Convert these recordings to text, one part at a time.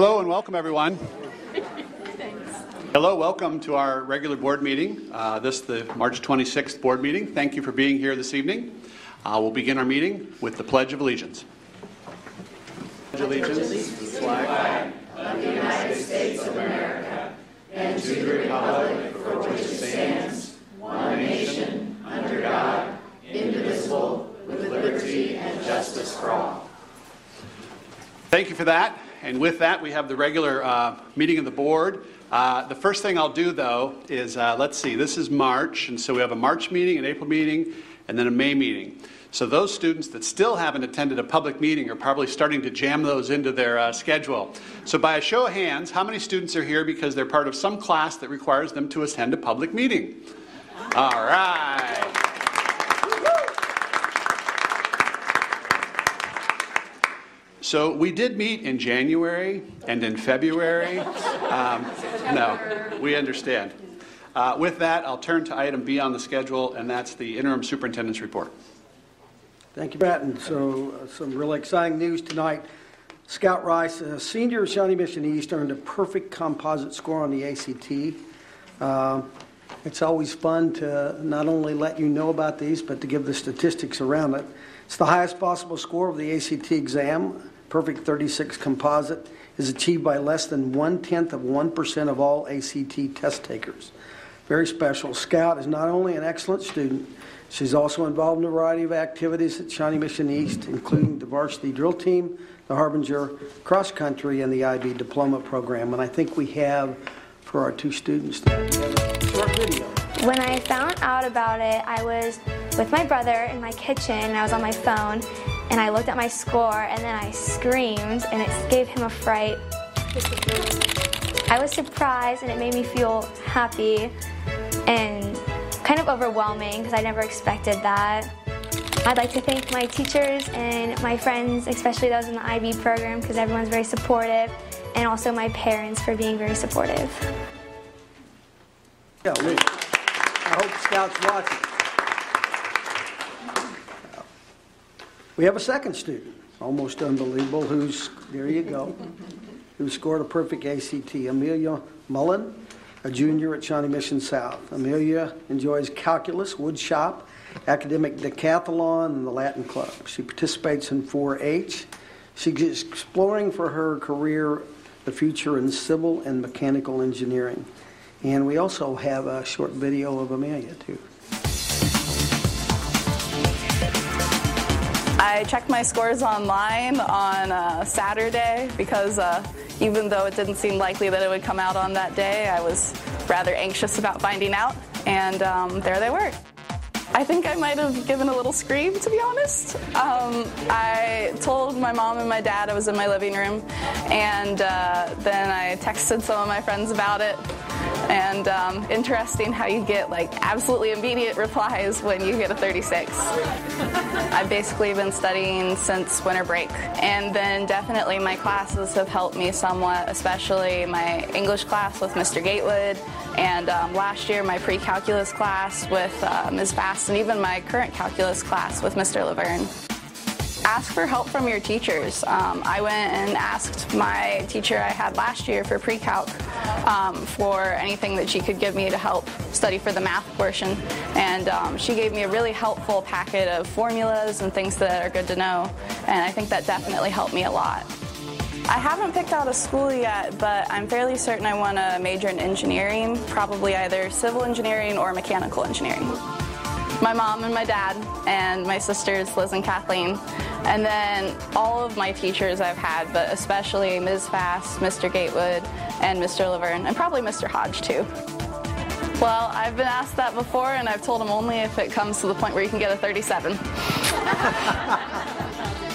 Hello and welcome, everyone. Thanks. Hello, welcome to our regular board meeting. Uh, this the March 26th board meeting. Thank you for being here this evening. Uh, we'll begin our meeting with the Pledge of Allegiance. Pledge of allegiance to the flag of the United States of America and to the republic for which it stands, one nation, under God, indivisible, with liberty and justice for all. Thank you for that. And with that, we have the regular uh, meeting of the board. Uh, the first thing I'll do, though, is uh, let's see, this is March, and so we have a March meeting, an April meeting, and then a May meeting. So those students that still haven't attended a public meeting are probably starting to jam those into their uh, schedule. So, by a show of hands, how many students are here because they're part of some class that requires them to attend a public meeting? All right. So we did meet in January and in February. Um, no, we understand. Uh, with that, I'll turn to item B on the schedule, and that's the interim superintendent's report. Thank you, Matt. And so, uh, some really exciting news tonight. Scout Rice, a senior at Shawnee Mission East, earned a perfect composite score on the ACT. Uh, it's always fun to not only let you know about these, but to give the statistics around it. It's the highest possible score of the ACT exam. Perfect 36 composite is achieved by less than one tenth of 1% of all ACT test takers. Very special. Scout is not only an excellent student, she's also involved in a variety of activities at Shawnee Mission East, including the varsity drill team, the Harbinger cross country, and the IB diploma program. And I think we have for our two students video. When I found out about it, I was with my brother in my kitchen and I was on my phone and I looked at my score and then I screamed and it gave him a fright. I was surprised and it made me feel happy and kind of overwhelming because I never expected that. I'd like to thank my teachers and my friends, especially those in the IB program, because everyone's very supportive, and also my parents for being very supportive. I hope Scout's watching. We have a second student, almost unbelievable, who's, there you go, who scored a perfect ACT. Amelia Mullen, a junior at Shawnee Mission South. Amelia enjoys calculus, wood shop, academic decathlon, and the Latin Club. She participates in 4 H. She's exploring for her career the future in civil and mechanical engineering. And we also have a short video of Amelia, too. I checked my scores online on uh, Saturday because uh, even though it didn't seem likely that it would come out on that day, I was rather anxious about finding out, and um, there they were. I think I might have given a little scream, to be honest. Um, I told my mom and my dad I was in my living room, and uh, then I texted some of my friends about it. And um, interesting how you get like absolutely immediate replies when you get a 36. I've basically been studying since winter break, and then definitely my classes have helped me somewhat, especially my English class with Mr. Gatewood, and um, last year my pre-calculus class with uh, Ms. Fast, and even my current calculus class with Mr. Laverne ask for help from your teachers. Um, I went and asked my teacher I had last year for pre-calc um, for anything that she could give me to help study for the math portion, and um, she gave me a really helpful packet of formulas and things that are good to know, and I think that definitely helped me a lot. I haven't picked out a school yet, but I'm fairly certain I want to major in engineering, probably either civil engineering or mechanical engineering my mom and my dad, and my sisters, Liz and Kathleen. And then all of my teachers I've had, but especially Ms. Fast, Mr. Gatewood, and Mr. Laverne, and probably Mr. Hodge too. Well, I've been asked that before, and I've told them only if it comes to the point where you can get a 37.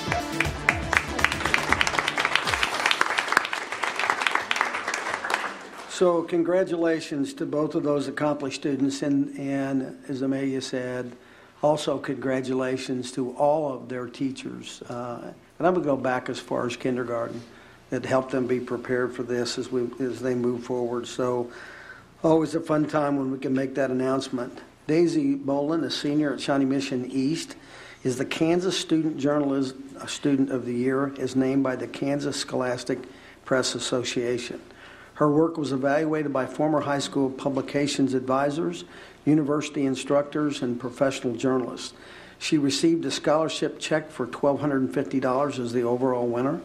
So, congratulations to both of those accomplished students, and, and as Amelia said, also congratulations to all of their teachers. Uh, and I'm going to go back as far as kindergarten that helped them be prepared for this as we as they move forward. So, always a fun time when we can make that announcement. Daisy Bolin, a senior at Shawnee Mission East, is the Kansas Student Journalism Student of the Year, is named by the Kansas Scholastic Press Association. Her work was evaluated by former high school publications advisors, university instructors, and professional journalists. She received a scholarship check for $1,250 as the overall winner.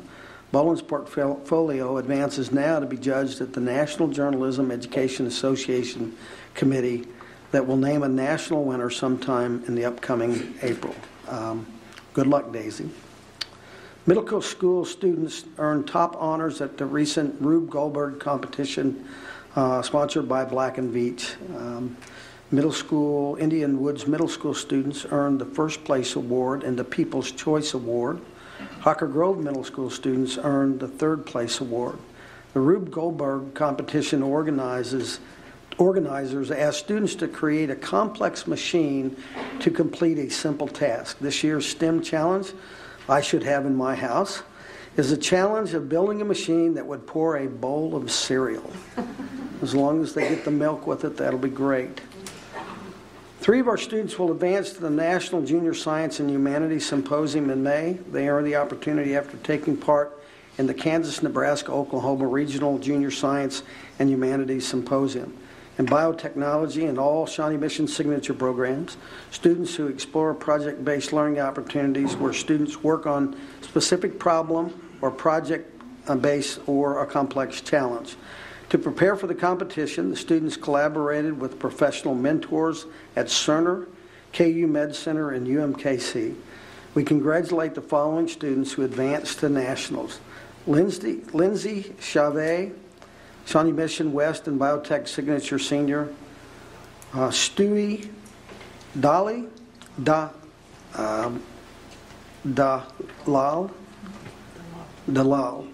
Boland's portfolio advances now to be judged at the National Journalism Education Association Committee that will name a national winner sometime in the upcoming April. Um, good luck, Daisy. Middle school students earned top honors at the recent Rube Goldberg competition uh, sponsored by Black and Veatch. Um, middle school, Indian Woods Middle School students earned the first place award and the People's Choice Award. Hocker Grove Middle School students earned the third place award. The Rube Goldberg competition organizes organizers ask students to create a complex machine to complete a simple task. This year's STEM challenge I should have in my house is a challenge of building a machine that would pour a bowl of cereal. As long as they get the milk with it, that'll be great. Three of our students will advance to the National Junior Science and Humanities Symposium in May. They earn the opportunity after taking part in the Kansas, Nebraska, Oklahoma Regional Junior Science and Humanities Symposium. In biotechnology and all Shawnee Mission signature programs, students who explore project based learning opportunities where students work on specific problem or project based or a complex challenge. To prepare for the competition, the students collaborated with professional mentors at Cerner, KU Med Center, and UMKC. We congratulate the following students who advanced to nationals. Lindsay, Lindsay Chavez, Shawnee Mission West and Biotech Signature Senior. Uh, Stewie Dolly Da um, Dalal Dalal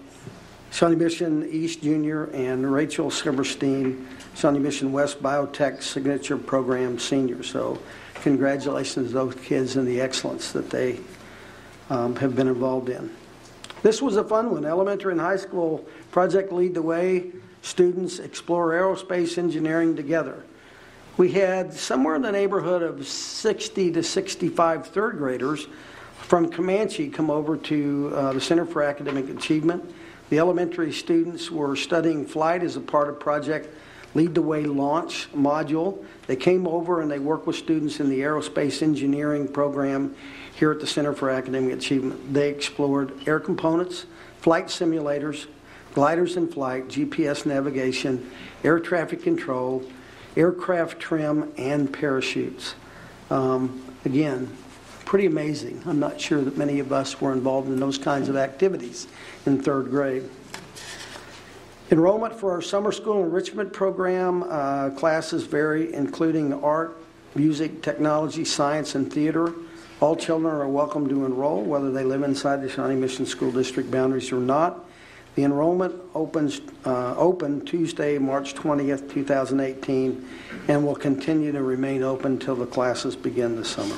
Shawnee Mission East Junior, and Rachel Silverstein, Shawnee Mission West Biotech Signature Program Senior. So, congratulations to those kids and the excellence that they um, have been involved in. This was a fun one. Elementary and high school project lead the way. Students explore aerospace engineering together. We had somewhere in the neighborhood of 60 to 65 third graders from Comanche come over to uh, the Center for Academic Achievement the elementary students were studying flight as a part of Project Lead the Way launch module. They came over and they worked with students in the aerospace engineering program here at the Center for Academic Achievement. They explored air components, flight simulators, gliders in flight, GPS navigation, air traffic control, aircraft trim, and parachutes. Um, again, pretty amazing. I'm not sure that many of us were involved in those kinds of activities in third grade. Enrollment for our summer school enrichment program uh, classes vary, including art, music, technology, science, and theater. All children are welcome to enroll, whether they live inside the Shawnee Mission School District boundaries or not. The enrollment opens uh, open Tuesday, March 20th, 2018, and will continue to remain open until the classes begin this summer.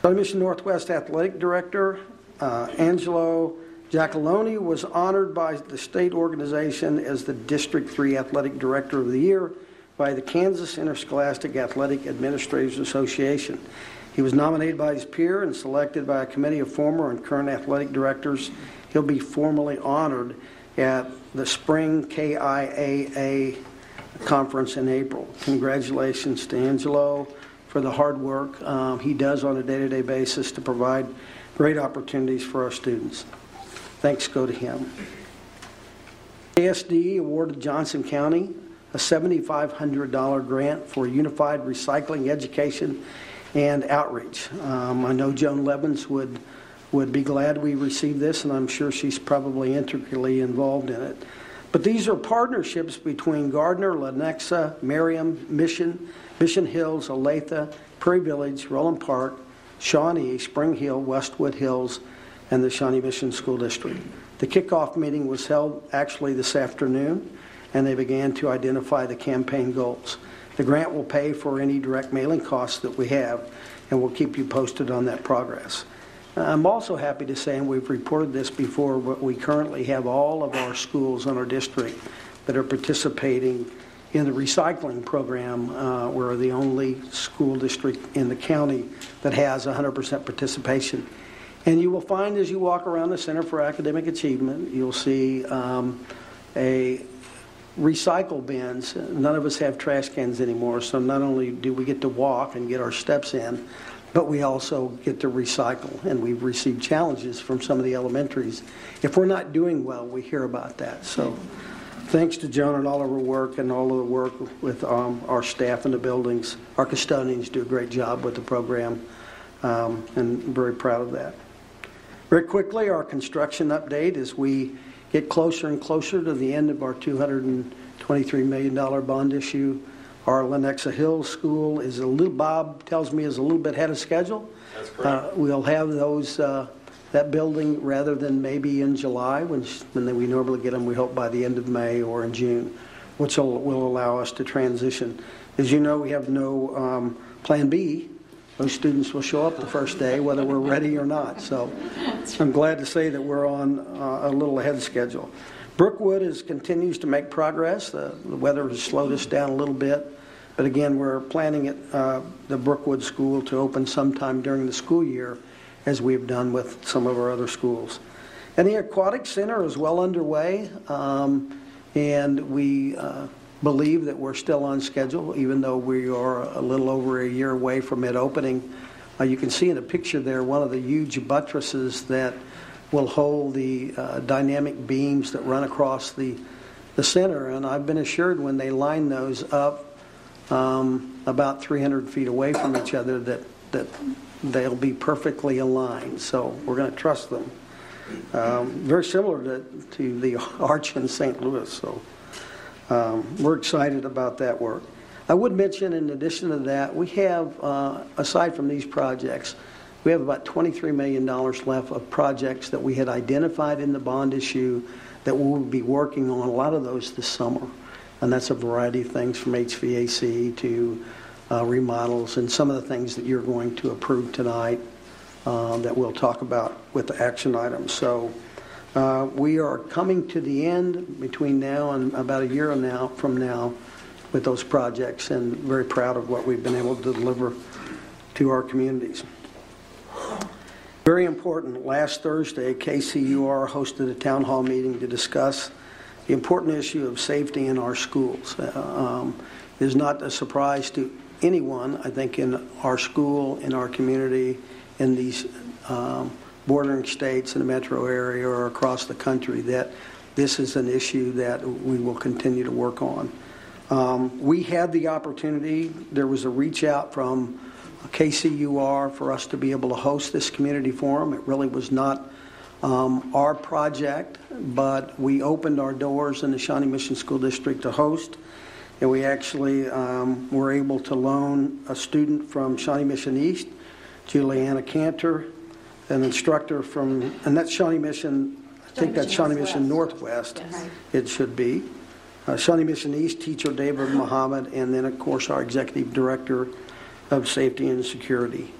Shawnee Mission Northwest Athletic Director uh, Angelo Giacalone was honored by the state organization as the District 3 Athletic Director of the Year by the Kansas Interscholastic Athletic Administrators Association. He was nominated by his peer and selected by a committee of former and current athletic directors. He'll be formally honored at the spring KIAA conference in April. Congratulations to Angelo for the hard work um, he does on a day to day basis to provide great opportunities for our students. Thanks go to him. ASD awarded Johnson County a $7,500 grant for unified recycling education and outreach. Um, I know Joan Levens would would be glad we received this, and I'm sure she's probably intricately involved in it. But these are partnerships between Gardner, Lenexa, Merriam, Mission, Mission Hills, Olathe, Prairie Village, Roeland Park, Shawnee, Spring Hill, Westwood Hills, and the Shawnee Mission School District. The kickoff meeting was held actually this afternoon, and they began to identify the campaign goals. The grant will pay for any direct mailing costs that we have, and we'll keep you posted on that progress. I'm also happy to say, and we've reported this before, but we currently have all of our schools in our district that are participating in the recycling program. Uh, we're the only school district in the county that has 100% participation. And you will find as you walk around the Center for Academic Achievement, you'll see um, a recycle bins. None of us have trash cans anymore, so not only do we get to walk and get our steps in, but we also get to recycle. And we've received challenges from some of the elementaries. If we're not doing well, we hear about that. So thanks to Joan and all of her work and all of the work with um, our staff in the buildings. Our custodians do a great job with the program, um, and I'm very proud of that. Very quickly, our construction update as we get closer and closer to the end of our $223 million bond issue. Our Lenexa Hills School is a little, Bob tells me, is a little bit ahead of schedule. That's correct. Uh, We'll have those, uh, that building rather than maybe in July, when when we normally get them, we hope by the end of May or in June, which will will allow us to transition. As you know, we have no um, Plan B. Those students will show up the first day, whether we're ready or not. So I'm glad to say that we're on uh, a little ahead of schedule. Brookwood is, continues to make progress. The the weather has slowed us down a little bit. But again, we're planning it, uh, the Brookwood School to open sometime during the school year, as we've done with some of our other schools. And the Aquatic Center is well underway, um, and we uh, believe that we're still on schedule, even though we are a little over a year away from it opening. Uh, You can see in the picture there, one of the huge buttresses that will hold the uh, dynamic beams that run across the, the center. And I've been assured when they line those up um, about 300 feet away from each other that, that they'll be perfectly aligned. So we're going to trust them. Um, Very similar to, to the arch in St. Louis, so um, we're excited about that work. I would mention, in addition to that, we have, uh, aside from these projects, we have about $23 million left of projects that we had identified in the bond issue that we'll be working on, a lot of those this summer. And that's a variety of things from HVAC to uh, remodels and some of the things that you're going to approve tonight uh, that we'll talk about with the action items. So uh, we are coming to the end between now and about a year now from now with those projects and very proud of what we've been able to deliver to our communities. Very important, last Thursday, KCUR hosted a town hall meeting to discuss the important issue of safety in our schools. Uh, um, is not a surprise to anyone, I think, in our school, in our community, in these um, bordering states in the metro area or across the country, that this is an issue that we will continue to work on. Um, We had the opportunity, there was a reach out from KCUR for us to be able to host this community forum. It really was not um, our project, but we opened our doors in the Shawnee Mission School District to host. And we actually um, were able to loan a student from Shawnee Mission East, Juliana Cantor, an instructor from, and that's Shawnee Mission, I think that's Shawnee Mission Northwest, it should be. Uh, Shawnee Mission East teacher David Muhammad, and then, of course, our executive director of safety and security.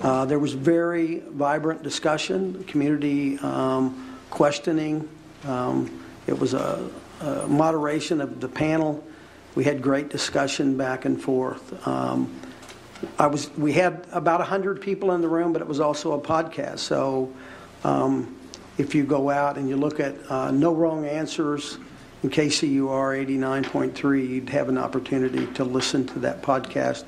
Uh, There was very vibrant discussion, community um, questioning. Um, It was a a moderation of the panel. We had great discussion back and forth. Um, I was, we had about 100 people in the room, but it was also a podcast. So um, if you go out and you look at uh, No Wrong Answers in KCUR 89.3, you'd have an opportunity to listen to that podcast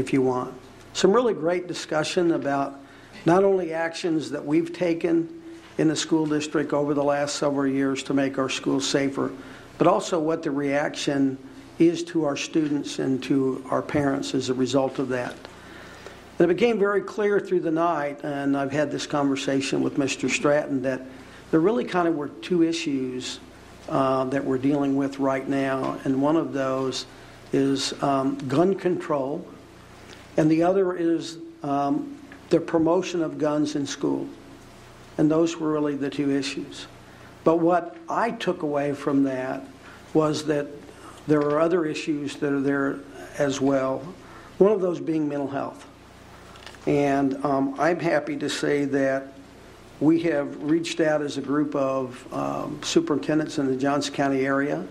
if you want. Some really great discussion about not only actions that we've taken in the school district over the last several years to make our schools safer, but also what the reaction is to our students and to our parents as a result of that. And it became very clear through the night, and I've had this conversation with Mr. Stratton, that there really kind of were two issues uh, that we're dealing with right now, and one of those is um, gun control, and the other is um, the promotion of guns in school. And those were really the two issues. But what I took away from that was that there are other issues that are there as well. One of those being mental health. And um, I'm happy to say that we have reached out as a group of um, superintendents in the Johnson County area,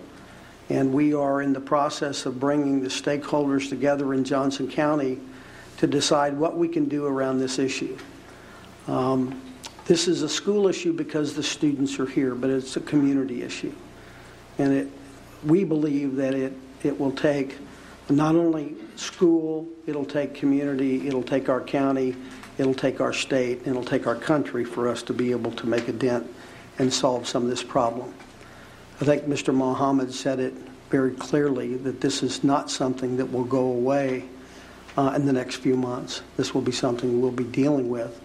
and we are in the process of bringing the stakeholders together in Johnson County to decide what we can do around this issue. Um, this is a school issue because the students are here, but it's a community issue. And it, we believe that it, it will take not only school, it'll take community, it'll take our county, it'll take our state, it'll take our country for us to be able to make a dent and solve some of this problem. I think Mr. Mohammed said it very clearly that this is not something that will go away uh, in the next few months. This will be something we'll be dealing with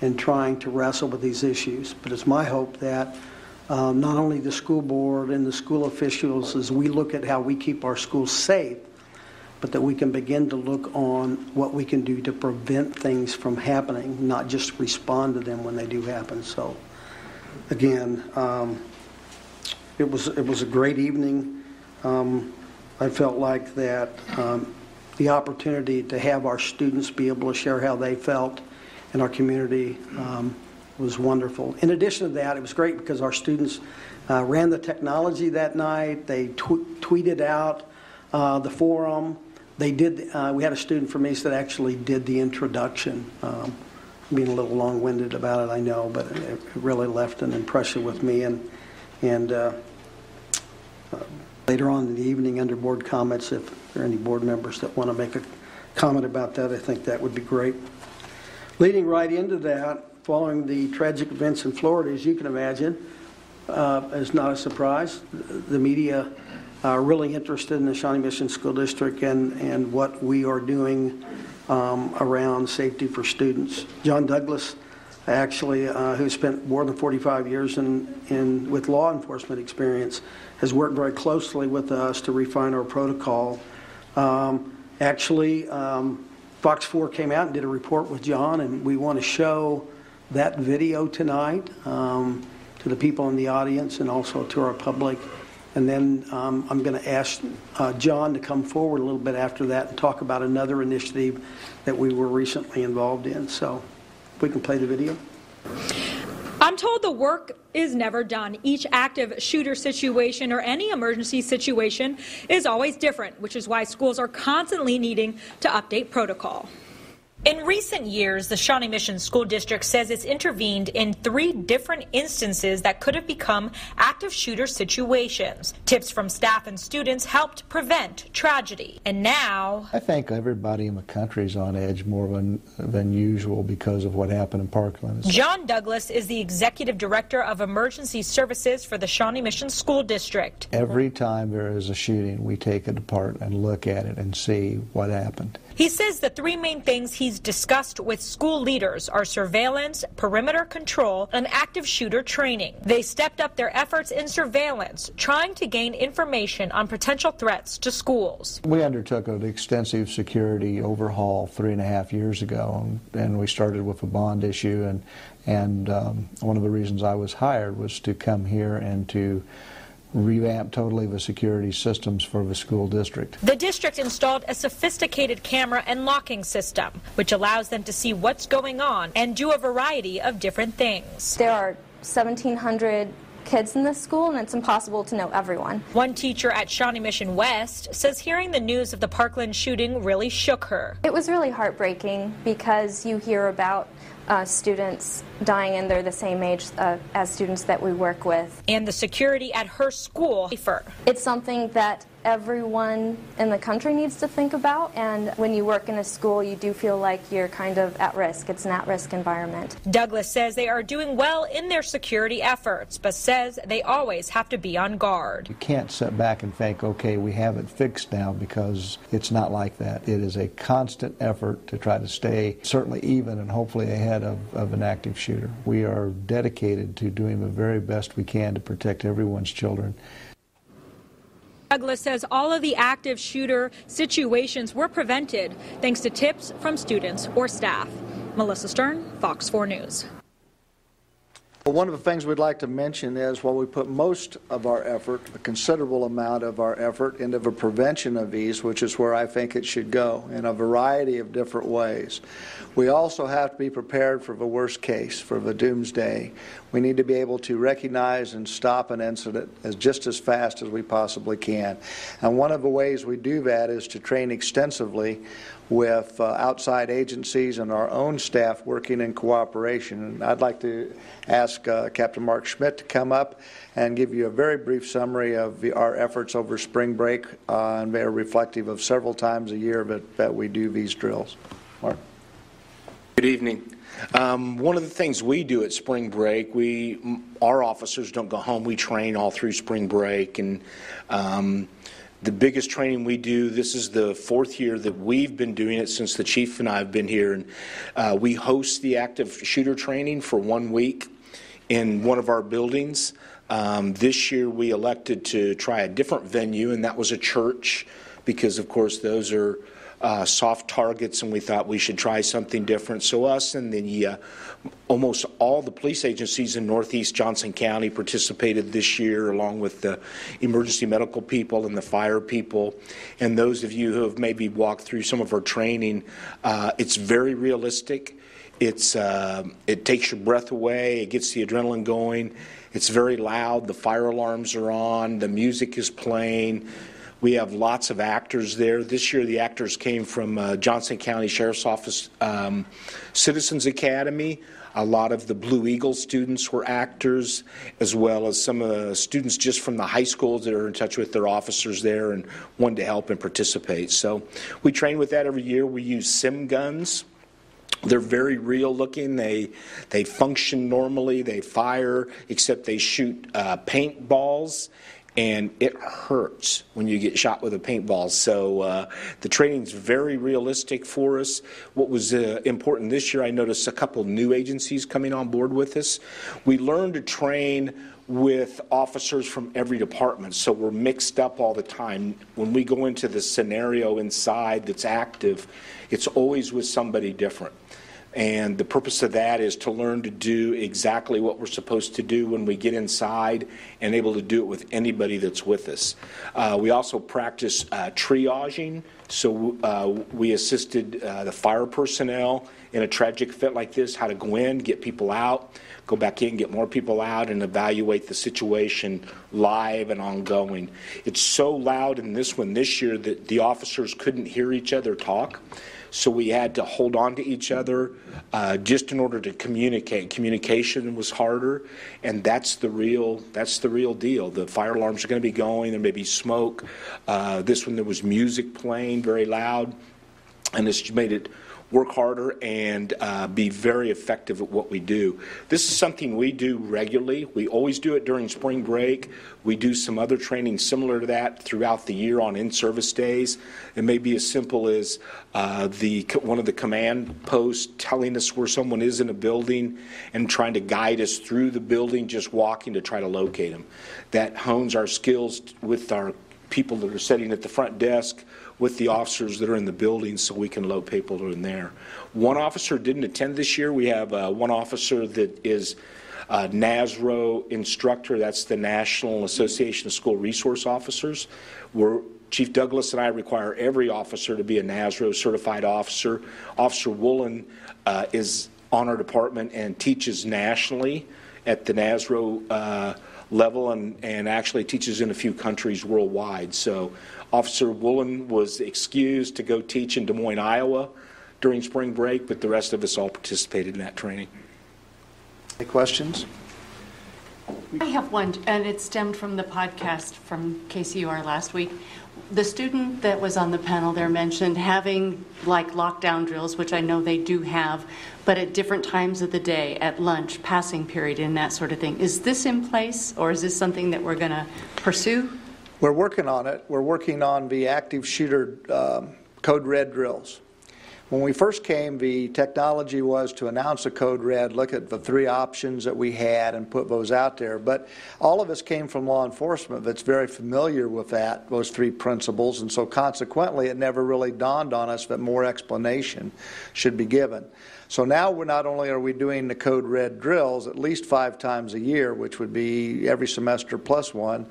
and trying to wrestle with these issues. But it's my hope that um, not only the school board and the school officials, as we look at how we keep our schools safe, but that we can begin to look on what we can do to prevent things from happening, not just respond to them when they do happen. So, again, um, it was it was a great evening. Um, I felt like that um, the opportunity to have our students be able to share how they felt in our community um, was wonderful. In addition to that, it was great because our students uh, ran the technology that night. They tw- tweeted out uh, the forum. They did. Uh, we had a student from East that actually did the introduction. Um, being a little long-winded about it, I know, but it really left an impression with me. And and uh, later on in the evening, under board comments, if there are any board members that want to make a comment about that, I think that would be great. Leading right into that, following the tragic events in Florida, as you can imagine, uh, is not a surprise. The media are really interested in the Shawnee Mission School District and, and what we are doing um, around safety for students. John Douglas, actually, uh, who spent more than 45 years in, in, with law enforcement experience, has worked very closely with us to refine our protocol. Um, actually, um, Fox 4 came out and did a report with John, and we want to show that video tonight um, to the people in the audience and also to our public. And then um, I'm going to ask uh, John to come forward a little bit after that and talk about another initiative that we were recently involved in. So, we can play the video. I'm told the work is never done. Each active shooter situation or any emergency situation is always different, which is why schools are constantly needing to update protocol. In recent years, the Shawnee Mission School District says it's intervened in three different instances that could have become active shooter situations. Tips from staff and students helped prevent tragedy. And now. I think everybody in the country is on edge more than, than usual because of what happened in Parkland. John Douglas is the Executive Director of Emergency Services for the Shawnee Mission School District. Every time there is a shooting, we take it apart and look at it and see what happened. He says the three main things he's discussed with school leaders are surveillance, perimeter control, and active shooter training. They stepped up their efforts in surveillance, trying to gain information on potential threats to schools. We undertook an extensive security overhaul three and a half years ago, and we started with a bond issue. And, and um, one of the reasons I was hired was to come here and to revamp totally the security systems for the school district. The district installed a sophisticated camera and locking system, which allows them to see what's going on and do a variety of different things. There are 1,700 kids in this school, and it's impossible to know everyone. One teacher at Shawnee Mission West says hearing the news of the Parkland shooting really shook her. It was really heartbreaking because you hear about uh, students dying and they're the same age uh, as students that we work with. And the security at her school. It's something that everyone in the country needs to think about. And when you work in a school, you do feel like you're kind of at risk. It's an at risk environment. Douglas says they are doing well in their security efforts, but says they always have to be on guard. You can't sit back and think, okay, we have it fixed now because it's not like that. It is a constant effort to try to stay certainly even and hopefully ahead of, of an active shooter. We are dedicated to doing the very best we can to protect everyone's children. Douglas says all of the active shooter situations were prevented thanks to tips from students or staff. Melissa Stern, Fox 4 News. Well, one of the things we'd like to mention is while we put most of our effort, a considerable amount of our effort, into the prevention of these, which is where I think it should go in a variety of different ways, we also have to be prepared for the worst case, for the doomsday. We need to be able to recognize and stop an incident as just as fast as we possibly can. And one of the ways we do that is to train extensively with uh, outside agencies and our own staff working in cooperation. And I'd like to ask uh, Captain Mark Schmidt to come up and give you a very brief summary of the, our efforts over spring break, uh, and they're reflective of several times a year that, that we do these drills. Mark? Good evening. Um, one of the things we do at spring break, we our officers don't go home. We train all through spring break, and um, the biggest training we do. This is the fourth year that we've been doing it since the chief and I have been here, and uh, we host the active shooter training for one week in one of our buildings. Um, this year, we elected to try a different venue, and that was a church, because of course those are uh, soft targets, and we thought we should try something different. So us and the uh, almost all the police agencies in Northeast Johnson County participated this year, along with the emergency medical people and the fire people. And those of you who have maybe walked through some of our training, uh, it's very realistic. It's uh, it takes your breath away. It gets the adrenaline going. It's very loud. The fire alarms are on. The music is playing. We have lots of actors there. This year, the actors came from uh, Johnson County Sheriff's Office um, Citizens Academy. A lot of the Blue Eagle students were actors, as well as some of the students just from the high schools that are in touch with their officers there and wanted to help and participate. So we train with that every year. We use sim guns. They're very real looking. They they function normally. They fire, except they shoot uh, paintballs and it hurts when you get shot with a paintball. So uh, the training's very realistic for us. What was uh, important this year, I noticed a couple new agencies coming on board with us. We learned to train with officers from every department, so we're mixed up all the time. When we go into the scenario inside that's active, it's always with somebody different. And the purpose of that is to learn to do exactly what we're supposed to do when we get inside and able to do it with anybody that's with us. Uh, we also practice uh, triaging. So uh, we assisted uh, the fire personnel in a tragic fit like this, how to go in, get people out, go back in, get more people out, and evaluate the situation live and ongoing. It's so loud in this one this year that the officers couldn't hear each other talk so we had to hold on to each other uh, just in order to communicate. Communication was harder, and that's the real that's the real deal. The fire alarms are going to be going. There may be smoke. Uh, this one there was music playing very loud, and this made it work harder and uh, be very effective at what we do. This is something we do regularly. We always do it during spring break. We do some other training similar to that throughout the year on in-service days. It may be as simple as uh, the one of the command posts telling us where someone is in a building and trying to guide us through the building, just walking to try to locate them. That hones our skills with our people that are sitting at the front desk with the officers that are in the building so we can load people in there. One officer didn't attend this year. We have uh, one officer that is a NASRO instructor. That's the National Association of School Resource Officers. We're, Chief Douglas and I require every officer to be a NASRO certified officer. Officer Woolen uh, is on our department and teaches nationally at the NASRO uh, level and, and actually teaches in a few countries worldwide. So Officer Woolen was excused to go teach in Des Moines, Iowa during spring break, but the rest of us all participated in that training. Any questions? I have one, and it stemmed from the podcast from KCUR last week. The student that was on the panel there mentioned having like lockdown drills, which I know they do have, but at different times of the day, at lunch, passing period, and that sort of thing. Is this in place, or is this something that we're going to pursue? We're working on it. We're working on the active shooter um, code red drills. When we first came, the technology was to announce a code red, look at the three options that we had, and put those out there. But all of us came from law enforcement that's very familiar with that, those three principles, and so consequently, it never really dawned on us that more explanation should be given. So now we're not only are we doing the code red drills at least five times a year, which would be every semester plus one,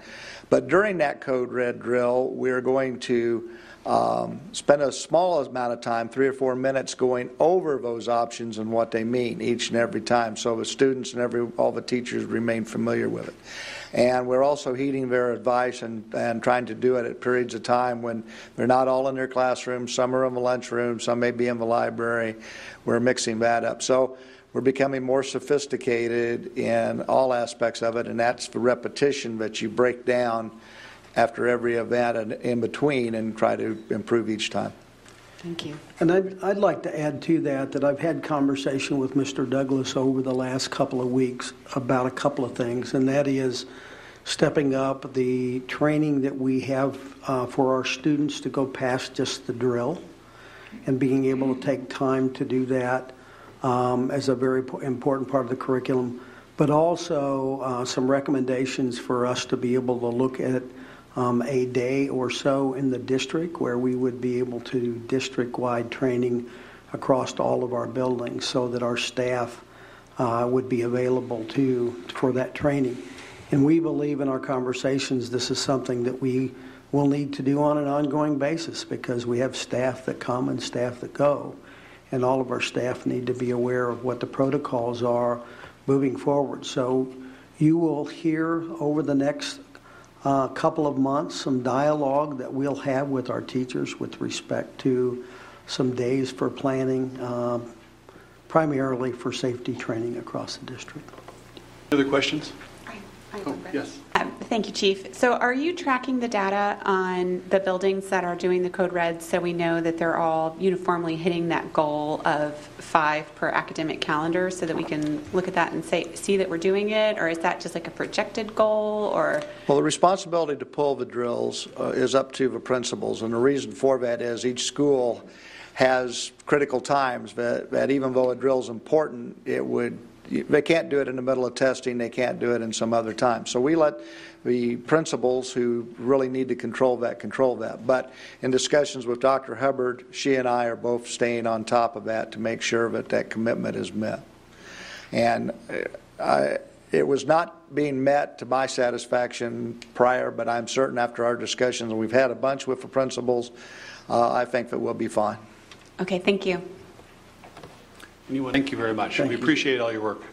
but during that code red drill, we're going to um, spend a small amount of time, three or four minutes, going over those options and what they mean each and every time, so the students and every all the teachers remain familiar with it. And we're also heeding their advice and, and trying to do it at periods of time when they're not all in their classroom. Some are in the lunchroom, some may be in the library. We're mixing that up. So we're becoming more sophisticated in all aspects of it, and that's the repetition that you break down after every event and in between and try to improve each time. Thank you. And I'd, I'd like to add to that that I've had conversation with Mr. Douglas over the last couple of weeks about a couple of things, and that is stepping up the training that we have uh, for our students to go past just the drill and being able to take time to do that um, as a very important part of the curriculum, but also uh, some recommendations for us to be able to look at um, a day or so in the district where we would be able to do district wide training across all of our buildings so that our staff uh, would be available to for that training. And we believe in our conversations this is something that we will need to do on an ongoing basis because we have staff that come and staff that go. And all of our staff need to be aware of what the protocols are moving forward. So you will hear over the next uh, couple of months some dialogue that we'll have with our teachers with respect to some days for planning, uh, primarily for safety training across the district. Other questions? Oh, yes. Um, thank you, Chief. So, are you tracking the data on the buildings that are doing the code red so we know that they're all uniformly hitting that goal of five per academic calendar so that we can look at that and say, see that we're doing it? Or is that just like a projected goal? Or Well, the responsibility to pull the drills uh, is up to the principals, and the reason for that is each school has critical times that, that even though a drill is important, it would they can't do it in the middle of testing, they can't do it in some other time. So we let the principals who really need to control that control that. But in discussions with Dr. Hubbard, she and I are both staying on top of that to make sure that that commitment is met. And uh, I, it was not being met to my satisfaction prior, but I'm certain after our discussions, we've had a bunch with the principals, uh, I think that we'll be fine. Okay, thank you. Anyone? Thank you very much. Thank we you. appreciate all your work.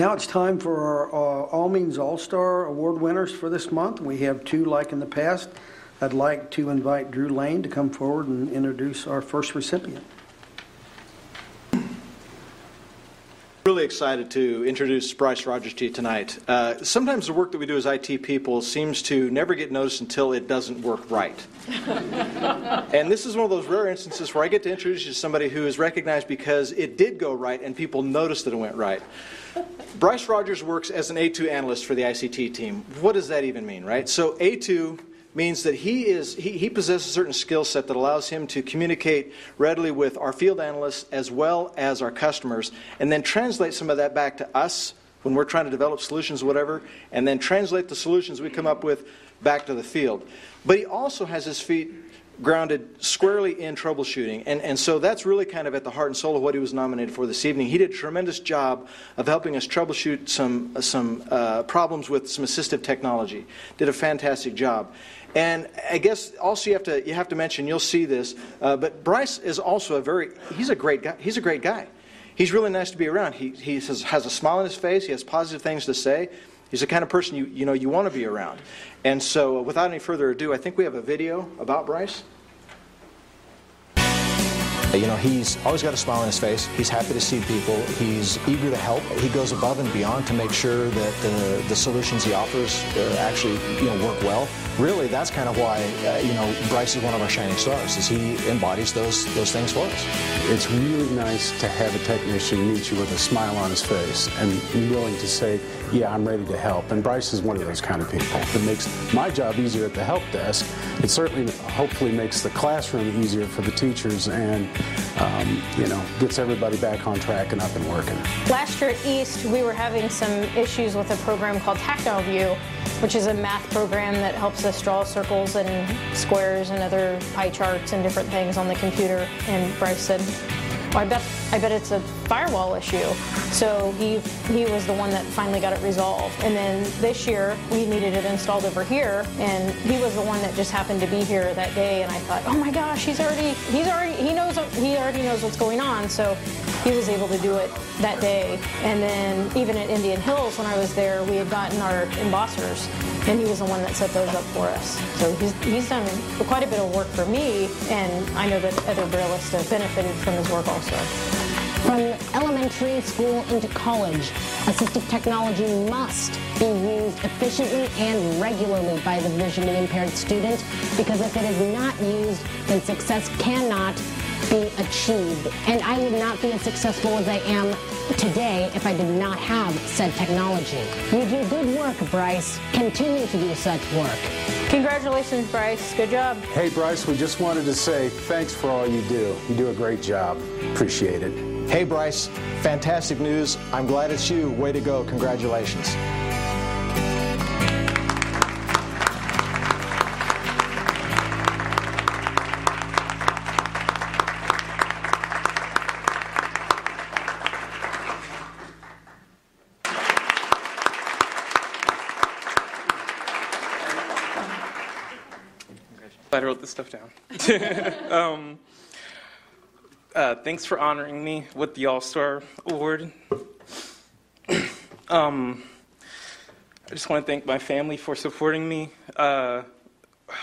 Now it's time for our uh, All Means All Star Award winners for this month. We have two like in the past. I'd like to invite Drew Lane to come forward and introduce our first recipient. Really excited to introduce Bryce Rogers to you tonight. Uh, sometimes the work that we do as IT people seems to never get noticed until it doesn't work right. and this is one of those rare instances where I get to introduce you to somebody who is recognized because it did go right and people noticed that it went right. Bryce Rogers works as an A2 analyst for the ICT team. What does that even mean, right? So A2 means that he is he, he possesses a certain skill set that allows him to communicate readily with our field analysts as well as our customers and then translate some of that back to us when we're trying to develop solutions whatever and then translate the solutions we come up with back to the field but he also has his feet grounded squarely in troubleshooting. And, and so that's really kind of at the heart and soul of what he was nominated for this evening. He did a tremendous job of helping us troubleshoot some, some uh, problems with some assistive technology. Did a fantastic job. And I guess also you have to, you have to mention, you'll see this, uh, but Bryce is also a very, he's a great guy. He's a great guy. He's really nice to be around. He, he has, has a smile on his face. He has positive things to say. He's the kind of person you, you know you want to be around. And so, without any further ado, I think we have a video about Bryce. You know, he's always got a smile on his face. He's happy to see people. He's eager to help. He goes above and beyond to make sure that the, the solutions he offers uh, actually, you know, work well. Really, that's kind of why, uh, you know, Bryce is one of our shining stars, is he embodies those, those things for us. It's really nice to have a technician meet you with a smile on his face and willing to say, yeah, I'm ready to help. And Bryce is one of those kind of people. It makes my job easier at the help desk. It certainly, hopefully, makes the classroom easier for the teachers and, um, you know, gets everybody back on track and up and working. Last year at East, we were having some issues with a program called Tactile View, which is a math program that helps us draw circles and squares and other pie charts and different things on the computer. And Bryce said, I bet I bet it's a firewall issue. So he he was the one that finally got it resolved. And then this year we needed it installed over here, and he was the one that just happened to be here that day. And I thought, oh my gosh, he's already he's already he knows he already knows what's going on. So he was able to do it that day. And then even at Indian Hills when I was there, we had gotten our embossers, and he was the one that set those up for us. So he's he's done quite a bit of work for me, and I know that other Braillists have benefited from his work also. From elementary school into college, assistive technology must be used efficiently and regularly by the visually impaired student because if it is not used, then success cannot be achieved. And I would not be as successful as I am today if I did not have said technology. You do good work, Bryce. Continue to do such work. Congratulations, Bryce. Good job. Hey, Bryce, we just wanted to say thanks for all you do. You do a great job. Appreciate it. Hey, Bryce, fantastic news. I'm glad it's you. Way to go. Congratulations. This stuff down. um, uh, thanks for honoring me with the All Star Award. um, I just want to thank my family for supporting me. Uh,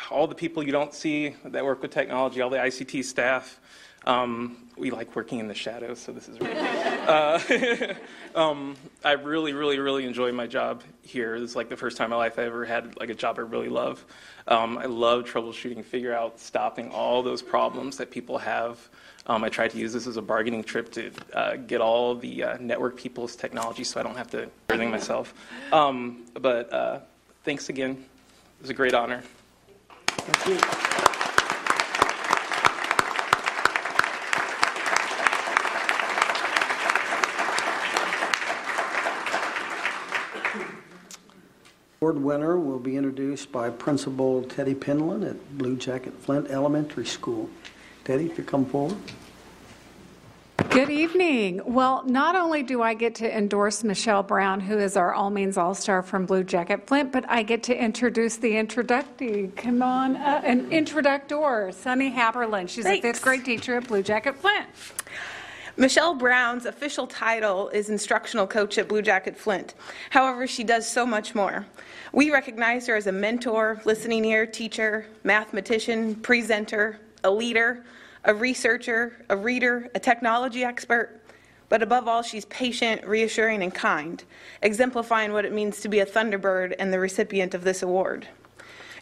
all the people you don't see that work with technology, all the ICT staff. Um, we like working in the shadows, so this is really. uh, um, I really, really, really enjoy my job here. Is like the first time in my life I ever had like a job I really love. Um, I love troubleshooting, figure out, stopping all those problems that people have. Um, I tried to use this as a bargaining trip to uh, get all the uh, network people's technology so I don't have to everything myself. Um, but uh, thanks again. It was a great honor. Thank you. Award winner will be introduced by Principal Teddy Penland at Blue Jacket Flint Elementary School. Teddy, if you come forward. Good evening. Well, not only do I get to endorse Michelle Brown, who is our All Means All Star from Blue Jacket Flint, but I get to introduce the introductee. Come on, uh, an introductor, Sunny Haberlin. She's Thanks. a fifth grade teacher at Blue Jacket Flint. Michelle Brown's official title is instructional coach at Blue Jacket Flint. However, she does so much more. We recognize her as a mentor, listening ear, teacher, mathematician, presenter, a leader, a researcher, a reader, a technology expert, but above all, she's patient, reassuring, and kind, exemplifying what it means to be a Thunderbird and the recipient of this award.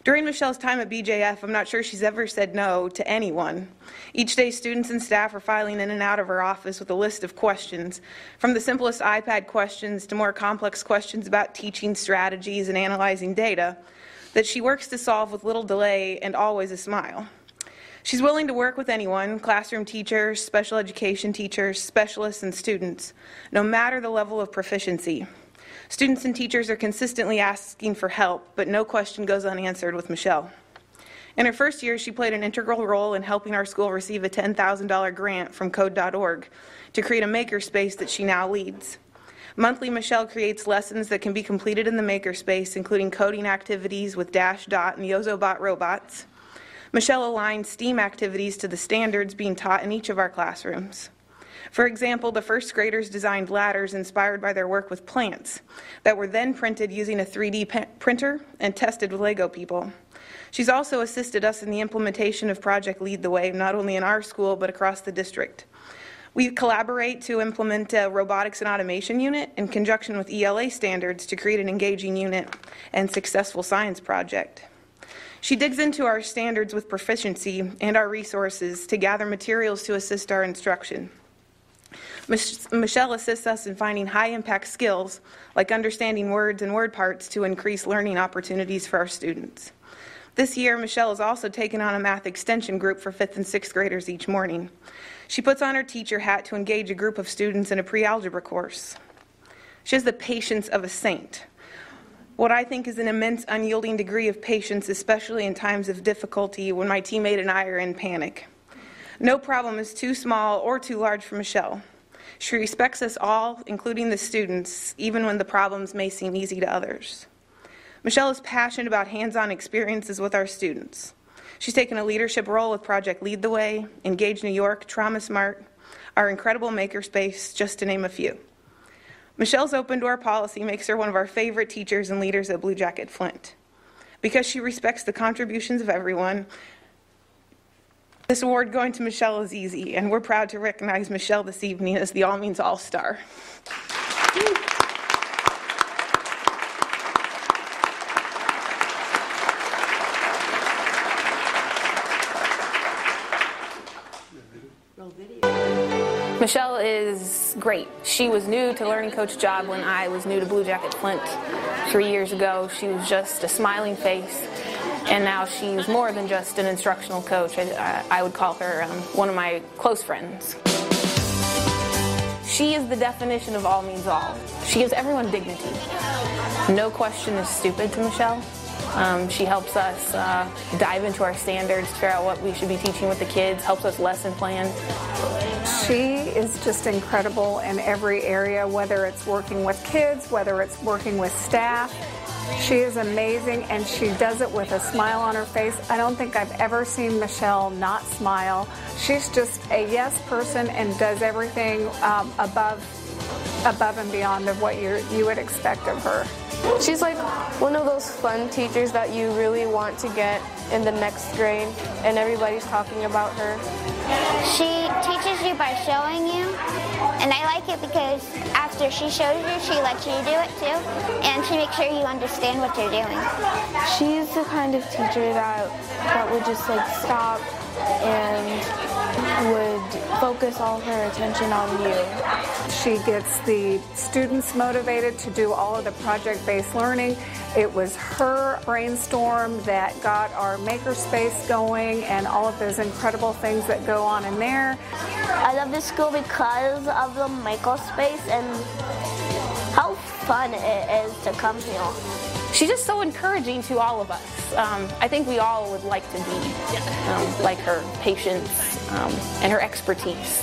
During Michelle's time at BJF, I'm not sure she's ever said no to anyone. Each day, students and staff are filing in and out of her office with a list of questions, from the simplest iPad questions to more complex questions about teaching strategies and analyzing data, that she works to solve with little delay and always a smile. She's willing to work with anyone classroom teachers, special education teachers, specialists, and students, no matter the level of proficiency. Students and teachers are consistently asking for help, but no question goes unanswered with Michelle. In her first year, she played an integral role in helping our school receive a $10,000 grant from Code.org to create a makerspace that she now leads. Monthly, Michelle creates lessons that can be completed in the makerspace, including coding activities with Dash Dot and Ozobot robots. Michelle aligns STEAM activities to the standards being taught in each of our classrooms. For example, the first graders designed ladders inspired by their work with plants that were then printed using a 3D printer and tested with Lego people. She's also assisted us in the implementation of Project Lead the Way, not only in our school but across the district. We collaborate to implement a robotics and automation unit in conjunction with ELA standards to create an engaging unit and successful science project. She digs into our standards with proficiency and our resources to gather materials to assist our instruction. Mich- Michelle assists us in finding high impact skills like understanding words and word parts to increase learning opportunities for our students. This year, Michelle has also taken on a math extension group for fifth and sixth graders each morning. She puts on her teacher hat to engage a group of students in a pre algebra course. She has the patience of a saint. What I think is an immense, unyielding degree of patience, especially in times of difficulty when my teammate and I are in panic. No problem is too small or too large for Michelle. She respects us all, including the students, even when the problems may seem easy to others. Michelle is passionate about hands on experiences with our students. She's taken a leadership role with Project Lead the Way, Engage New York, Trauma Smart, our incredible makerspace, just to name a few. Michelle's open door policy makes her one of our favorite teachers and leaders at Blue Jacket Flint. Because she respects the contributions of everyone, this award going to Michelle is easy, and we're proud to recognize Michelle this evening as the All Means All Star. Michelle is great. She was new to Learning Coach job when I was new to Blue Jacket Flint three years ago. She was just a smiling face, and now she's more than just an instructional coach. I, I would call her um, one of my close friends. She is the definition of all means all. She gives everyone dignity. No question is stupid to Michelle. Um, she helps us uh, dive into our standards, figure out what we should be teaching with the kids, helps us lesson plan. She is just incredible in every area, whether it's working with kids, whether it's working with staff. She is amazing and she does it with a smile on her face. I don't think I've ever seen Michelle not smile. She's just a yes person and does everything um, above above and beyond of what you you would expect of her. She's like one of those fun teachers that you really want to get in the next grade, and everybody's talking about her. She teaches you by showing you, and I like it because after she shows you, she lets you do it too, and she makes sure you understand what you're doing. She's the kind of teacher that that would just like stop and would focus all her attention on you. She gets the students motivated to do all of the project-based learning. It was her brainstorm that got our makerspace going and all of those incredible things that go on in there. I love this school because of the makerspace and how fun it is to come here. She's just so encouraging to all of us. Um, I think we all would like to be um, like her patience um, and her expertise.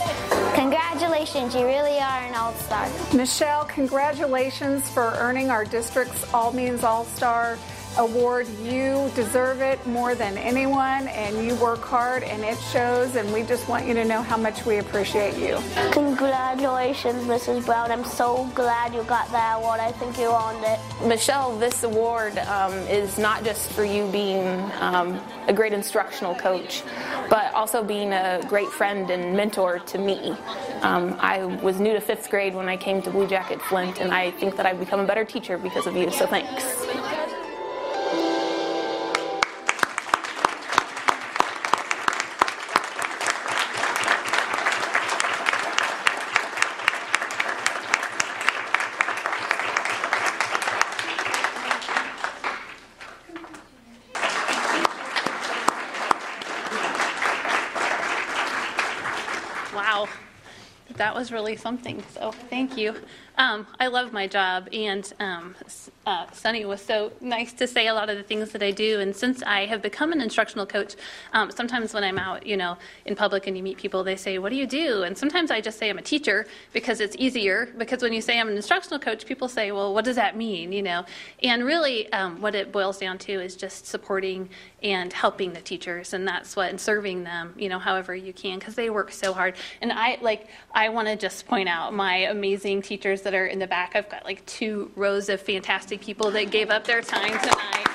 Congratulations, you really are an all star. Michelle, congratulations for earning our district's All Means All Star award. You deserve it more than anyone, and you work hard, and it shows. And we just want you to know how much we appreciate you. Congratulations, Mrs. Brown. I'm so glad you got that award. I think you earned it. Michelle, this award um, is not just for you being um, a great instructional coach, but also being a great friend and mentor to me. Um, I was new to fifth grade when I came to Blue Jacket Flint, and I think that I've become a better teacher because of you, so thanks. Was really something. So thank you. Um, I love my job, and um, uh, Sunny was so nice to say a lot of the things that I do. And since I have become an instructional coach, um, sometimes when I'm out, you know, in public and you meet people, they say, "What do you do?" And sometimes I just say I'm a teacher because it's easier. Because when you say I'm an instructional coach, people say, "Well, what does that mean?" You know, and really, um, what it boils down to is just supporting and helping the teachers, and that's what and serving them, you know, however you can, because they work so hard. And I like I want to just point out my amazing teachers that are in the back. I've got like two rows of fantastic people that gave up their time tonight.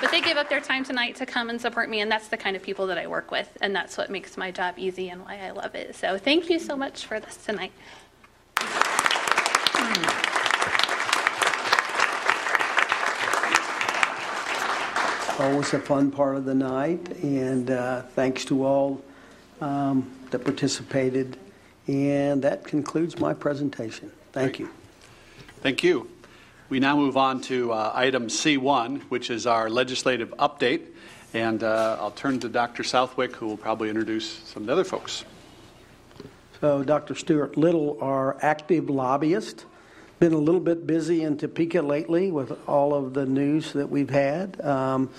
But they give up their time tonight to come and support me, and that's the kind of people that I work with, and that's what makes my job easy and why I love it. So thank you so much for this tonight. Always a fun part of the night, and uh, thanks to all um, that participated. And that concludes my presentation. Thank you. Thank you. We now move on to uh, item C1, which is our legislative update. And uh, I'll turn to Dr. Southwick, who will probably introduce some of the other folks. So, Dr. Stuart Little, our active lobbyist, been a little bit busy in Topeka lately with all of the news that we've had. Um,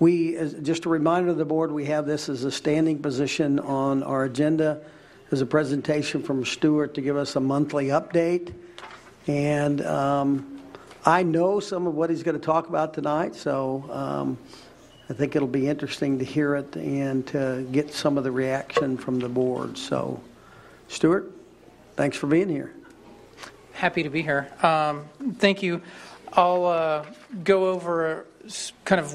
we, just a reminder to the board, we have this as a standing position on our agenda as a presentation from Stuart to give us a monthly update. And um, I know some of what he's going to talk about tonight, so um, I think it'll be interesting to hear it and to get some of the reaction from the board. So, Stuart, thanks for being here. Happy to be here. Um, thank you. I'll uh, go over kind of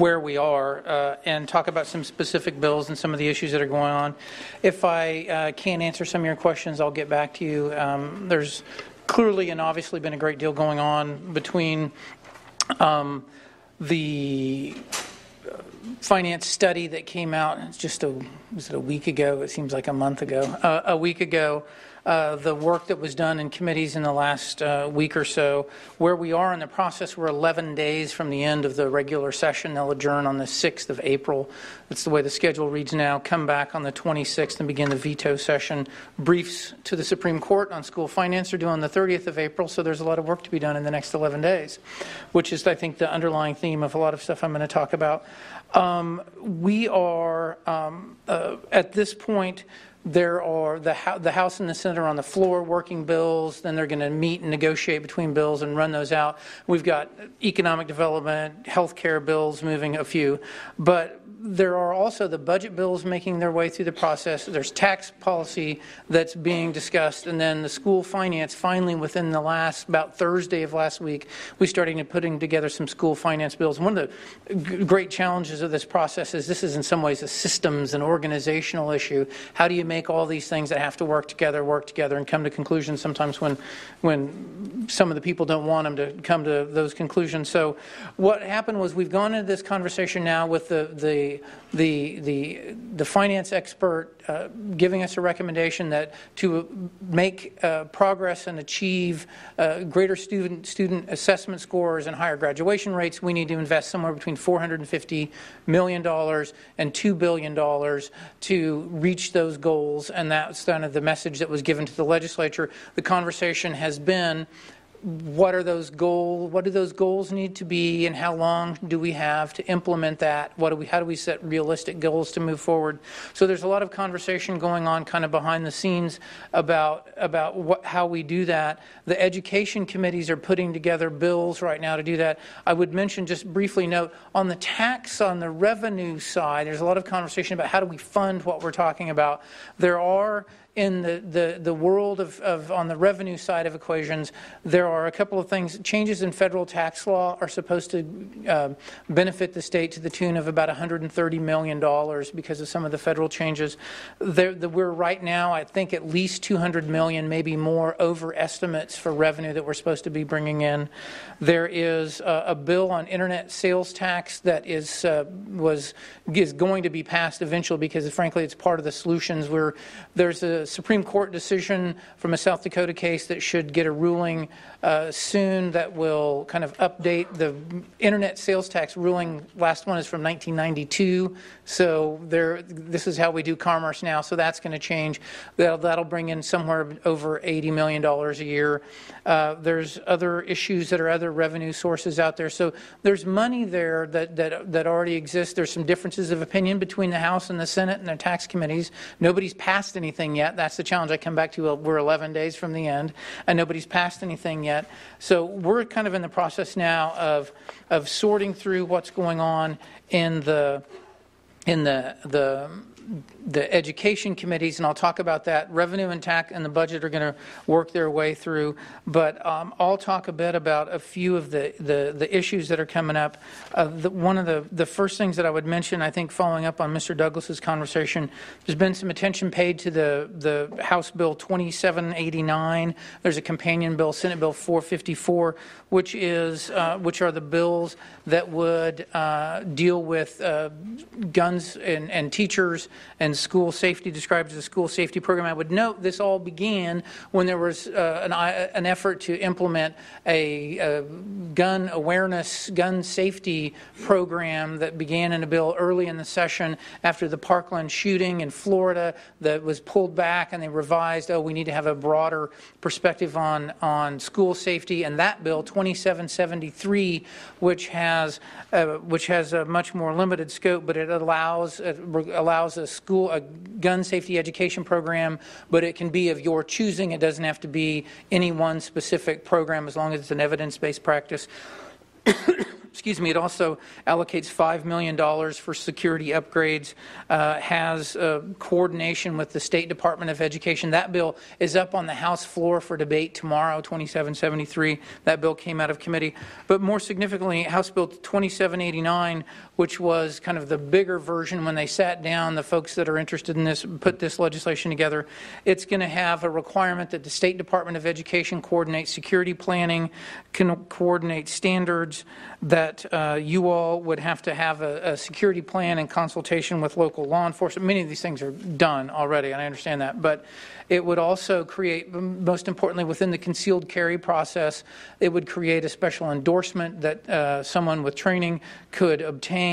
where we are uh, and talk about some specific bills and some of the issues that are going on. If I uh, can't answer some of your questions, I'll get back to you. Um, there's clearly and obviously been a great deal going on between um, the finance study that came out just a was it a week ago? It seems like a month ago. Uh, a week ago uh, the work that was done in committees in the last uh, week or so. Where we are in the process, we're 11 days from the end of the regular session. They'll adjourn on the 6th of April. That's the way the schedule reads now. Come back on the 26th and begin the veto session. Briefs to the Supreme Court on school finance are due on the 30th of April, so there's a lot of work to be done in the next 11 days, which is, I think, the underlying theme of a lot of stuff I'm going to talk about. Um, we are, um, uh, at this point, there are the, the House and the Senate are on the floor working bills. Then they're going to meet and negotiate between bills and run those out. We've got economic development, health care bills moving a few. But there are also the budget bills making their way through the process. There's tax policy that's being discussed, and then the school finance. Finally, within the last about Thursday of last week, we started putting together some school finance bills. One of the great challenges of this process is this is in some ways a systems and organizational issue. How do you make all these things that have to work together work together and come to conclusions? Sometimes when when some of the people don't want them to come to those conclusions. So what happened was we've gone into this conversation now with the the the, the, the, finance expert uh, giving us a recommendation that to make uh, progress and achieve uh, greater student, student assessment scores and higher graduation rates, we need to invest somewhere between $450 million and $2 billion to reach those goals. And that's kind of the message that was given to the legislature. The conversation has been what are those goals what do those goals need to be and how long do we have to implement that? What do we how do we set realistic goals to move forward? So there's a lot of conversation going on kind of behind the scenes about about what, how we do that. The education committees are putting together bills right now to do that. I would mention just briefly note on the tax on the revenue side there's a lot of conversation about how do we fund what we're talking about. There are in the, the, the world of, of on the revenue side of equations, there are a couple of things. Changes in federal tax law are supposed to uh, benefit the state to the tune of about $130 million because of some of the federal changes. There, the, we're right now, I think, at least 200 million, maybe more, over estimates for revenue that we're supposed to be bringing in. There is a, a bill on internet sales tax that is uh, was is going to be passed eventually because, frankly, it's part of the solutions. Where there's a Supreme Court decision from a South Dakota case that should get a ruling uh, soon that will kind of update the internet sales tax ruling. Last one is from 1992, so. This is how we do commerce now. So that's going to change. That'll, that'll bring in somewhere over 80 million dollars a year. Uh, there's other issues that are other revenue sources out there. So there's money there that that that already exists. There's some differences of opinion between the House and the Senate and their tax committees. Nobody's passed anything yet. That's the challenge. I come back to. We're 11 days from the end, and nobody's passed anything yet. So we're kind of in the process now of of sorting through what's going on in the in the the the education committees, and I'll talk about that. Revenue and tax and the budget are going to work their way through, but um, I'll talk a bit about a few of the, the, the issues that are coming up. Uh, the, one of the, the first things that I would mention, I think following up on Mr. Douglas's conversation, there's been some attention paid to the, the House Bill 2789. There's a companion bill, Senate Bill 454, which is uh, which are the bills that would uh, deal with uh, guns and, and teachers and school safety, described as a school safety program. I would note this all began when there was uh, an, an, effort to implement a, a, gun awareness, gun safety program that began in a bill early in the session after the Parkland shooting in Florida that was pulled back and they revised, oh, we need to have a broader perspective on, on school safety. And that bill, 2773, which has, uh, which has a much more limited scope, but it allows, it allows a school, a gun safety education program, but it can be of your choosing. It doesn't have to be any one specific program as long as it's an evidence-based practice. excuse me, it also allocates $5 million for security upgrades, uh, has uh, coordination with the State Department of Education. That bill is up on the House floor for debate tomorrow, 2773. That bill came out of committee. But more significantly, House Bill 2789, which was kind of the bigger version when they sat down, the folks that are interested in this put this legislation together. It's going to have a requirement that the State Department of Education coordinate security planning, can coordinate standards, that uh, you all would have to have a, a, security plan in consultation with local law enforcement. Many of these things are done already, and I understand that. But it would also create, most importantly, within the concealed carry process, it would create a special endorsement that uh, someone with training could obtain,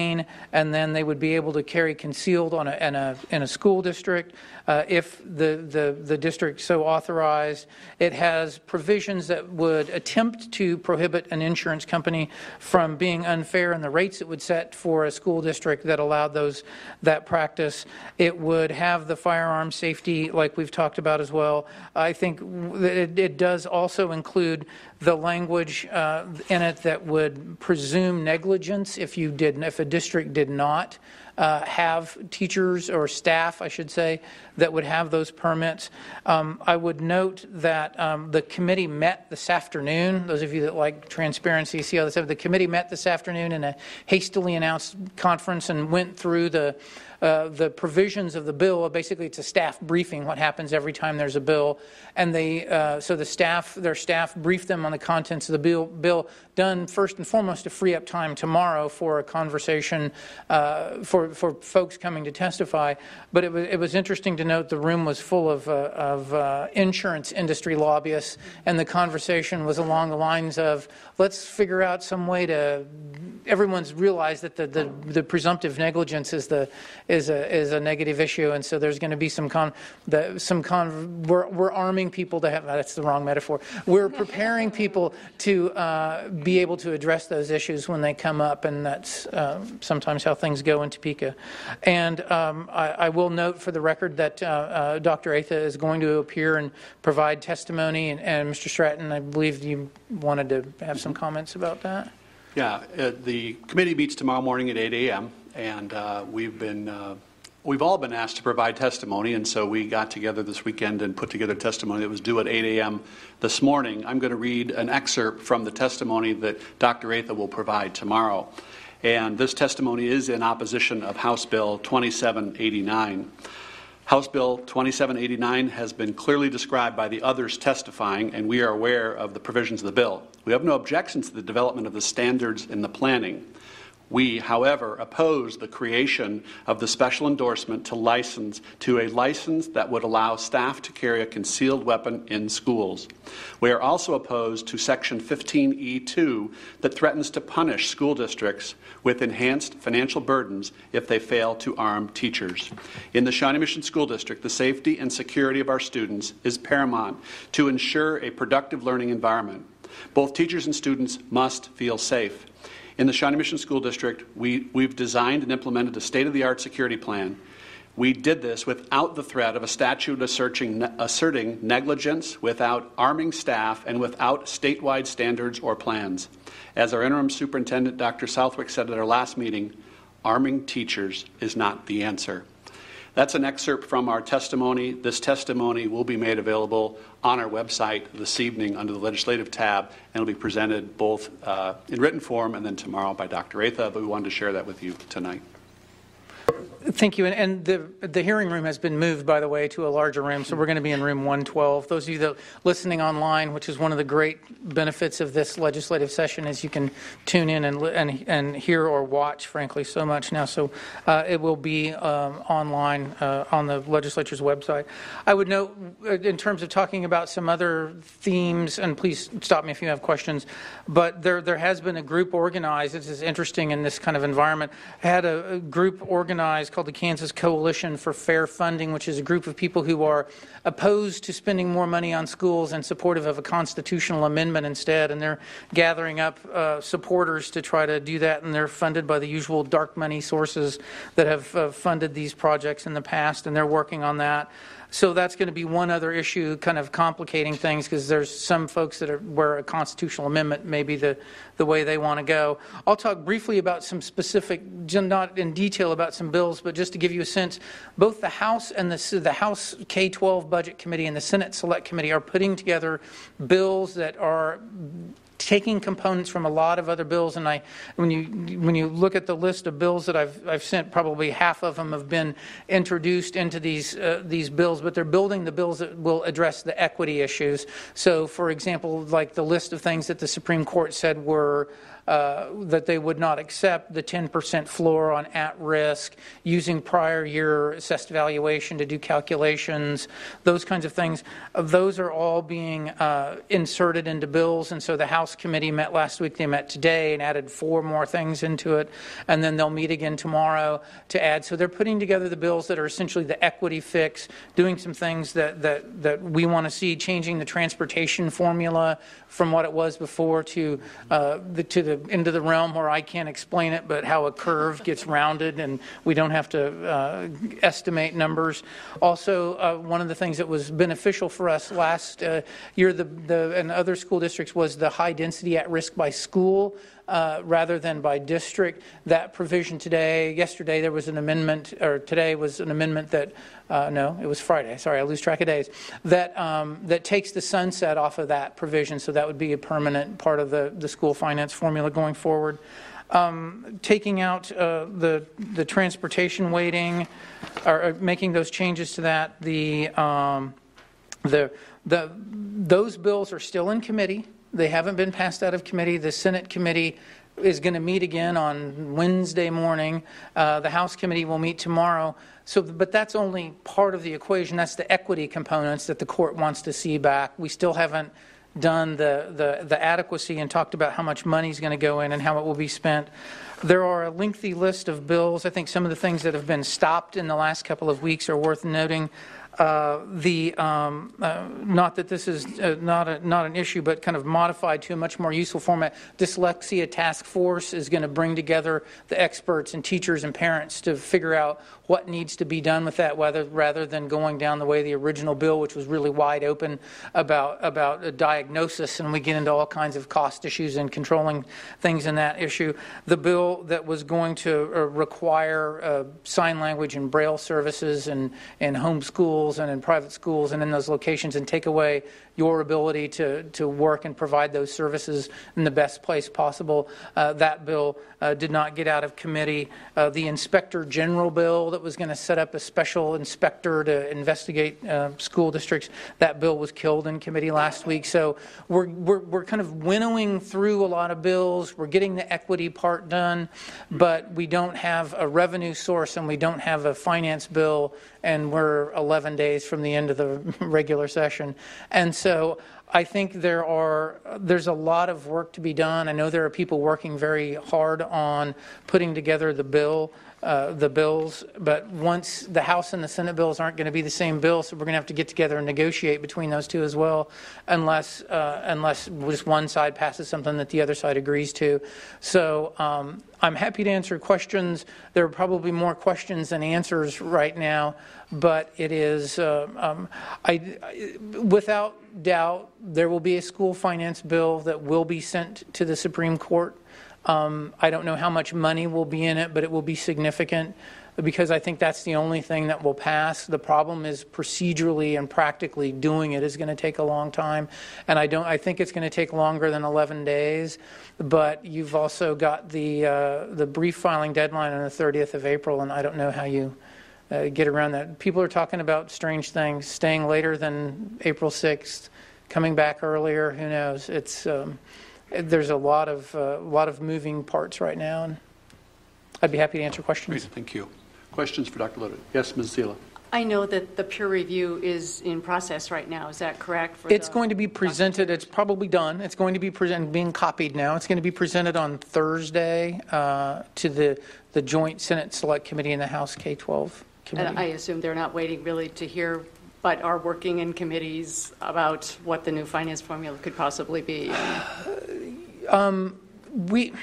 and then they would be able to carry concealed on a, in, a, in a school district uh, if the, the, the district so authorized. It has provisions that would attempt to prohibit an insurance company from being unfair in the rates it would set for a school district that allowed those that practice. It would have the firearm safety, like we've talked about as well. I think it, it does also include the language uh, in it that would presume negligence if you did if a district did not uh, have teachers or staff, I should say, that would have those permits. Um, I would note that um, the committee met this afternoon. Those of you that like transparency see how this. stuff. The committee met this afternoon in a hastily announced conference and went through the uh, the provisions of the bill. Basically, it's a staff briefing. What happens every time there's a bill, and they uh, so the staff, their staff, brief them on the contents of the bill. Bill done first and foremost to free up time tomorrow for a conversation uh, for for folks coming to testify. But it was it was interesting to note the room was full of uh, of uh, insurance industry lobbyists, and the conversation was along the lines of let's figure out some way to. Everyone's realized that the, the, the presumptive negligence is the is a is a negative issue, and so there's going to be some con the, some con we're, we're arming people to have that's the wrong metaphor. We're preparing people to uh, be able to address those issues when they come up, and that's uh, sometimes how things go in Topeka. And um, I, I, will note for the record that uh, uh Dr. Atha is going to appear and provide testimony, and, and Mr. Stratton, I believe you wanted to have some comments about that. Yeah, uh, the committee meets tomorrow morning at 8 a.m and uh, we've been uh, we've all been asked to provide testimony, and so we got together this weekend and put together testimony that was due at 8 a.m. this morning. I'm going to read an excerpt from the testimony that Dr. Atha will provide tomorrow. And this testimony is in opposition of House Bill 2789. House Bill 2789 has been clearly described by the others testifying, and we are aware of the provisions of the bill. We have no objections to the development of the standards in the planning. We, however, oppose the creation of the special endorsement to license to a license that would allow staff to carry a concealed weapon in schools. We are also opposed to section 15E2 that threatens to punish school districts with enhanced financial burdens if they fail to arm teachers. In the Shawnee Mission School District, the safety and security of our students is paramount to ensure a productive learning environment. Both teachers and students must feel safe. In the Shawnee Mission School District, we, we've designed and implemented a state of the art security plan. We did this without the threat of a statute asserting, asserting negligence, without arming staff, and without statewide standards or plans. As our interim superintendent, Dr. Southwick, said at our last meeting, arming teachers is not the answer. That's an excerpt from our testimony. This testimony will be made available on our website this evening under the legislative tab, and it'll be presented both uh, in written form and then tomorrow by Dr. Atha, but we wanted to share that with you tonight. Thank you. And, and the, the hearing room has been moved, by the way, to a larger room, so we're going to be in room 112. Those of you that listening online, which is one of the great benefits of this legislative session, is you can tune in and, and, and hear or watch, frankly, so much now. So uh, it will be um, online uh, on the legislature's website. I would note, uh, in terms of talking about some other themes, and please stop me if you have questions, but there, there has been a group organized. This is interesting in this kind of environment. I had a, a group organized called the Kansas Coalition for Fair Funding, which is a group of people who are opposed to spending more money on schools and supportive of a constitutional amendment instead. And they're gathering up uh, supporters to try to do that, and they're funded by the usual dark money sources that have uh, funded these projects in the past, and they're working on that. So that's going to be one other issue, kind of complicating things, because there's some folks that are where a constitutional amendment may be the, the way they want to go. I'll talk briefly about some specific, not in detail about some bills, but just to give you a sense, both the House and the, the House K-12 Budget Committee and the Senate Select Committee are putting together bills that are taking components from a lot of other bills, and I, when you when you look at the list of bills that I've I've sent, probably half of them have been introduced into these uh, these bills, but they're building the bills that will address the equity issues. So, for example, like the list of things that the Supreme Court said were uh, that they would not accept the 10% floor on at risk, using prior year assessed valuation to do calculations, those kinds of things. Those are all being uh, inserted into bills. And so the House committee met last week, they met today and added four more things into it. And then they'll meet again tomorrow to add. So they're putting together the bills that are essentially the equity fix, doing some things that, that, that we want to see, changing the transportation formula from what it was before to, uh, the, to the into the realm where I can't explain it, but how a curve gets rounded and we don't have to uh, estimate numbers. Also, uh, one of the things that was beneficial for us last uh, year the, the, and other school districts was the high density at risk by school uh, rather than by district. That provision today, yesterday there was an amendment, or today was an amendment that, uh, no, it was Friday. Sorry, I lose track of days. That um, that takes the sunset off of that provision, so that would be a permanent part of the the school finance formula going forward. Um, taking out uh, the the transportation weighting, or, or, making those changes to that. The um, the the those bills are still in committee. They haven't been passed out of committee. The Senate committee is going to meet again on Wednesday morning. Uh, the House committee will meet tomorrow. So, but that's only part of the equation. That's the equity components that the court wants to see back. We still haven't done the, the, the adequacy and talked about how much money is going to go in and how it will be spent. There are a lengthy list of bills. I think some of the things that have been stopped in the last couple of weeks are worth noting. Uh, the um, uh, not that this is uh, not a, not an issue, but kind of modified to a much more useful format. Dyslexia task force is going to bring together the experts and teachers and parents to figure out what needs to be done with that, whether, rather than going down the way the original bill, which was really wide open about about a diagnosis, and we get into all kinds of cost issues and controlling things in that issue. The bill that was going to uh, require uh, sign language and braille services and in homeschool schools and in private schools and in those locations and take away your ability to, to work and provide those services in the best place possible. Uh, that bill uh, did not get out of committee. Uh, the inspector general bill that was going to set up a special inspector to investigate uh, school districts, that bill was killed in committee last week. So we're, we're, we're kind of winnowing through a lot of bills. We're getting the equity part done, but we don't have a revenue source and we don't have a finance bill, and we're 11 days from the end of the regular session. And I think there are there's a lot of work to be done. I know there are people working very hard on putting together the bill. Uh, the bills, but once the House and the Senate bills aren't going to be the same bill, so we're going to have to get together and negotiate between those two as well, unless uh, unless just one side passes something that the other side agrees to. So um, I'm happy to answer questions. There are probably more questions than answers right now, but it is uh, um, I, I, without doubt there will be a school finance bill that will be sent to the Supreme Court. Um, I don't know how much money will be in it, but it will be significant. because I think that's the only thing that will pass. The problem is procedurally and practically doing it is going to take a long time, and I don't. I think it's going to take longer than 11 days. But you've also got the uh, the brief filing deadline on the 30th of April, and I don't know how you. Uh, get around that. People are talking about strange things, staying later than April 6th, coming back earlier. Who knows? It's um, there's a lot of uh, lot of moving parts right now, and I'd be happy to answer questions. Great, thank you. Questions for Dr. Loden? Yes, Ms. Zila. I know that the peer review is in process right now. Is that correct? For It's the- going to be presented, it's probably done, it's going to be presented, being copied now. It's going to be presented on Thursday uh, to the, the Joint Senate Select Committee and the House K-12 And I assume they're not waiting really to hear, but are working in committees about what the new finance formula could possibly be. Um, We,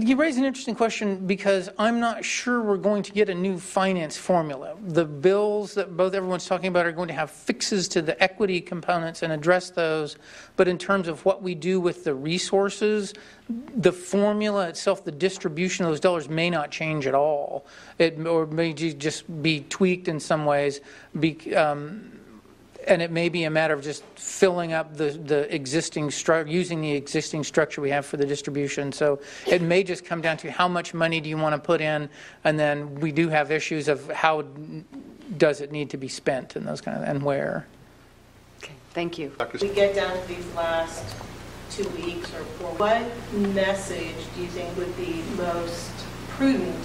you raise an interesting question because I'm not sure we're going to get a new finance formula. The bills that both everyone's talking about are going to have fixes to the equity components and address those. But in terms of what we do with the resources, the formula itself, the distribution of those dollars may not change at all. It or may just be tweaked in some ways. Be, um, and it may be a matter of just filling up the, the existing stru- using the existing structure we have for the distribution. So it may just come down to how much money do you want to put in, and then we do have issues of how does it need to be spent and those kind of and where. Okay, thank you. We get down to these last two weeks or four, what message do you think would be most prudent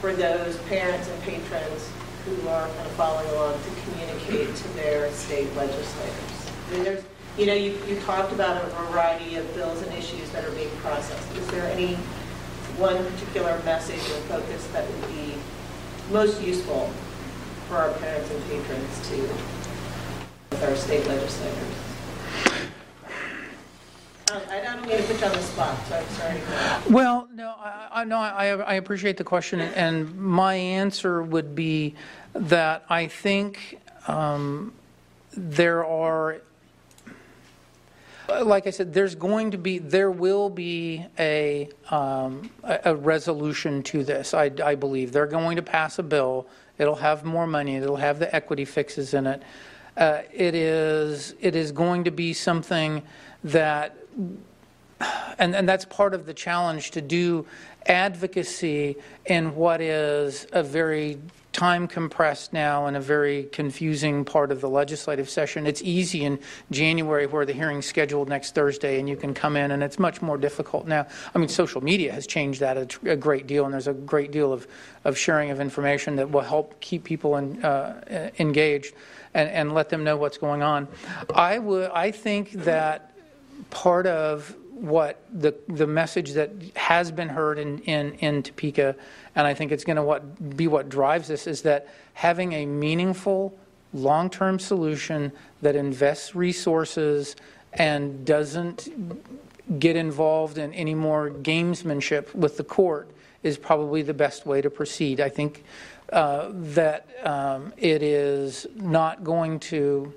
for those parents and patrons who are kind of following along to communicate to their state legislators? I mean, there's, you know, you, you talked about a variety of bills and issues that are being processed. Is there any one particular message or focus that would be most useful for our parents and patrons to, with our state legislators? Um, I don't mean to put you on the spot, so I'm sorry. Well, no, I, I, no, I, I appreciate the question, and my answer would be that I think um, there are, like I said, there's going to be, there will be a, um, a, a resolution to this. I, I believe they're going to pass a bill. It'll have more money. It'll have the equity fixes in it. Uh, it is, it is going to be something that and, and that's part of the challenge to do advocacy in what is a very time compressed now and a very confusing part of the legislative session. It's easy in January where the hearing's scheduled next Thursday and you can come in, and it's much more difficult now. I mean, social media has changed that a, a great deal, and there's a great deal of, of sharing of information that will help keep people in, uh, engaged and, and let them know what's going on. I would, I think that part of what the the message that has been heard in in, in Topeka, and I think it's going to what be what drives this is that having a meaningful long-term solution that invests resources and doesn't get involved in any more gamesmanship with the court is probably the best way to proceed. I think uh, that um, it is not going to.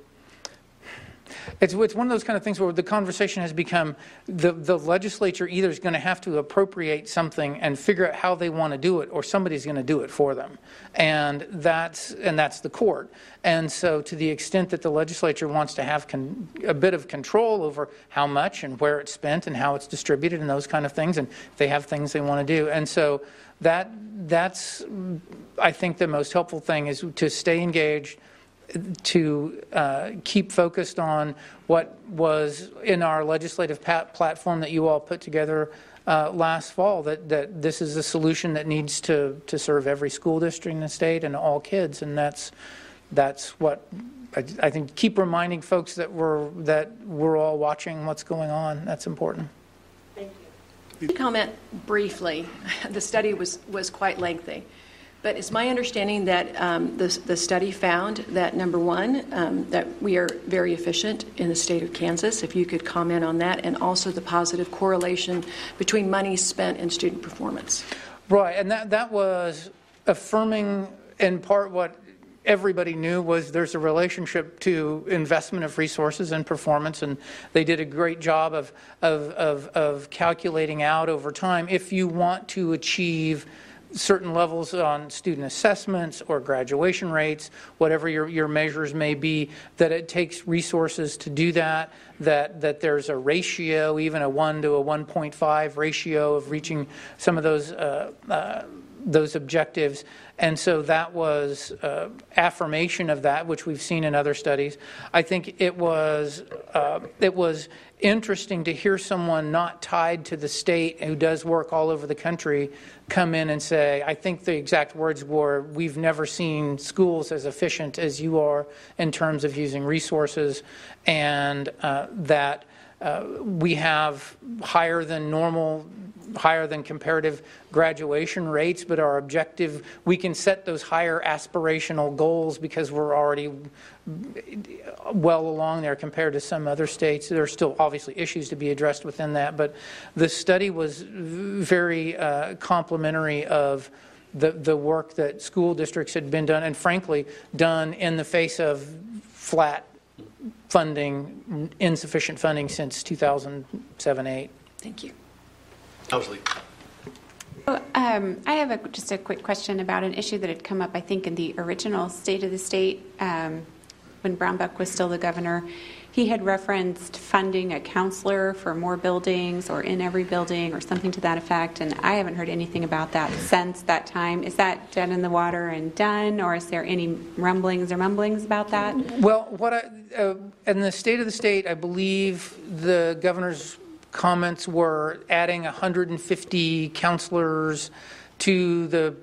It's, it's one of those kind of things where the conversation has become the, the legislature either is going to have to appropriate something and figure out how they want to do it, or somebody's going to do it for them, and that's and that's the court. And so, to the extent that the legislature wants to have con, a bit of control over how much and where it's spent and how it's distributed and those kind of things, and they have things they want to do, and so that that's I think the most helpful thing is to stay engaged to uh, keep focused on what was in our legislative pat- platform that you all put together uh, last fall that, that this is a solution that needs to, to serve every school district in the state and all kids and that's that's what I, I think keep reminding folks that we're that we're all watching what's going on that's important Thank you. Comment briefly. The study was, was quite lengthy. But it's my understanding that um, the, the study found that, number one, um, that we are very efficient in the state of Kansas, if you could comment on that, and also the positive correlation between money spent and student performance. Right, and that, that was affirming in part what everybody knew was there's a relationship to investment of resources and performance, and they did a great job of, of, of, of calculating out over time if you want to achieve certain levels on student assessments or graduation rates, whatever your, your measures may be, that it takes resources to do that, that, that there's a ratio, even a 1 to a 1.5 ratio of reaching some of those, uh, uh, those objectives. And so that was uh, affirmation of that, which we've seen in other studies. I think it was, uh, it was interesting to hear someone not tied to the state who does work all over the country come in and say, I think the exact words were, We've never seen schools as efficient as you are in terms of using resources, and uh, that uh, we have higher than normal higher than comparative graduation rates, but our objective, we can set those higher aspirational goals because we're already well along there compared to some other states. There are still obviously issues to be addressed within that, but the study was very uh, complimentary of the, the work that school districts had been done, and frankly, done in the face of flat funding, insufficient funding since 2007 8. Thank you. Owsley. Oh, um, I have a, just a quick question about an issue that had come up, I think, in the original State of the State um, when Brownback was still the governor. He had referenced funding a counselor for more buildings or in every building or something to that effect, and I haven't heard anything about that since that time. Is that dead in the water and done, or is there any rumblings or mumblings about that? Well, what I, uh, in the State of the State, I believe the governor's comments were adding 150 counselors to the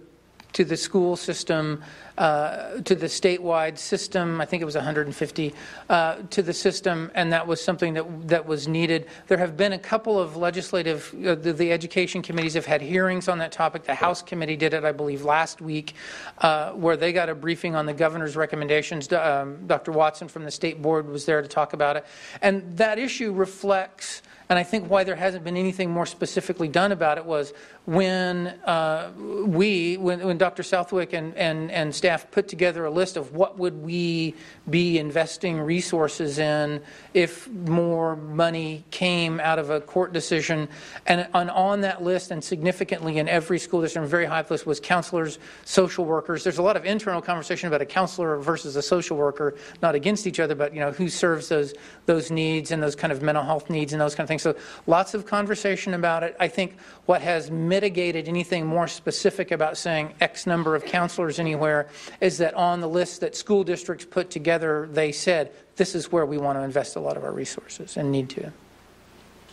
to the school system, uh, to the statewide system. I think it was 150 uh, to the system, and that was something that that was needed. There have been a couple of legislative. Uh, the, the, education committees have had hearings on that topic. The House committee did it, I believe, last week, uh, where they got a briefing on the governor's recommendations. Um, Dr. Watson from the state board was there to talk about it, and that issue reflects. And I think why there hasn't been anything more specifically done about it was when uh, we, when, when Dr. Southwick and, and, and staff put together a list of what would we be investing resources in if more money came out of a court decision, and, on that list and significantly in every school district, very high list was counselors, social workers. There's a lot of internal conversation about a counselor versus a social worker, not against each other, but you know who serves those those needs and those kind of mental health needs and those kind of things. So lots of conversation about it. I think what has mitigated anything more specific about saying X number of counselors anywhere is that on the list that school districts put together, they said, this is where we want to invest a lot of our resources and need to.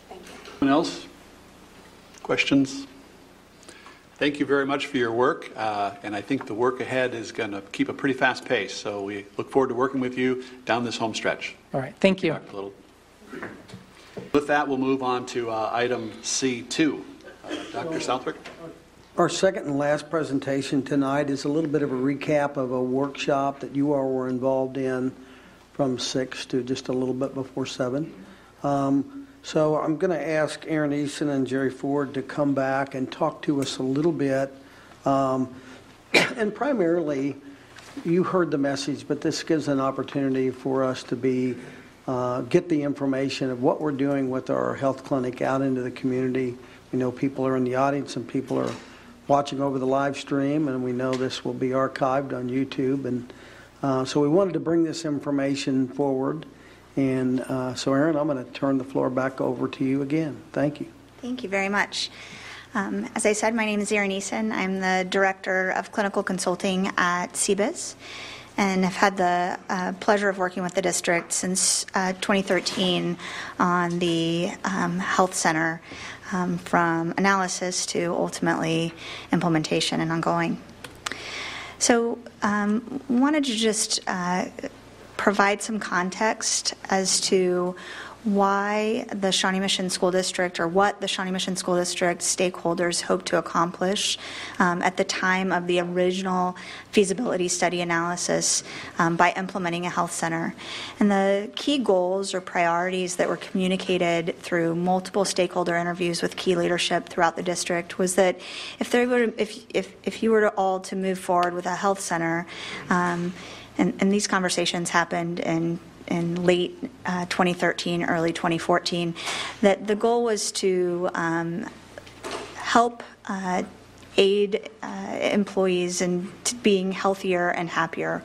Thank you. Anyone else? Questions? Thank you very much for your work, uh, and I think the work ahead is going to keep a pretty fast pace. So we look forward to working with you down this home stretch. All right, thank you. With that, we'll move on to uh, item C2. Dr. Southwick? Our second and last presentation tonight is a little bit of a recap of a workshop that you all were involved in from 6 to just a little bit before 7. Um, so I'm going to ask Aaron Eason and Jerry Ford to come back and talk to us a little bit. Um, and primarily, you heard the message, but this gives an opportunity for us to be uh, get the information of what we're doing with our health clinic out into the community we know people are in the audience and people are watching over the live stream, and we know this will be archived on YouTube. And uh, so we wanted to bring this information forward. And uh, so, Aaron, I'm going to turn the floor back over to you again. Thank you. Thank you very much. Um, as I said, my name is Erin Eason. I'm the Director of Clinical Consulting at CBIZ and have had the uh, pleasure of working with the district since uh, 2013 on the um, health center um, from analysis to ultimately implementation and ongoing. So, um, wanted to just uh, provide some context as to why the Shawnee Mission School District or what the Shawnee Mission School District stakeholders hope to accomplish um, at the time of the original feasibility study analysis um, by implementing a health center. And the key goals or priorities that were communicated through multiple stakeholder interviews with key leadership throughout the district was that if there were if if, if you were to all to move forward with a health center um, and, and these conversations happened in in late uh, 2013, early 2014, that the goal was to um, help uh, aid uh, employees in being healthier and happier,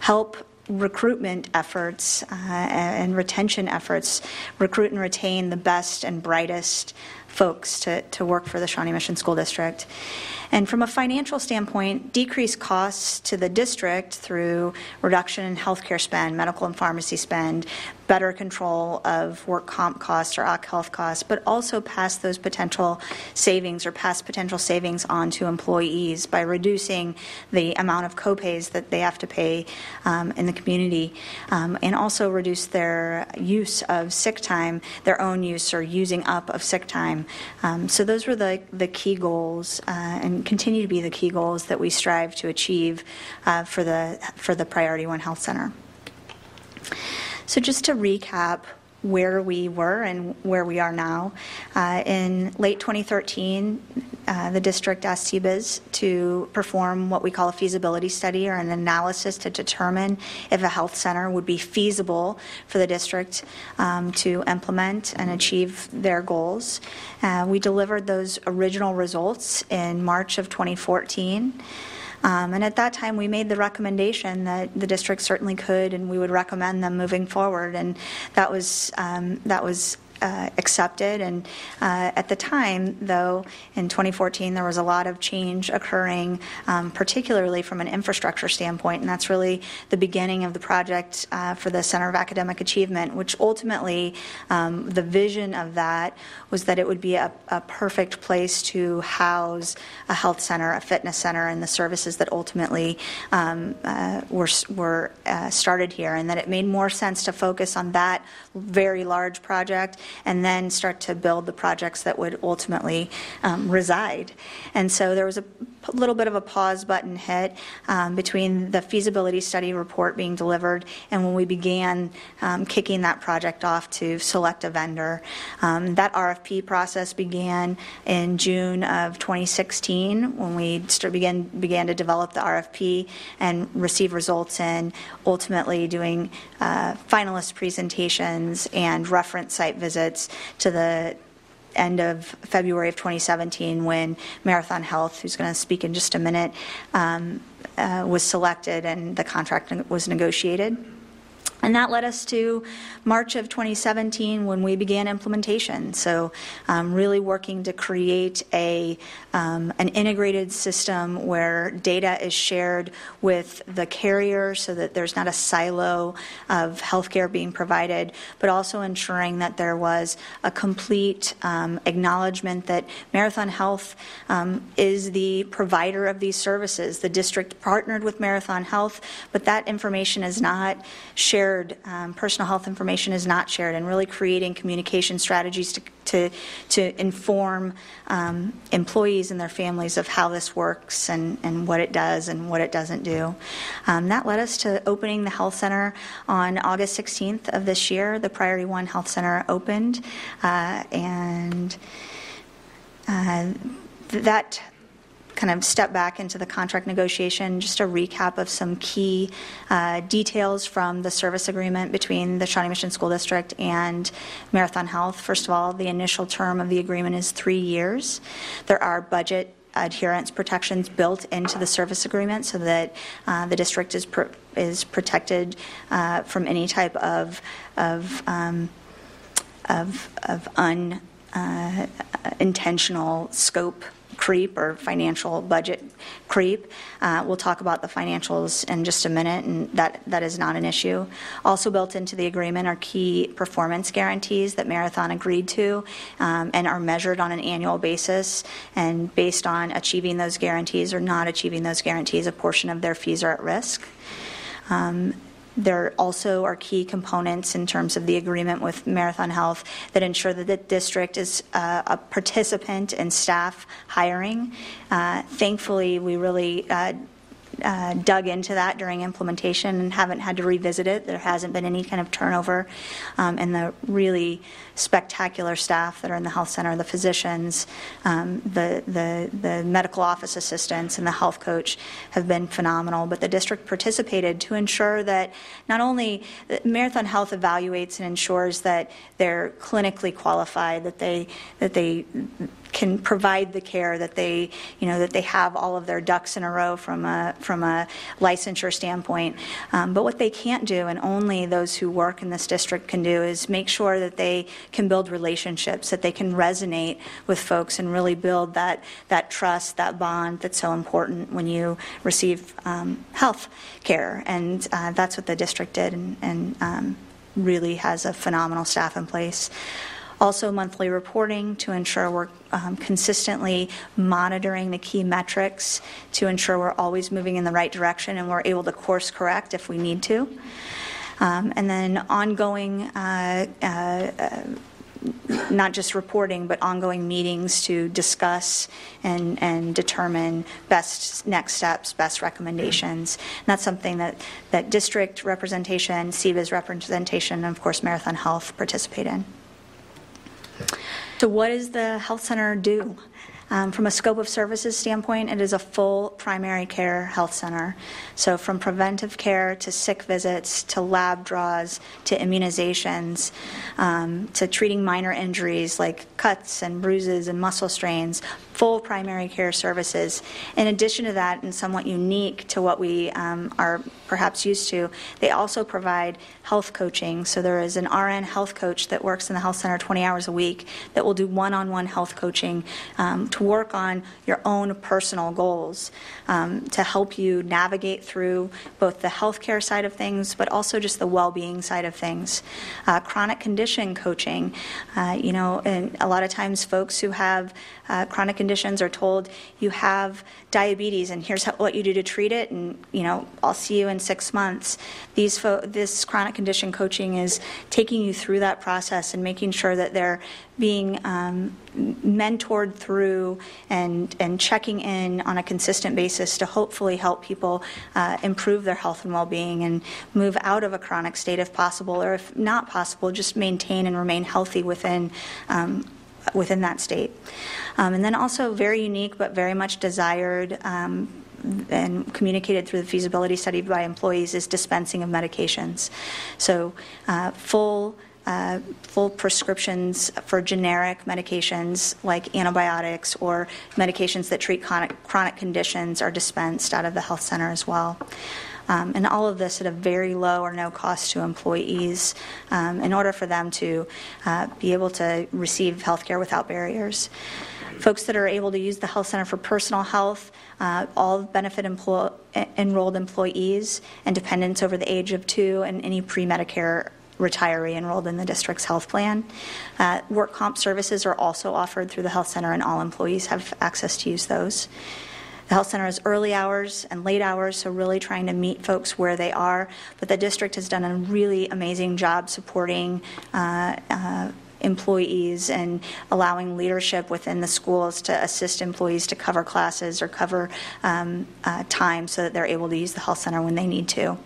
help recruitment efforts uh, and retention efforts, recruit and retain the best and brightest folks to, to work for the Shawnee Mission School District. And from a financial standpoint, decrease costs to the district through reduction in healthcare spend, medical and pharmacy spend, better control of work comp costs or OC health costs, but also pass those potential savings or pass potential savings on to employees by reducing the amount of copays that they have to pay um, in the community, um, and also reduce their use of sick time, their own use or using up of sick time. Um, so those were the, the key goals uh, and continue to be the key goals that we strive to achieve uh, for the for the Priority One Health Center. So, just to recap where we were and where we are now, uh, in late 2013, uh, the district asked CBIZ to perform what we call a feasibility study or an analysis to determine if a health center would be feasible for the district um, to implement and achieve their goals. Uh, we delivered those original results in March of 2014. Um, and at that time, we made the recommendation that the district certainly could, and we would recommend them moving forward. And that was um, that was uh, accepted. And uh, at the time, though, in 2014, there was a lot of change occurring, um, particularly from an infrastructure standpoint, and that's really the beginning of the project uh, for the Center of Academic Achievement, which ultimately, um, the vision of that was that it would be a, a, perfect place to house a health center, a fitness center, and the services that ultimately um, uh, were, were uh, started here, and that it made more sense to focus on that very large project and then start to build the projects that would ultimately um, reside. And so there was a little bit of a pause button hit um, between the feasibility study report being delivered and when we began um, kicking that project off to select a vendor. Um, that RFP process began in June of 2016 when we began, began to develop the RFP and receive results in ultimately doing uh, finalist presentations and reference site visits to the end of February of 2017 when Marathon Health, who's going to speak in just a minute, um, uh, was selected and the contract was negotiated. And that led us to March of 2017 when we began implementation. So, um, really working to create a, um, an integrated system where data is shared with the carrier so that there's not a silo of healthcare being provided, but also ensuring that there was a complete um, acknowledgement that Marathon Health um, is the provider of these services. The district partnered with Marathon Health, but that information is not shared shared, um, personal health information is not shared, and really creating communication strategies to, to, to inform um, employees and their families of how this works and, and what it does and what it doesn't do. Um, that led us to opening the health center on August 16th of this year. The Priority One Health Center opened, uh, and uh, that kind of step back into the contract negotiation, just a recap of some key uh, details from the service agreement between the Shawnee Mission School District and Marathon Health. First of all, the initial term of the agreement is three years. There are budget adherence protections built into the service agreement so that uh, the district is pr- is protected uh, from any type of of um, of, of unintentional uh, scope creep or financial budget creep. Uh, we'll talk about the financials in just a minute, and that, that is not an issue. Also built into the agreement are key performance guarantees that Marathon agreed to um, and are measured on an annual basis. And based on achieving those guarantees or not achieving those guarantees, a portion of their fees are at risk. Um, there also are key components in terms of the agreement with Marathon Health that ensure that the district is uh, a participant in staff hiring. Uh, thankfully, we really uh, uh, dug into that during implementation and haven't had to revisit it. There hasn't been any kind of turnover, um, and the really spectacular staff that are in the health center, the physicians, um, the, the, the medical office assistants, and the health coach have been phenomenal. But the district participated to ensure that not only Marathon Health evaluates and ensures that they're clinically qualified, that they that they can provide the care that they, you know, that they have all of their ducks in a row from a from a licensure standpoint. Um, but what they can't do, and only those who work in this district can do, is make sure that they can build relationships, that they can resonate with folks, and really build that that trust, that bond that's so important when you receive um, health care. And uh, that's what the district did, and, and um, really has a phenomenal staff in place. Also, monthly reporting to ensure we're um, consistently monitoring the key metrics to ensure we're always moving in the right direction and we're able to course correct if we need to. Um, and then ongoing, uh, uh, not just reporting, but ongoing meetings to discuss and, and determine best next steps, best recommendations. And that's something that, that district representation, CBIZ representation, and of course Marathon Health participate in. So, what does the health center do? Um, from a scope of services standpoint, it is a full primary care health center. So, from preventive care to sick visits to lab draws to immunizations um, to treating minor injuries like cuts and bruises and muscle strains, full primary care services. In addition to that, and somewhat unique to what we um, are perhaps used to, they also provide health coaching. So there is an RN health coach that works in the health center 20 hours a week that will do one on one health coaching um, to work on your own personal goals um, to help you navigate through both the healthcare side of things, but also just the well being side of things. Uh, chronic condition coaching, uh, you know, and a lot of times folks who have uh, chronic conditions are told you have diabetes and here's how, what you do to treat it and you know I'll see you in six months. These fo- this chronic condition coaching is taking you through that process and making sure that they're being um, mentored through and and checking in on a consistent basis to hopefully help people uh, improve their health and well-being and move out of a chronic state if possible or if not possible just maintain and remain healthy within um, within that state. Um, and then also very unique but very much desired um, and communicated through the feasibility study by employees is dispensing of medications. So uh, full uh, full prescriptions for generic medications like antibiotics or medications that treat chronic, chronic conditions are dispensed out of the health center as well. Um, and all of this at a very low or no cost to employees um, in order for them to uh, be able to receive health care without barriers. Folks that are able to use the health center for personal health, uh, all benefit emplo- enrolled employees and dependents over the age of two, and any pre Medicare retiree enrolled in the district's health plan. Uh, work comp services are also offered through the health center, and all employees have access to use those. The health center has early hours and late hours, so really trying to meet folks where they are. But the district has done a really amazing job supporting. Uh, uh, employees and allowing leadership within the schools to assist employees to cover classes or cover um, uh, time so that they're able to use the health center when they need to.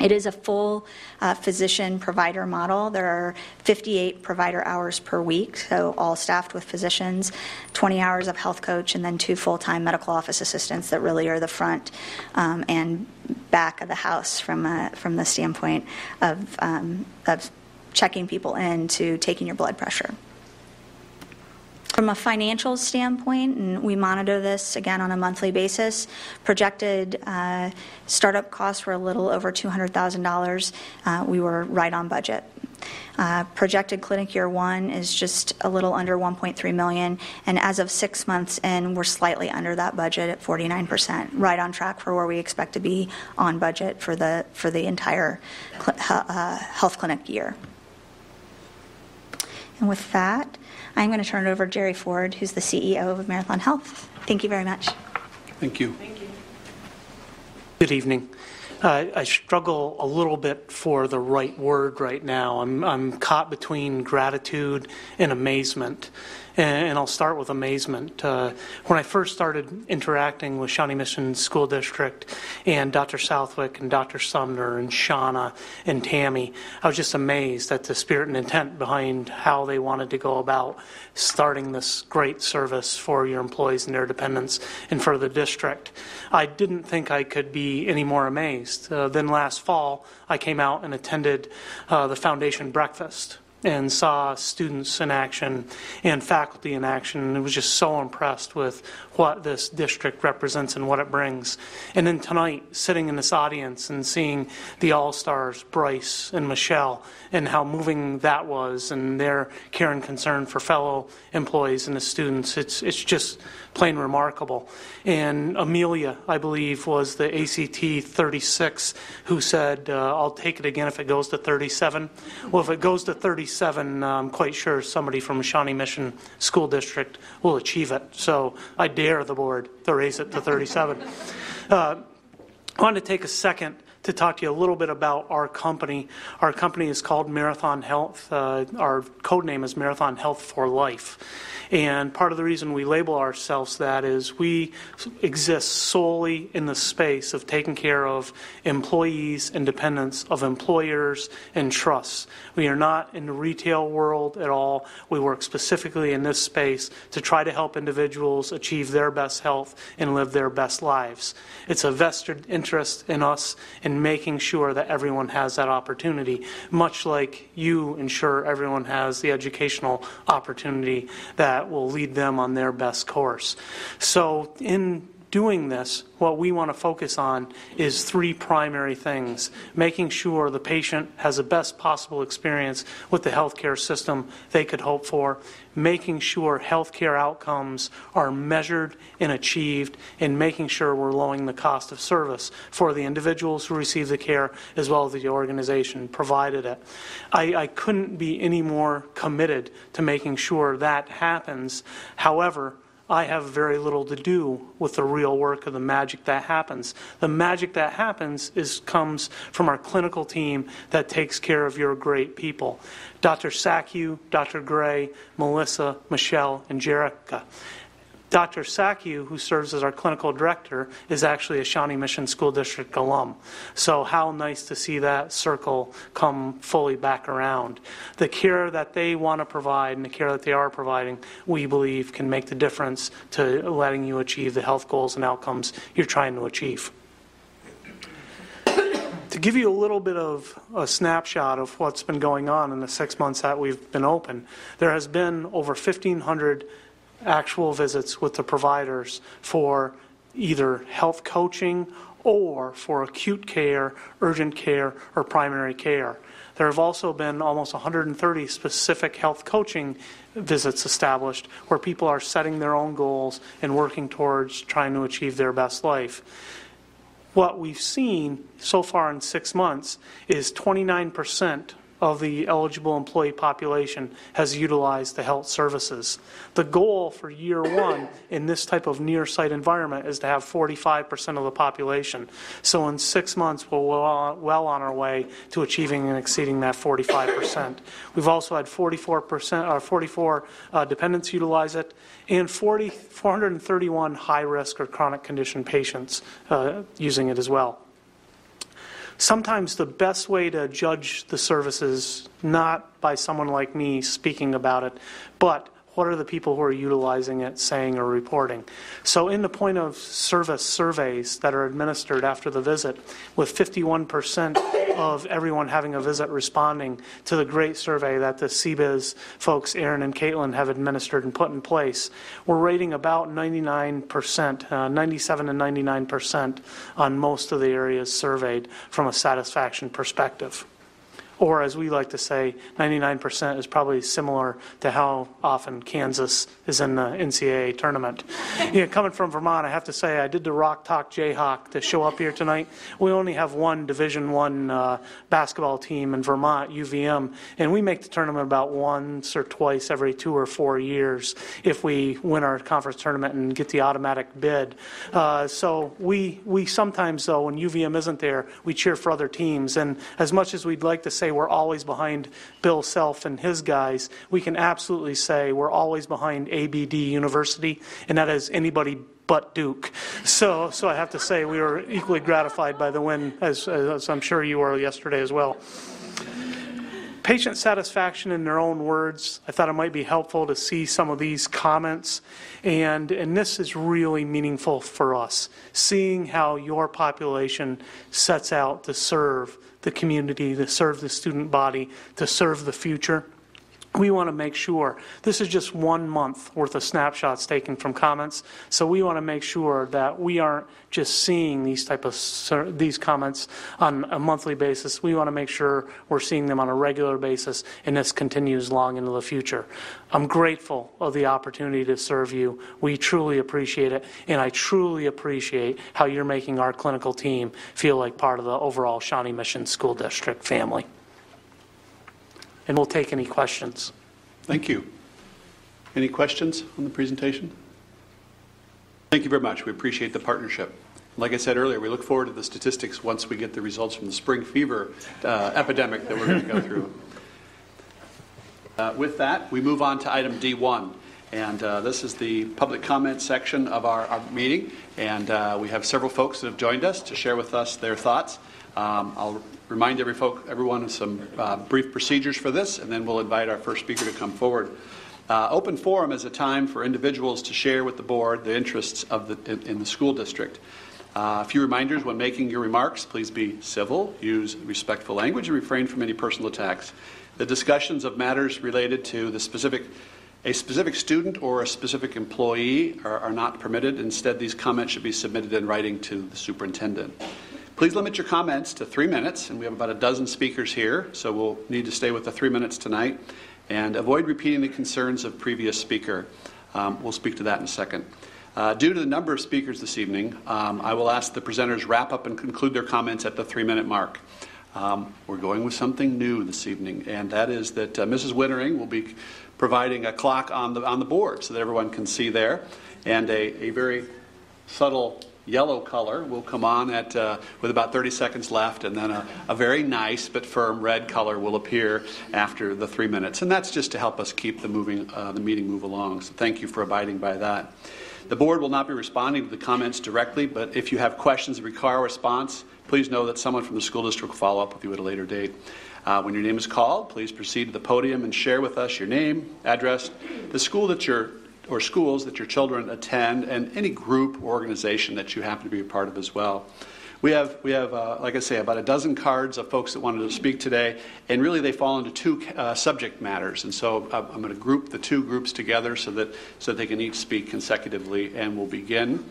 It is a full uh, physician provider model. There are 58 provider hours per week, so all staffed with physicians, 20 hours of health coach, and then two full time medical office assistants that really are the front um, and back of the house from, a, from the standpoint of, um, of checking people in to taking your blood pressure. From a financial standpoint, and we monitor this again on a monthly basis, projected uh, startup costs were a little over $200,000. Uh, we were right on budget. Uh, projected clinic year one is just a little under 1.3 million, and as of six months in, we're slightly under that budget at 49%, right on track for where we expect to be on budget for the for the entire cl- uh, health clinic year. And with that, I'm going to turn it over to Jerry Ford, who's the CEO of Marathon Health. Thank you very much. Thank you. Thank you. Good evening. Uh, I struggle a little bit for the right word right now. I'm, I'm caught between gratitude and amazement. And, and I'll start with amazement. Uh, when I first started interacting with Shawnee Mission School District and Dr. Southwick and Dr. Sumner and Shauna and Tammy, I was just amazed at the spirit and intent behind how they wanted to go about starting this great service for your employees and their dependents and for the district. I didn't think I could be any more amazed. Uh, then last fall, I came out and attended uh, the foundation breakfast and saw students in action and faculty in action and was just so impressed with what this district represents and what it brings. And then tonight, sitting in this audience and seeing the All Stars, Bryce and Michelle, and how moving that was and their care and concern for fellow employees and the students, it's, it's just plain remarkable. And Amelia, I believe, was the ACT 36 who said, uh, I'll take it again if it goes to 37. Well, if it goes to 37, I'm quite sure somebody from Shawnee Mission School District will achieve it. So I dare the board to raise it to 37. Uh, I wanted to take a second to talk to you a little bit about our company. Our company is called Marathon Health. Uh, our code name is Marathon Health for Life. And part of the reason we label ourselves that is we exist solely in the space of taking care of employees and dependents of employers and trusts. We are not in the retail world at all. We work specifically in this space to try to help individuals achieve their best health and live their best lives. It's a vested interest in us in making sure that everyone has that opportunity, much like you ensure everyone has the educational opportunity that will lead them on their best course. So, in doing this, what we want to focus on is three primary things making sure the patient has the best possible experience with the healthcare system they could hope for, making sure healthcare outcomes are measured and achieved, and making sure we're lowering the cost of service for the individuals who receive the care as well as the organization provided it. I, I couldn't be any more committed to making sure that happens. However, I have very little to do with the real work of the magic that happens. The magic that happens is comes from our clinical team that takes care of your great people. Dr. Sackhew, Dr. Gray, Melissa, Michelle, and Jerica. Dr. Sackhew, who serves as our clinical director, is actually a Shawnee Mission School District alum. So, how nice to see that circle come fully back around. The care that they want to provide and the care that they are providing, we believe, can make the difference to letting you achieve the health goals and outcomes you're trying to achieve. to give you a little bit of a snapshot of what's been going on in the six months that we've been open, there has been over 1,500 actual visits with the providers for either health coaching or for acute care, urgent care, or primary care. There have also been almost 130 specific health coaching visits established where people are setting their own goals and working towards trying to achieve their best life. What we've seen so far in six months is 29% of the eligible employee population has utilized the health services. The goal for year one in this type of near site environment is to have 45% of the population. So in six months, we're well on our way to achieving and exceeding that 45%. We've also had 44%, or uh, 44 uh, dependents utilize it, and 40, 431 high risk or chronic condition patients uh, using it as well sometimes the best way to judge the service is not by someone like me speaking about it, but what are the people who are utilizing it saying or reporting? So, in the point of service surveys that are administered after the visit, with 51% of everyone having a visit responding to the great survey that the CBIZ folks, Aaron and Caitlin, have administered and put in place, we're rating about 99%, uh, 97 and 99% on most of the areas surveyed from a satisfaction perspective or as we like to say, 99% is probably similar to how often Kansas is in the NCAA tournament. you know, coming from Vermont, I have to say I did the Rock Chalk Jayhawk to show up here tonight. We only have one Division One uh, basketball team in Vermont, UVM, and we make the tournament about once or twice every two or four years if we win our conference tournament and get the automatic bid. Uh, so we we sometimes though when UVM isn't there, we cheer for other teams, and as much as we'd like to say say we're always behind Bill Self and his guys, we can absolutely say we're always behind ABD University, and that is anybody but Duke. So, so I have to say we were equally gratified by the win, as, as I'm sure you were yesterday as well. Patient satisfaction in their own words. I thought it might be helpful to see some of these comments, and and this is really meaningful for us. Seeing how your population sets out to serve the community, to serve the student body, to serve the future we want to make sure this is just one month worth of snapshots taken from comments so we want to make sure that we aren't just seeing these type of these comments on a monthly basis. We want to make sure we're seeing them on a regular basis and this continues long into the future. I'm grateful of the opportunity to serve you. We truly appreciate it and i truly appreciate how you're making our clinical team feel like part of the overall shawnee mission school district family and we'll take any questions. Thank you. Any questions on the presentation? Thank you very much. We appreciate the partnership. Like I said earlier, we look forward to the statistics once we get the results from the spring fever uh, epidemic that we're going to go through. Uh, with that, we move on to item D1. And uh, this is the public comment section of our, our meeting. And uh, we have several folks that have joined us to share with us their thoughts. Um, I'll remind every folk, everyone of some uh, brief procedures for this, and then we'll invite our first speaker to come forward. Uh, open forum is a time for individuals to share with the board the interests of the, in, in the school district. Uh, a few reminders when making your remarks please be civil, use respectful language, and refrain from any personal attacks. The discussions of matters related to the specific a specific student or a specific employee are, are not permitted. Instead, these comments should be submitted in writing to the superintendent. Please limit your comments to three minutes, and we have about a dozen speakers here, so we'll need to stay with the three minutes tonight. And avoid repeating the concerns of previous speaker. Um, we'll speak to that in a second. Uh, due to the number of speakers this evening, um, I will ask the presenters wrap up and conclude their comments at the three minute mark. Um, we're going with something new this evening, and that is that uh, Mrs. Wintering will be providing a clock on the, on the board so that everyone can see there, and a, a very subtle yellow color will come on at, uh, with about 30 seconds left, and then a, a, very nice but firm red color will appear after the three minutes. And that's just to help us keep the, moving, uh, the meeting move along. So thank you for abiding by that. The board will not be responding to the comments directly, but if you have questions that require a response, please know that someone from the school district will follow up with you at a later date. Uh, when your name is called, please proceed to the podium and share with us your name, address, the school that you're or schools that your children attend, and any group or organization that you happen to be a part of as well. We have, we have uh, like I say, about a dozen cards of folks that wanted to speak today, and really they fall into two uh, subject matters. And so uh, I'm going to group the two groups together so that, so that they can each speak consecutively. And we'll begin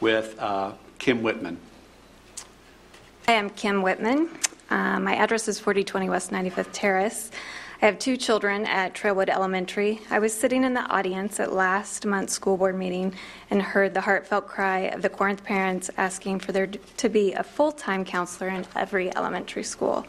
with uh, Kim Whitman. I am Kim Whitman. Uh, my address is 4020 West 95th Terrace. I have two children at Trailwood Elementary. I was sitting in the audience at last month's school board meeting and heard the heartfelt cry of the Corinth parents asking for there to be a full time counselor in every elementary school.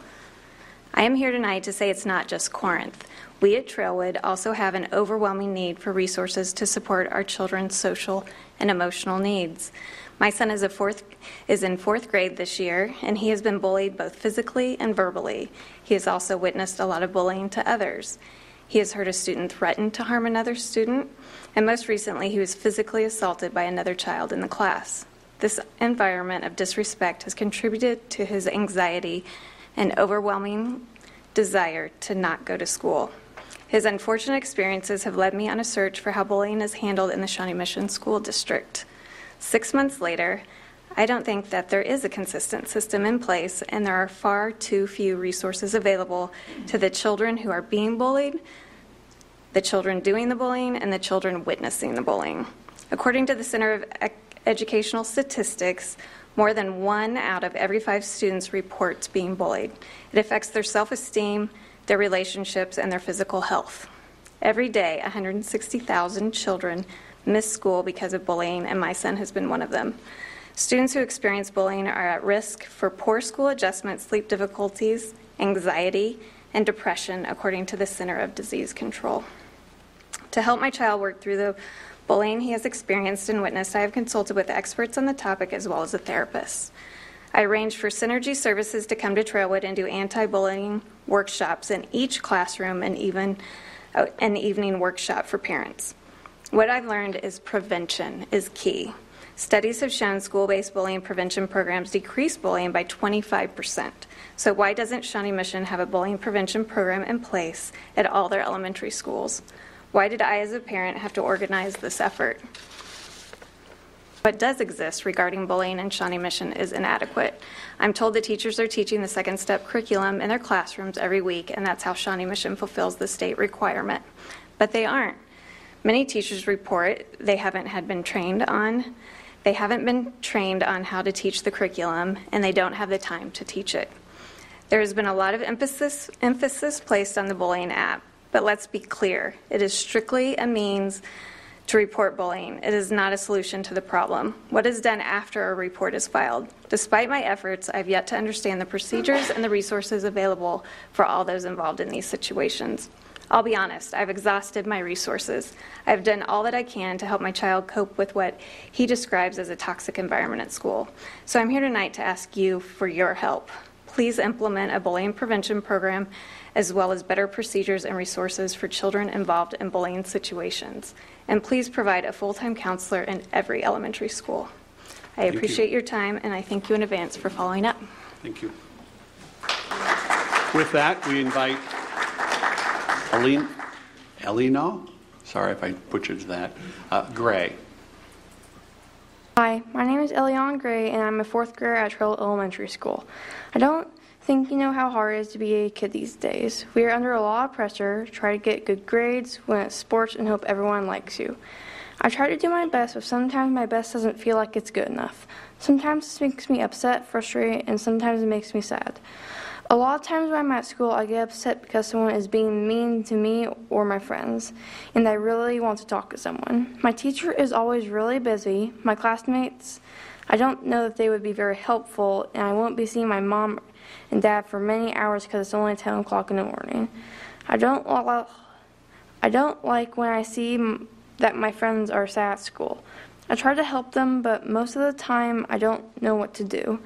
I am here tonight to say it's not just Corinth. We at Trailwood also have an overwhelming need for resources to support our children's social and emotional needs. My son is, fourth, is in fourth grade this year, and he has been bullied both physically and verbally. He has also witnessed a lot of bullying to others. He has heard a student threaten to harm another student, and most recently, he was physically assaulted by another child in the class. This environment of disrespect has contributed to his anxiety and overwhelming desire to not go to school. His unfortunate experiences have led me on a search for how bullying is handled in the Shawnee Mission School District. Six months later, I don't think that there is a consistent system in place, and there are far too few resources available to the children who are being bullied, the children doing the bullying, and the children witnessing the bullying. According to the Center of Educational Statistics, more than one out of every five students reports being bullied. It affects their self esteem, their relationships, and their physical health. Every day, 160,000 children miss school because of bullying, and my son has been one of them. Students who experience bullying are at risk for poor school adjustment, sleep difficulties, anxiety, and depression, according to the Center of Disease Control. To help my child work through the bullying he has experienced and witnessed, I have consulted with experts on the topic as well as a therapist. I arranged for Synergy Services to come to Trailwood and do anti-bullying workshops in each classroom and even uh, an evening workshop for parents. What I've learned is prevention is key. Studies have shown school-based bullying prevention programs decrease bullying by 25%. So why doesn't Shawnee Mission have a bullying prevention program in place at all their elementary schools? Why did I as a parent have to organize this effort? What does exist regarding bullying in Shawnee Mission is inadequate. I'm told the teachers are teaching the second step curriculum in their classrooms every week, and that's how Shawnee Mission fulfills the state requirement. But they aren't. Many teachers report they haven't had been trained on, they haven't been trained on how to teach the curriculum, and they don't have the time to teach it. There has been a lot of emphasis, emphasis placed on the bullying app, but let's be clear it is strictly a means to report bullying. It is not a solution to the problem. What is done after a report is filed? Despite my efforts, I've yet to understand the procedures and the resources available for all those involved in these situations. I'll be honest, I've exhausted my resources. I've done all that I can to help my child cope with what he describes as a toxic environment at school. So I'm here tonight to ask you for your help. Please implement a bullying prevention program as well as better procedures and resources for children involved in bullying situations. And please provide a full time counselor in every elementary school. I Thank you. appreciate your time and I thank you in advance for following up. Thank you. With that, we invite Elino, sorry if I butchered that, uh, Gray. Hi, my name is Eliana Gray, and I'm a fourth grader at Trail Elementary School. I don't think you know how hard it is to be a kid these days. We are under a lot of pressure, try to get good grades, win at sports, and hope everyone likes you. I try to do my best, but sometimes my best doesn't feel like it's good enough. Sometimes this makes me upset, frustrated, and sometimes it makes me sad. A lot of times when I'm at school, I get upset because someone is being mean to me or my friends, and I really want to talk to someone. My teacher is always really busy. My classmates, I don't know that they would be very helpful, and I won't be seeing my mom and dad for many hours because it's only 10 o'clock in the morning. I don't I don't like when I see that my friends are sad at school. I try to help them, but most of the time I don't know what to do.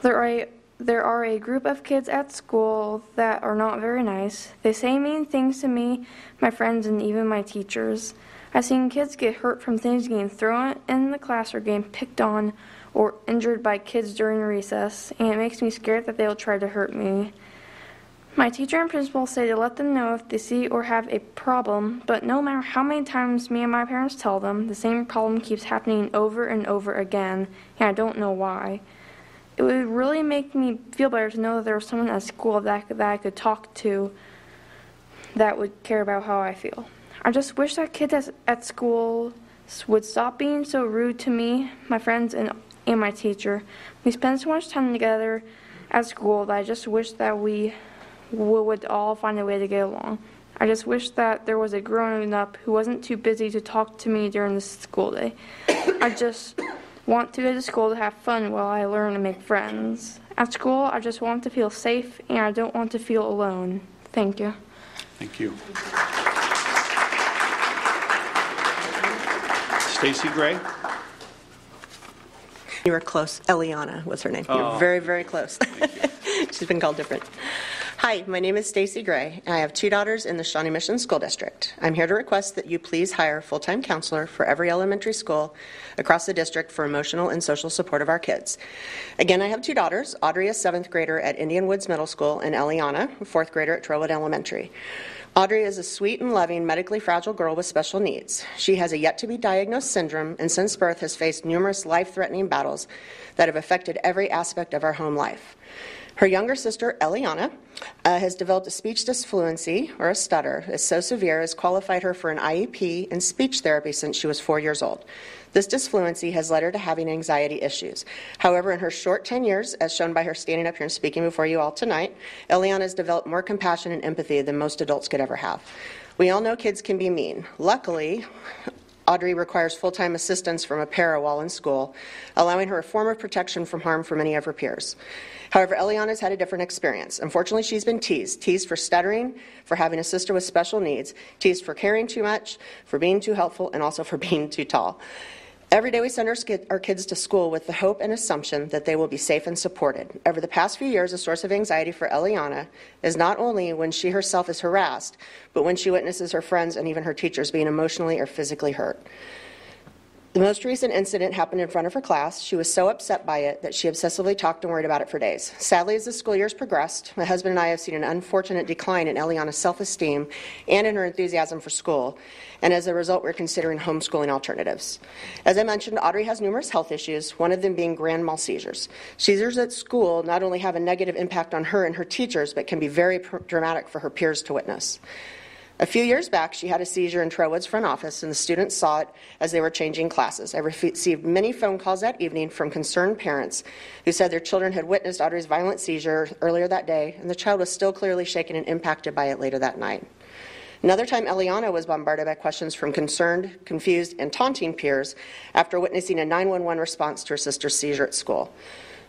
There are there are a group of kids at school that are not very nice. They say mean things to me, my friends, and even my teachers. I've seen kids get hurt from things getting thrown in the class or getting picked on or injured by kids during recess, and it makes me scared that they will try to hurt me. My teacher and principal say to let them know if they see or have a problem, but no matter how many times me and my parents tell them, the same problem keeps happening over and over again, and I don't know why. It would really make me feel better to know that there was someone at school that, that I could talk to that would care about how I feel. I just wish that kids at, at school would stop being so rude to me, my friends, and, and my teacher. We spend so much time together at school that I just wish that we would all find a way to get along. I just wish that there was a grown up who wasn't too busy to talk to me during the school day. I just want to go to school to have fun while I learn and make friends. At school, I just want to feel safe and I don't want to feel alone. Thank you. Thank you. Stacy Gray? You were close. Eliana was her name. You Oh. were very, very close. She's been called different. Hi, my name is Stacy Gray, and I have two daughters in the Shawnee Mission School District. I'm here to request that you please hire a full-time counselor for every elementary school across the district for emotional and social support of our kids. Again, I have two daughters. Audrey is seventh grader at Indian Woods Middle School, and Eliana, a fourth grader at Trailwood Elementary. Audrey is a sweet and loving, medically fragile girl with special needs. She has a yet to be diagnosed syndrome and since birth has faced numerous life threatening battles that have affected every aspect of our home life. Her younger sister, Eliana, uh, has developed a speech disfluency, or a stutter, is so severe as qualified her for an IEP and speech therapy since she was four years old. This disfluency has led her to having anxiety issues. However, in her short 10 years, as shown by her standing up here and speaking before you all tonight, Eliana has developed more compassion and empathy than most adults could ever have. We all know kids can be mean. Luckily, Audrey requires full time assistance from a para while in school, allowing her a form of protection from harm for many of her peers. However, Eliana's had a different experience. Unfortunately, she's been teased teased for stuttering, for having a sister with special needs, teased for caring too much, for being too helpful, and also for being too tall. Every day we send our, kids to school with the hope and assumption that they will be safe and supported. Over the past few years, a source of anxiety for Eliana is not only when she herself is harassed, but when she witnesses her friends and even her teachers being emotionally or physically hurt. The most recent incident happened in front of her class. She was so upset by it that she obsessively talked and worried about it for days. Sadly, as the school years progressed, my husband and I have seen an unfortunate decline in Eliana's self esteem and in her enthusiasm for school. And as a result, we're considering homeschooling alternatives. As I mentioned, Audrey has numerous health issues, one of them being grand mal seizures. Seizures at school not only have a negative impact on her and her teachers, but can be very pr- dramatic for her peers to witness. A few years back, she had a seizure in Trailwood's front office, and the students saw it as they were changing classes. I received many phone calls that evening from concerned parents who said their children had witnessed Audrey's violent seizure earlier that day, and the child was still clearly shaken and impacted by it later that night. Another time, Eliana was bombarded by questions from concerned, confused, and taunting peers after witnessing a 911 response to her sister's seizure at school.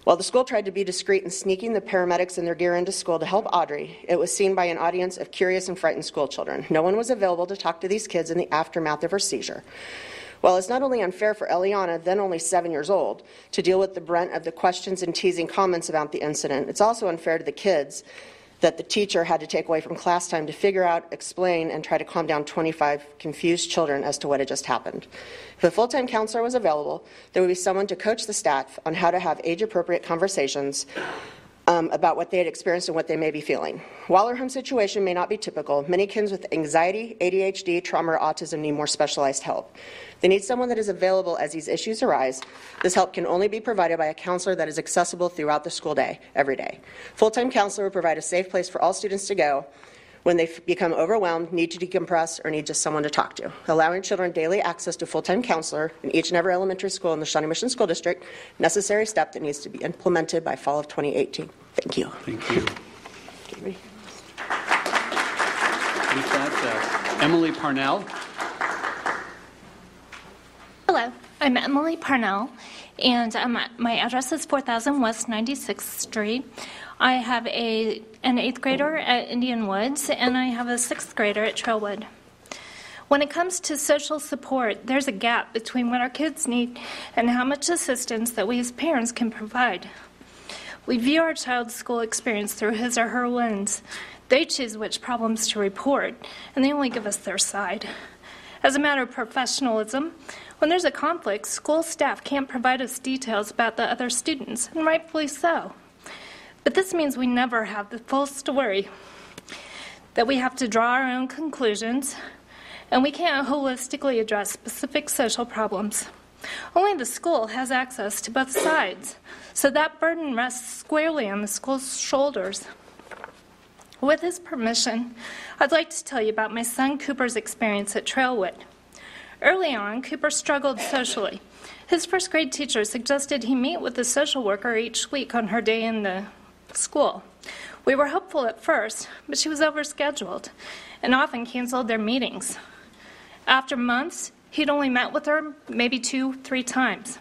While the school tried to be discreet in sneaking the paramedics and their gear into school to help Audrey, it was seen by an audience of curious and frightened school children. No one was available to talk to these kids in the aftermath of her seizure. While it's not only unfair for Eliana, then only seven years old, to deal with the brunt of the questions and teasing comments about the incident, it's also unfair to the kids that the teacher had to take away from class time to figure out, explain, and try to calm down 25 confused children as to what had just happened. If a full time counselor was available, there would be someone to coach the staff on how to have age appropriate conversations um, about what they had experienced and what they may be feeling. While our home situation may not be typical, many kids with anxiety, ADHD, trauma, or autism need more specialized help. They need someone that is available as these issues arise. This help can only be provided by a counselor that is accessible throughout the school day, every day. Full time counselor will provide a safe place for all students to go when they become overwhelmed, need to decompress, or need just someone to talk to. Allowing children daily access to full-time counselor in each and every elementary school in the Shawnee Mission School District, necessary step that needs to be implemented by fall of 2018. Thank you. Thank you. With that, uh, Emily Parnell. Hello, I'm Emily Parnell, and um, my address is 4000 West 96th Street. I have a, an eighth grader at Indian Woods, and I have a sixth grader at Trailwood. When it comes to social support, there's a gap between what our kids need and how much assistance that we as parents can provide. We view our child's school experience through his or her lens. They choose which problems to report, and they only give us their side. As a matter of professionalism, when there's a conflict, school staff can't provide us details about the other students, and rightfully so. But this means we never have the full story, that we have to draw our own conclusions, and we can't holistically address specific social problems. Only the school has access to both sides, so that burden rests squarely on the school's shoulders. With his permission, I'd like to tell you about my son Cooper's experience at Trailwood. Early on, Cooper struggled socially. His first grade teacher suggested he meet with a social worker each week on her day in the school. We were hopeful at first, but she was overscheduled and often canceled their meetings. After months, he'd only met with her maybe two, three times.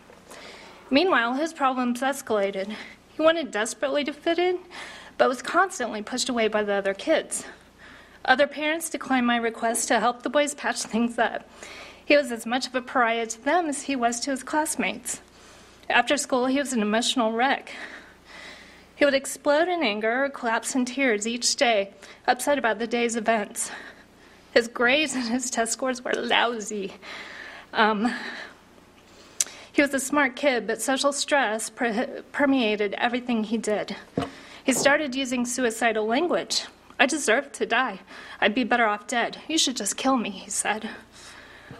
Meanwhile, his problems escalated. He wanted desperately to fit in, but was constantly pushed away by the other kids. Other parents declined my request to help the boys patch things up. He was as much of a pariah to them as he was to his classmates. After school, he was an emotional wreck. He would explode in anger or collapse in tears each day, upset about the day's events. His grades and his test scores were lousy. Um, he was a smart kid, but social stress per- permeated everything he did. He started using suicidal language. I deserve to die. I'd be better off dead. You should just kill me, he said.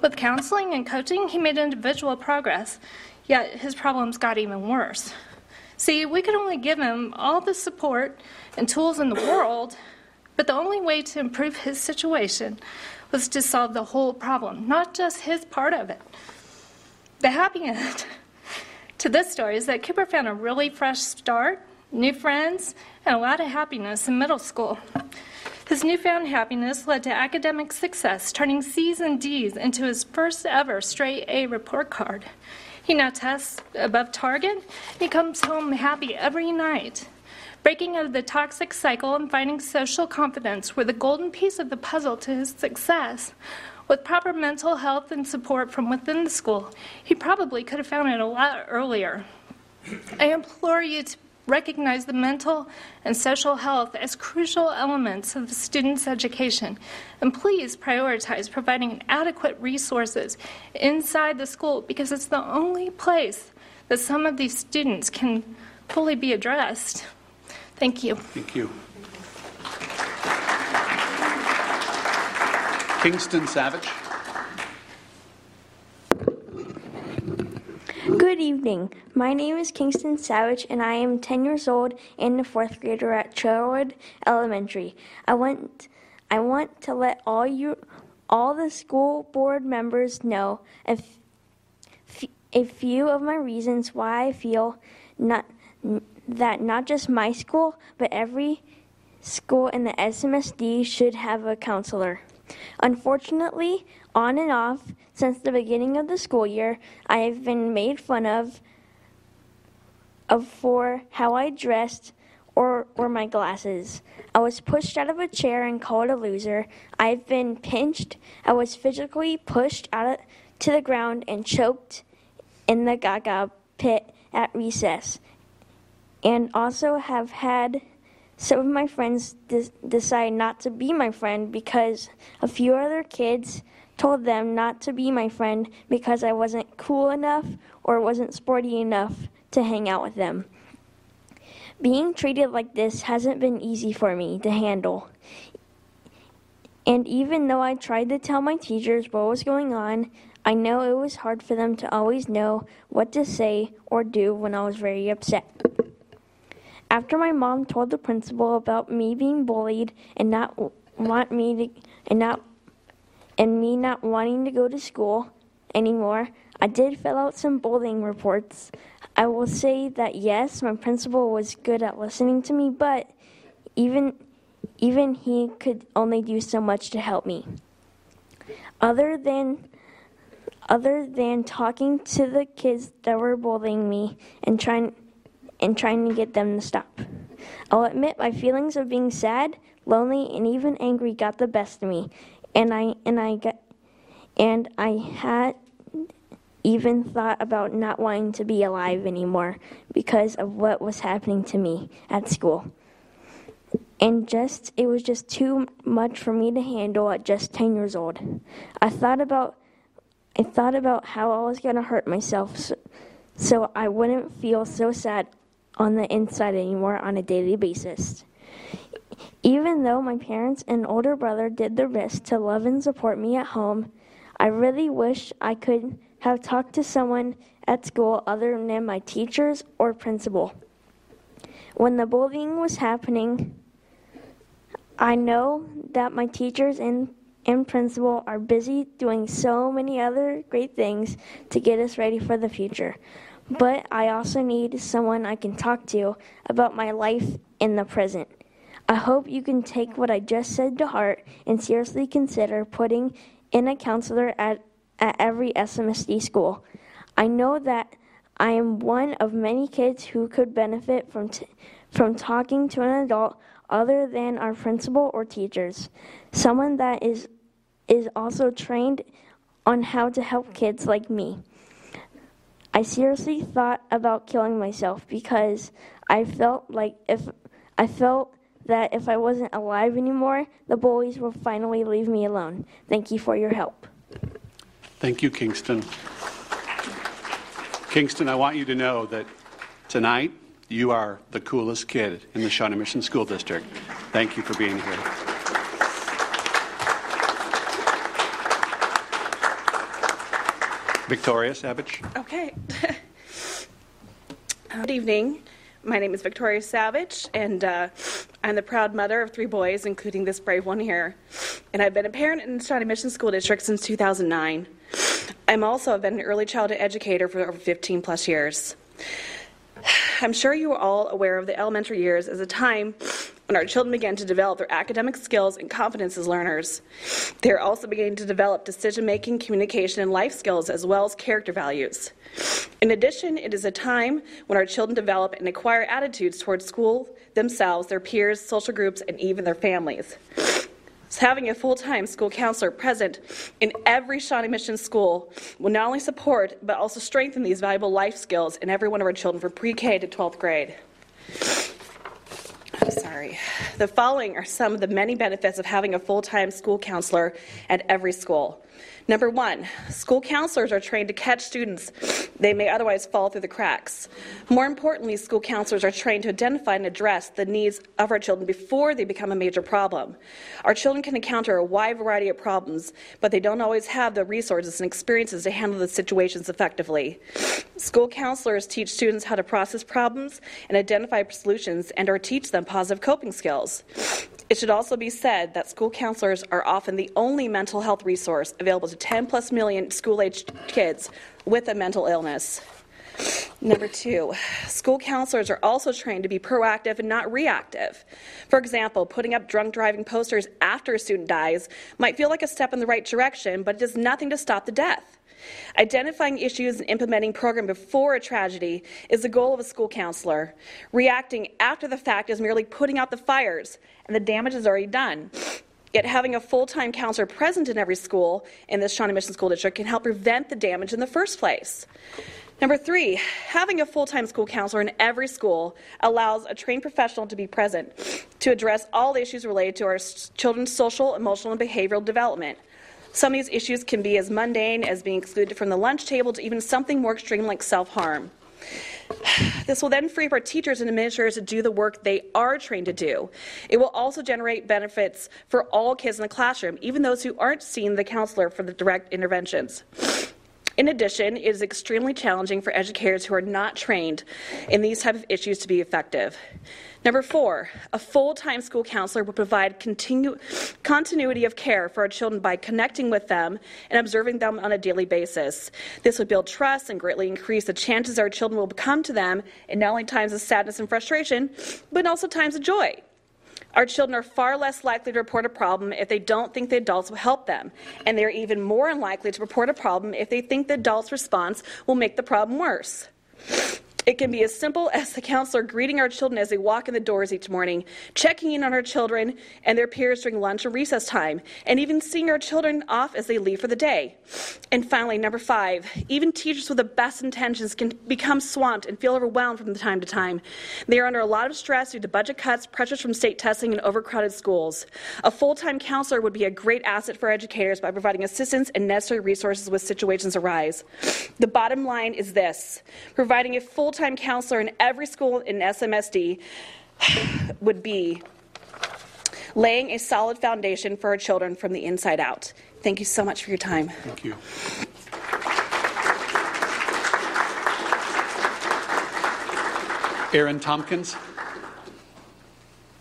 With counseling and coaching, he made individual progress, yet his problems got even worse. See, we could only give him all the support and tools in the world, but the only way to improve his situation was to solve the whole problem, not just his part of it. The happy end to this story is that Cooper found a really fresh start, new friends, and a lot of happiness in middle school. His newfound happiness led to academic success, turning C's and D's into his first ever straight A report card. He now tests above target. He comes home happy every night. Breaking out of the toxic cycle and finding social confidence were the golden piece of the puzzle to his success. With proper mental health and support from within the school, he probably could have found it a lot earlier. I implore you to recognize the mental and social health as crucial elements of the student's education. And please prioritize providing adequate resources inside the school because it's the only place that some of these students can fully be addressed. Thank you. Thank you. Kingston Savage. Good evening. My name is Kingston Savage, and I am 10 years old and a fourth grader at Trailwood Elementary. I want, I want to let all you, all the school board members know a few of my reasons why I feel not that not just my school, but every school in the SMSD should have a counselor. Unfortunately, on and off, since the beginning of the school year, I have been made fun of, of for how I dressed or, or my glasses. I was pushed out of a chair and called a loser. I've been pinched. I was physically pushed out of, to the ground and choked in the gaga pit at recess. And also have had some of my friends de- decide not to be my friend because a few other kids told them not to be my friend because I wasn't cool enough or wasn't sporty enough to hang out with them. Being treated like this hasn't been easy for me to handle. And even though I tried to tell my teachers what was going on, I know it was hard for them to always know what to say or do when I was very upset. After my mom told the principal about me being bullied and not want me to and not and me not wanting to go to school anymore, I did fill out some bullying reports. I will say that yes, my principal was good at listening to me, but even even he could only do so much to help me. Other than other than talking to the kids that were bullying me and trying and trying to get them to stop. I'll admit my feelings of being sad, lonely, and even angry got the best of me, and I and I got and I had even thought about not wanting to be alive anymore because of what was happening to me at school. And just it was just too much for me to handle at just 10 years old. I thought about I thought about how I was going to hurt myself so, so I wouldn't feel so sad on the inside anymore on a daily basis. Even though my parents and older brother did their best to love and support me at home, I really wish I could have talked to someone at school other than my teachers or principal. When the bullying was happening, I know that my teachers and, and principal are busy doing so many other great things to get us ready for the future. But I also need someone I can talk to about my life in the present. I hope you can take what I just said to heart and seriously consider putting in a counselor at, at every SMSD school. I know that I am one of many kids who could benefit from, t- from talking to an adult other than our principal or teachers, someone that is, is also trained on how to help kids like me. I seriously thought about killing myself because I felt like if I felt that if I wasn't alive anymore, the bullies will finally leave me alone. Thank you for your help. Thank you, Kingston. Kingston, I want you to know that tonight you are the coolest kid in the Shawnee Mission School District. Thank you for being here. Victoria Savage. Okay. Good evening. My name is Victoria Savage, and uh, I'm the proud mother of three boys, including this brave one here. And I've been a parent in the Shawnee Mission School District since 2009. I'm also been an early childhood educator for over 15 plus years. I'm sure you are all aware of the elementary years as a time when our children begin to develop their academic skills and confidence as learners. They are also beginning to develop decision making, communication, and life skills as well as character values. In addition, it is a time when our children develop and acquire attitudes towards school, themselves, their peers, social groups, and even their families. So having a full-time school counselor present in every Shawnee Mission school will not only support but also strengthen these valuable life skills in every one of our children from pre-K to 12th grade. Sorry. The following are some of the many benefits of having a full-time school counselor at every school. Number one, school counselors are trained to catch students they may otherwise fall through the cracks. More importantly, school counselors are trained to identify and address the needs of our children before they become a major problem. Our children can encounter a wide variety of problems, but they don't always have the resources and experiences to handle the situations effectively. School counselors teach students how to process problems and identify solutions and or teach them positive coping skills. It should also be said that school counselors are often the only mental health resource available to 10 plus million school aged kids with a mental illness. Number two, school counselors are also trained to be proactive and not reactive. For example, putting up drunk driving posters after a student dies might feel like a step in the right direction, but it does nothing to stop the death. Identifying issues and implementing program before a tragedy is the goal of a school counselor. Reacting after the fact is merely putting out the fires, and the damage is already done. Yet having a full-time counselor present in every school in this Shawnee Mission School District can help prevent the damage in the first place. Number three, having a full time school counselor in every school allows a trained professional to be present to address all issues related to our children's social, emotional, and behavioral development. Some of these issues can be as mundane as being excluded from the lunch table to even something more extreme like self harm. This will then free up our teachers and administrators to do the work they are trained to do. It will also generate benefits for all kids in the classroom, even those who aren't seeing the counselor for the direct interventions. In addition, it is extremely challenging for educators who are not trained in these type of issues to be effective. Number four, a full-time school counselor will provide continu- continuity of care for our children by connecting with them and observing them on a daily basis. This would build trust and greatly increase the chances our children will come to them in not only times of sadness and frustration, but also times of joy. Our children are far less likely to report a problem if they don't think the adults will help them, and they are even more unlikely to report a problem if they think the adult's response will make the problem worse. It can be as simple as the counselor greeting our children as they walk in the doors each morning, checking in on our children and their peers during lunch or recess time, and even seeing our children off as they leave for the day. And finally, number five, even teachers with the best intentions can become swamped and feel overwhelmed from time to time. They are under a lot of stress due to budget cuts, pressures from state testing, and overcrowded schools. A full time counselor would be a great asset for educators by providing assistance and necessary resources when situations arise. The bottom line is this providing a full time counselor in every school in SMSD would be laying a solid foundation for our children from the inside out. Thank you so much for your time. Thank you. Erin Tompkins.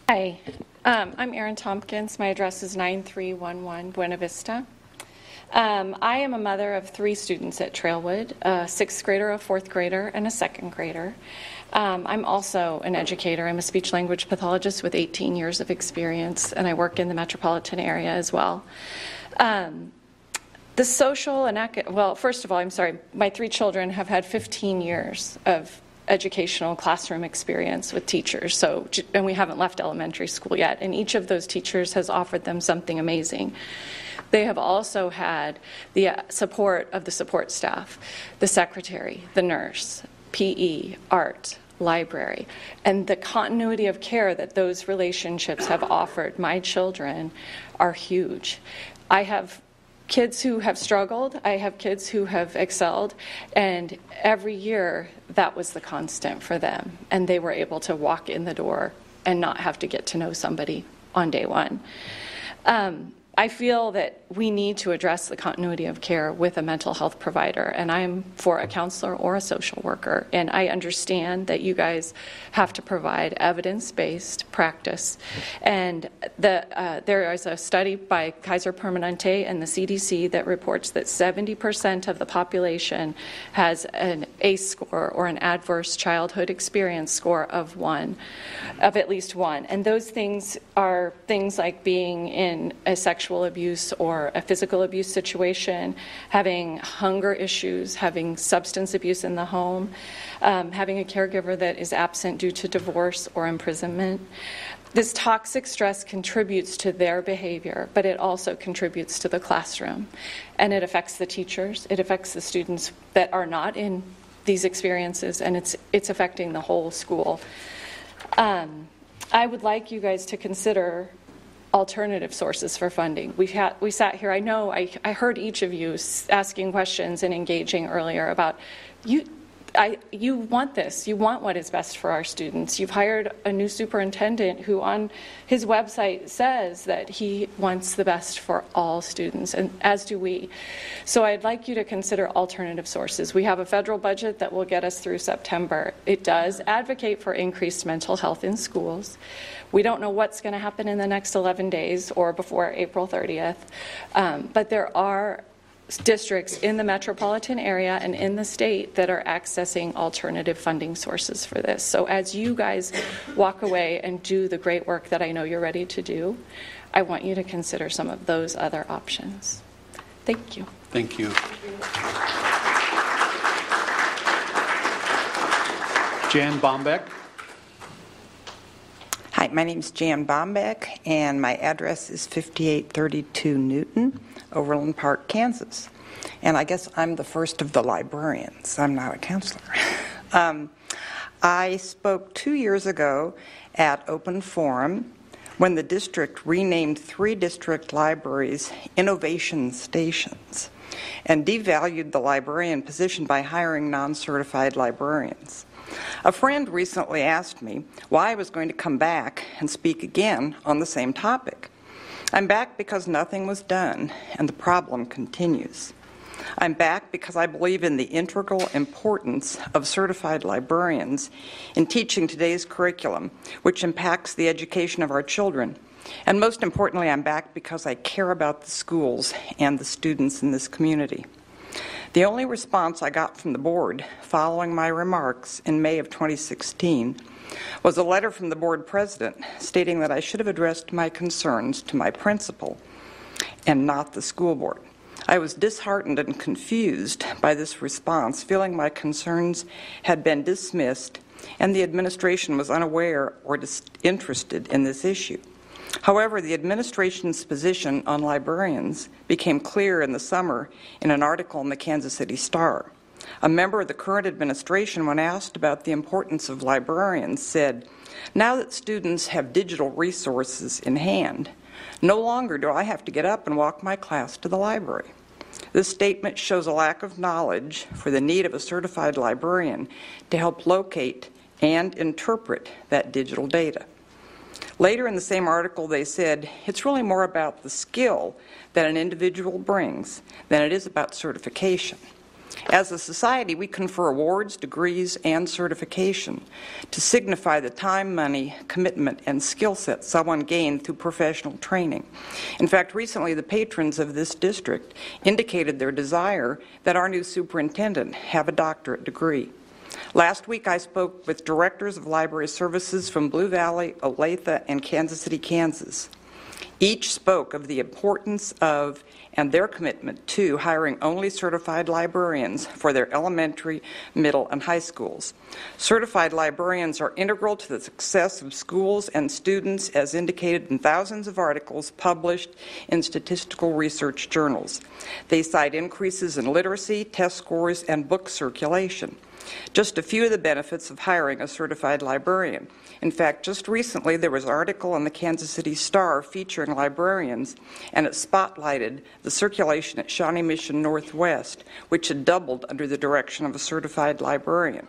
Hi, um, I'm Erin Tompkins. My address is 9311 Buena Vista. Um, I am a mother of three students at Trailwood a sixth grader, a fourth grader, and a second grader. Um, I'm also an educator. I'm a speech language pathologist with 18 years of experience, and I work in the metropolitan area as well. Um, the social and well, first of all, I'm sorry, my three children have had 15 years of educational classroom experience with teachers. So, and we haven't left elementary school yet, and each of those teachers has offered them something amazing. They have also had the uh, support of the support staff, the secretary, the nurse, PE, art, library, and the continuity of care that those relationships have offered my children are huge. I have kids who have struggled, I have kids who have excelled, and every year that was the constant for them. And they were able to walk in the door and not have to get to know somebody on day one. Um, I feel that we need to address the continuity of care with a mental health provider, and I'm for a counselor or a social worker. And I understand that you guys have to provide evidence based practice. And the, uh, there is a study by Kaiser Permanente and the CDC that reports that 70% of the population has an ACE score or an adverse childhood experience score of one, of at least one. And those things are things like being in a sexual abuse abuse or a physical abuse situation, having hunger issues, having substance abuse in the home, um, having a caregiver that is absent due to divorce or imprisonment. This toxic stress contributes to their behavior, but it also contributes to the classroom. And it affects the teachers, it affects the students that are not in these experiences, and it's, it's affecting the whole school. Um, I would like you guys to consider alternative sources for funding. We've had, we sat here, I know, I, I heard each of you asking questions and engaging earlier about you, I, you want this. You want what is best for our students. You've hired a new superintendent who, on his website, says that he wants the best for all students, and as do we. So I'd like you to consider alternative sources. We have a federal budget that will get us through September. It does advocate for increased mental health in schools. We don't know what's going to happen in the next 11 days or before April 30th, um, but there are districts in the metropolitan area and in the state that are accessing alternative funding sources for this. So, as you guys walk away and do the great work that I know you're ready to do, I want you to consider some of those other options. Thank you. Thank you. Jan Bombeck. Hi, my name is Jan Bombeck, and my address is 5832 Newton, Overland Park, Kansas. And I guess I'm the first of the librarians. I'm not a counselor. um, I spoke two years ago at Open Forum when the district renamed three district libraries innovation stations and devalued the librarian position by hiring non certified librarians. A friend recently asked me why I was going to come back and speak again on the same topic. I'm back because nothing was done and the problem continues. I'm back because I believe in the integral importance of certified librarians in teaching today's curriculum, which impacts the education of our children. And most importantly, I'm back because I care about the schools and the students in this community. The only response I got from the board following my remarks in May of 2016 was a letter from the board president stating that I should have addressed my concerns to my principal and not the school board. I was disheartened and confused by this response, feeling my concerns had been dismissed and the administration was unaware or disinterested in this issue. However, the administration's position on librarians became clear in the summer in an article in the Kansas City Star. A member of the current administration, when asked about the importance of librarians, said, Now that students have digital resources in hand, no longer do I have to get up and walk my class to the library. This statement shows a lack of knowledge for the need of a certified librarian to help locate and interpret that digital data. Later in the same article, they said it's really more about the skill that an individual brings than it is about certification. As a society, we confer awards, degrees, and certification to signify the time, money, commitment, and skill set someone gained through professional training. In fact, recently the patrons of this district indicated their desire that our new superintendent have a doctorate degree. Last week, I spoke with directors of library services from Blue Valley, Olathe, and Kansas City, Kansas. Each spoke of the importance of and their commitment to hiring only certified librarians for their elementary, middle, and high schools. Certified librarians are integral to the success of schools and students, as indicated in thousands of articles published in statistical research journals. They cite increases in literacy, test scores, and book circulation. Just a few of the benefits of hiring a certified librarian. In fact, just recently there was an article in the Kansas City Star featuring librarians, and it spotlighted the circulation at Shawnee Mission Northwest, which had doubled under the direction of a certified librarian.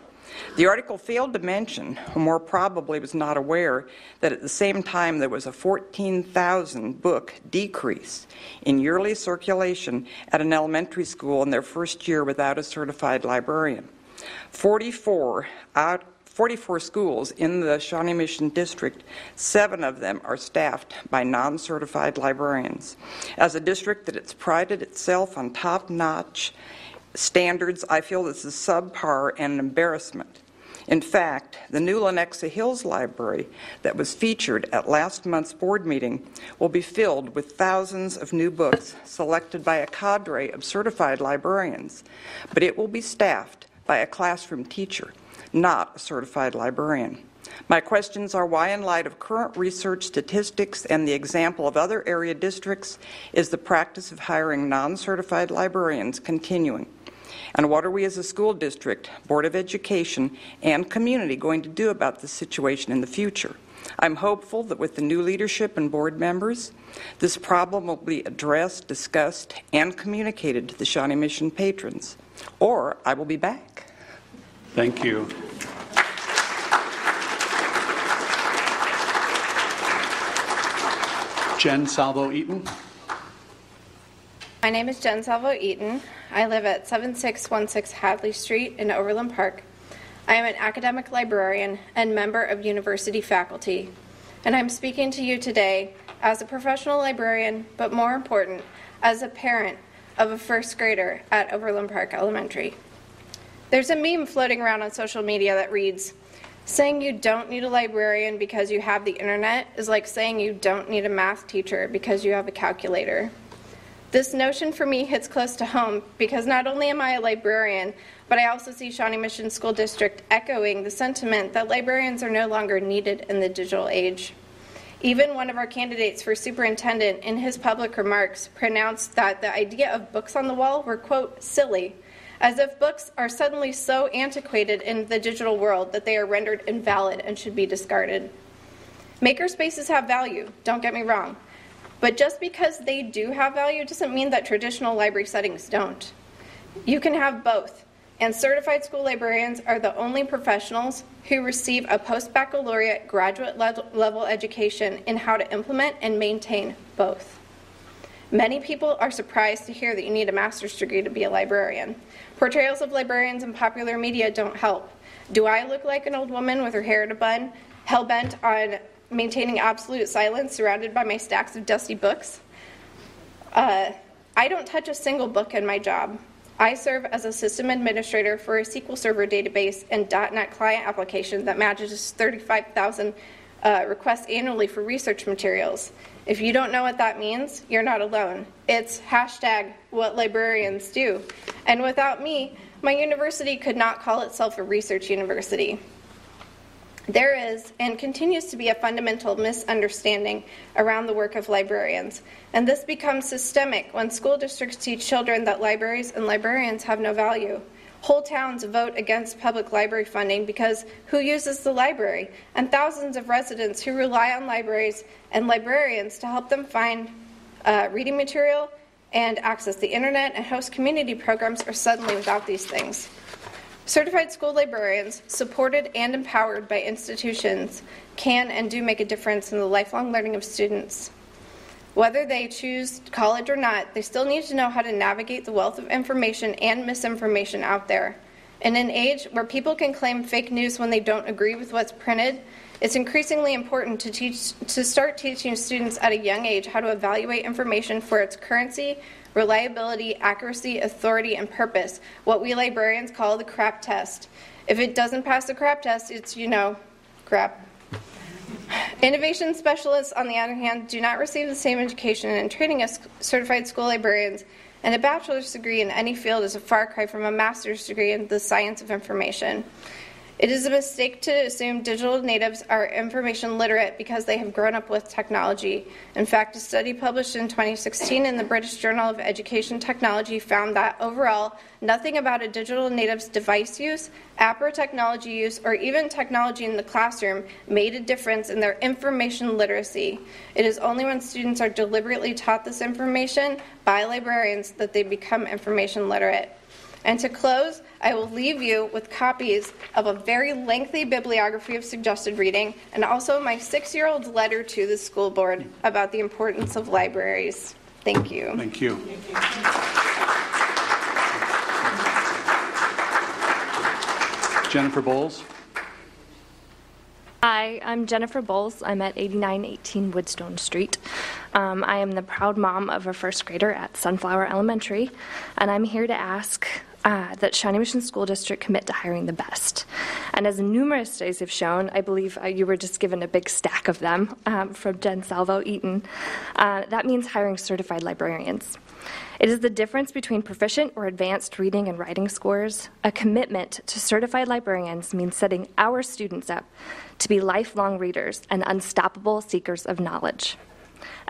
The article failed to mention, or more probably was not aware, that at the same time there was a 14,000 book decrease in yearly circulation at an elementary school in their first year without a certified librarian. 44 out 44 schools in the Shawnee Mission District, seven of them are staffed by non certified librarians. As a district that has prided itself on top notch standards, I feel this is subpar and an embarrassment. In fact, the new Lenexa Hills Library that was featured at last month's board meeting will be filled with thousands of new books selected by a cadre of certified librarians, but it will be staffed by a classroom teacher, not a certified librarian. My questions are why, in light of current research statistics and the example of other area districts, is the practice of hiring non certified librarians continuing? And what are we as a school district, Board of Education, and community going to do about this situation in the future? I'm hopeful that with the new leadership and board members, this problem will be addressed, discussed, and communicated to the Shawnee Mission patrons. Or I will be back. Thank you. Jen Salvo Eaton. My name is Jen Salvo Eaton. I live at 7616 Hadley Street in Overland Park. I am an academic librarian and member of university faculty, and I'm speaking to you today as a professional librarian, but more important, as a parent of a first grader at Overland Park Elementary. There's a meme floating around on social media that reads, Saying you don't need a librarian because you have the internet is like saying you don't need a math teacher because you have a calculator. This notion for me hits close to home because not only am I a librarian, but I also see Shawnee Mission School District echoing the sentiment that librarians are no longer needed in the digital age. Even one of our candidates for superintendent, in his public remarks, pronounced that the idea of books on the wall were, quote, silly, as if books are suddenly so antiquated in the digital world that they are rendered invalid and should be discarded. Makerspaces have value, don't get me wrong. But just because they do have value doesn't mean that traditional library settings don't. You can have both, and certified school librarians are the only professionals who receive a post baccalaureate graduate level education in how to implement and maintain both. Many people are surprised to hear that you need a master's degree to be a librarian. Portrayals of librarians in popular media don't help. Do I look like an old woman with her hair in a bun, hell bent on maintaining absolute silence surrounded by my stacks of dusty books? Uh, I don't touch a single book in my job. I serve as a system administrator for a SQL Server database and .NET client application that manages 35,000 uh, requests annually for research materials. If you don't know what that means, you're not alone. It's hashtag what librarians do. And without me, my university could not call itself a research university. There is and continues to be a fundamental misunderstanding around the work of librarians, and this becomes systemic when school districts teach children that libraries and librarians have no value. Whole towns vote against public library funding because who uses the library? And thousands of residents who rely on libraries and librarians to help them find uh, reading material and access the internet and host community programs are suddenly without these things. Certified school librarians, supported and empowered by institutions, can and do make a difference in the lifelong learning of students. Whether they choose college or not, they still need to know how to navigate the wealth of information and misinformation out there. In an age where people can claim fake news when they don't agree with what's printed, it's increasingly important to teach to start teaching students at a young age how to evaluate information for its currency, reliability, accuracy, authority, and purpose, what we librarians call the CRAAP test. If it doesn't pass the CRAAP test, it's, you know, crap. Innovation specialists, on the other hand, do not receive the same education and training as certified school librarians, and a bachelor's degree in any field is a far cry from a master's degree in the science of information. It is a mistake to assume digital natives are information literate because they have grown up with technology. In fact, a study published in 2016 in the British Journal of Education Technology found that overall, nothing about a digital native's device use, app or technology use, or even technology in the classroom made a difference in their information literacy. It is only when students are deliberately taught this information by librarians that they become information literate. And to close, I will leave you with copies of a very lengthy bibliography of suggested reading and also my six year old's letter to the school board about the importance of libraries. Thank you. Thank you. Jennifer Bowles. Hi, I'm Jennifer Bowles. I'm at 8918 Woodstone Street. Um, I am the proud mom of a first grader at Sunflower Elementary, and I'm here to ask uh, that Shawnee Mission School District commit to hiring the best. And as numerous studies have shown, I believe uh, you were just given a big stack of them um, from Jen Salvo Eaton, uh, that means hiring certified librarians. It is the difference between proficient or advanced reading and writing scores. A commitment to certified librarians means setting our students up to be lifelong readers and unstoppable seekers of knowledge.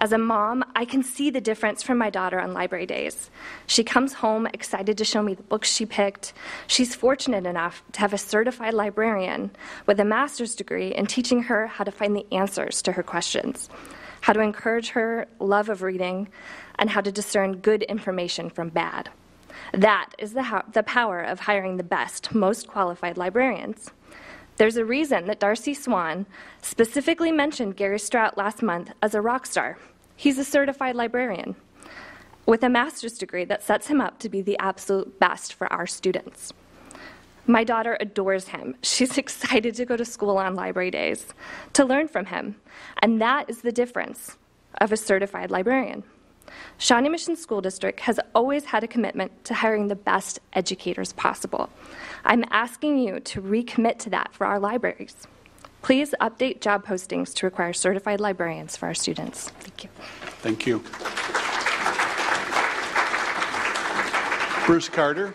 As a mom, I can see the difference from my daughter on library days. She comes home excited to show me the books she picked. She's fortunate enough to have a certified librarian with a master's degree in teaching her how to find the answers to her questions, how to encourage her love of reading, and how to discern good information from bad. That is the, ho- the power of hiring the best, most qualified librarians. There's a reason that Darcy Swan specifically mentioned Gary Strout last month as a rock star. He's a certified librarian with a master's degree that sets him up to be the absolute best for our students. My daughter adores him. She's excited to go to school on library days to learn from him. And that is the difference of a certified librarian. Shawnee Mission School District has always had a commitment to hiring the best educators possible. I'm asking you to recommit to that for our libraries. Please update job postings to require certified librarians for our students. Thank you. Thank you. Bruce Carter.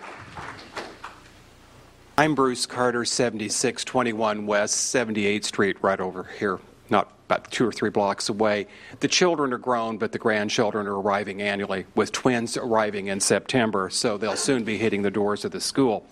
I'm Bruce Carter, 7621 West 78th Street, right over here, not about two or three blocks away. The children are grown, but the grandchildren are arriving annually, with twins arriving in September, so they'll soon be hitting the doors of the school.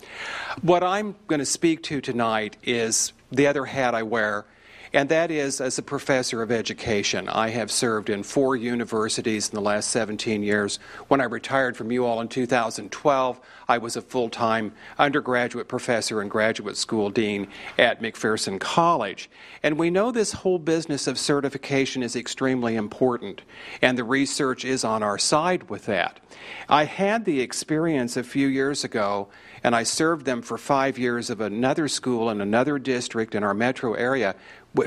What I'm going to speak to tonight is the other hat I wear and that is as a professor of education. I have served in four universities in the last 17 years. When I retired from you all in 2012, I was a full time undergraduate professor and graduate school dean at McPherson College. And we know this whole business of certification is extremely important, and the research is on our side with that. I had the experience a few years ago and I served them for five years of another school in another district in our metro area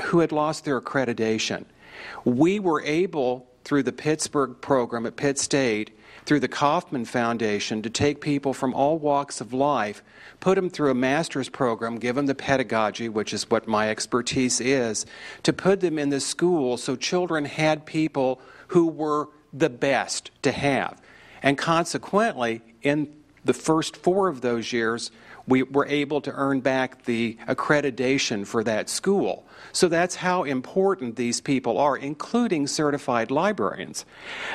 who had lost their accreditation. We were able, through the Pittsburg program at Pitt State, through the Kauffman Foundation, to take people from all walks of life, put them through a master's program, give them the pedagogy, which is what my expertise is, to put them in the school so children had people who were the best to have. And consequently, in the first four of those years, we were able to earn back the accreditation for that school. So that's how important these people are, including certified librarians.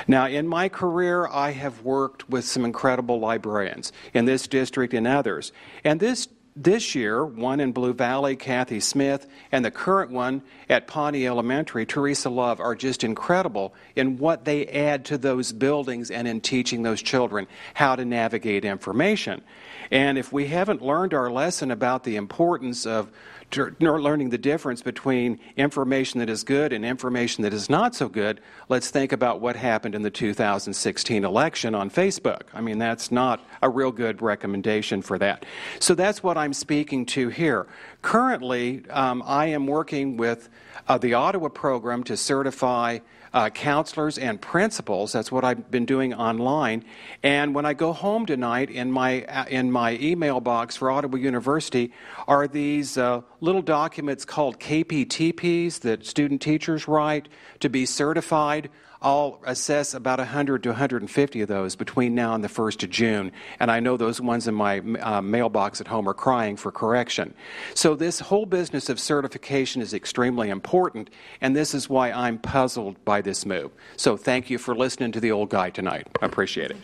Now, in my career, I have worked with some incredible librarians in this district and others. And this this year, one in Blue Valley, Kathy Smith, and the current one at Pawnee Elementary, Teresa Love, are just incredible in what they add to those buildings and in teaching those children how to navigate information. And if we haven't learned our lesson about the importance of learning the difference between information that is good and information that is not so good, let's think about what happened in the 2016 election on Facebook. I mean, that's not a real good recommendation for that. So that's what I'm speaking to here. Currently, um, I am working with uh, the Ottawa program to certify uh, counselors and principals. That's what I've been doing online. And when I go home tonight, in my uh, in my email box for Ottawa University are these uh, little documents called KPTPs that student teachers write to be certified. I'll assess about 100 to 150 of those between now and the 1st of June. And I know those ones in my uh, mailbox at home are crying for correction. So, this whole business of certification is extremely important, and this is why I'm puzzled by this move. So, thank you for listening to the old guy tonight. I appreciate it.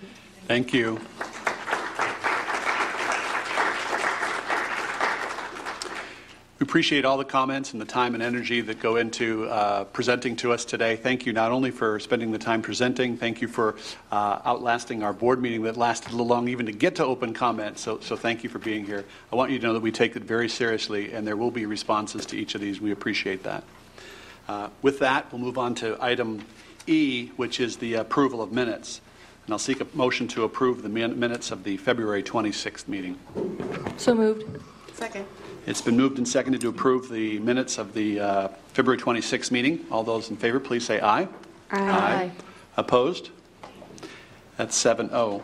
Thank you. We appreciate all the comments and the time and energy that go into uh, presenting to us today. Thank you not only for spending the time presenting, thank you for uh, outlasting our board meeting that lasted a little long even to get to open comment. So, so thank you for being here. I want you to know that we take it very seriously and there will be responses to each of these. We appreciate that. Uh, with that, we'll move on to item E, which is the approval of minutes. And I'll seek a motion to approve the min- minutes of the February 26th meeting. So moved. Second. It's been moved and seconded to approve the minutes of the uh, February 26th meeting. All those in favor, please say aye. Aye. Opposed? That's 7 0.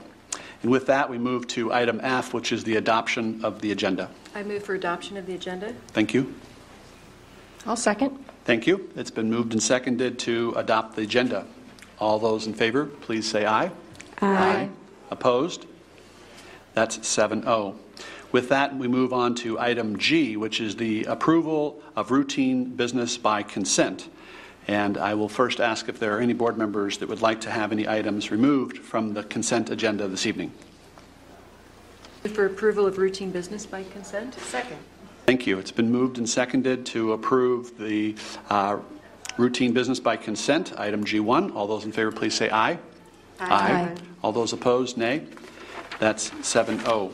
And with that, we move to item F, which is the adoption of the agenda. I move for adoption of the agenda. Thank you. I'll second. Thank you. It's been moved and seconded to adopt the agenda. All those in favor, please say aye. Aye. Opposed? That's 7-0. With that, we move on to item G, which is the approval of routine business by consent. And I will first ask if there are any board members that would like to have any items removed from the consent agenda this evening. For approval of routine business by consent. Second. Thank you. It's been moved and seconded to approve the uh, routine business by consent, item G1. All those in favor, please say aye. Aye. All those opposed, nay. That's 7-0.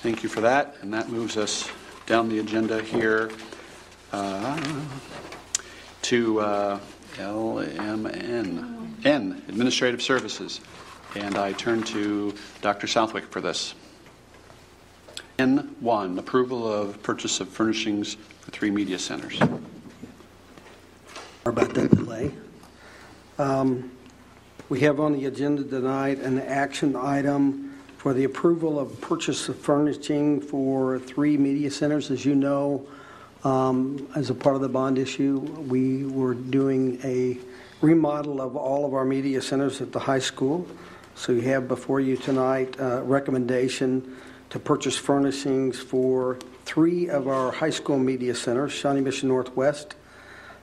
Thank you for that, and that moves us down the agenda here uh, to uh, LMN, N, Administrative Services. And I turn to Dr. Southwick for this. N1, approval of purchase of furnishings for three media centers. About that delay. Um, We have on the agenda tonight an action item for the approval of purchase of furnishing for three media centers. As you know, um, as a part of the bond issue, we were doing a remodel of all of our media centers at the high school. So you have before you tonight a recommendation to purchase furnishings for three of our high school media centers, Shawnee Mission Northwest,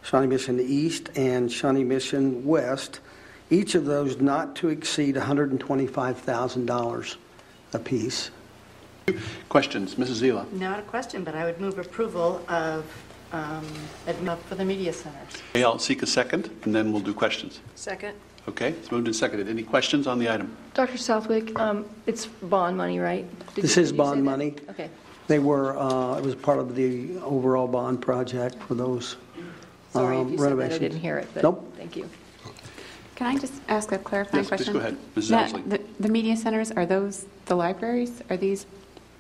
Shawnee Mission East, and Shawnee Mission West, each of those not to exceed $125,000 apiece. Questions? Mrs. Zila? Not a question, but I would move approval of, um, admi- for the media centers. Okay, I'll seek a second, and then we'll do questions. Second. Okay, it's moved and seconded. Any questions on the item? Dr. Southwick, um, it's bond money, right? Did This you- is did you say bond that? money. Okay. They were, uh, it was part of the overall bond project for those Sorry if um, you said that, I renovations. didn't hear it, but Nope. thank you. Can I just ask a clarifying Yes, please question? go ahead. Mrs. Now, Ousley. The the media centers, are those the libraries? Are these,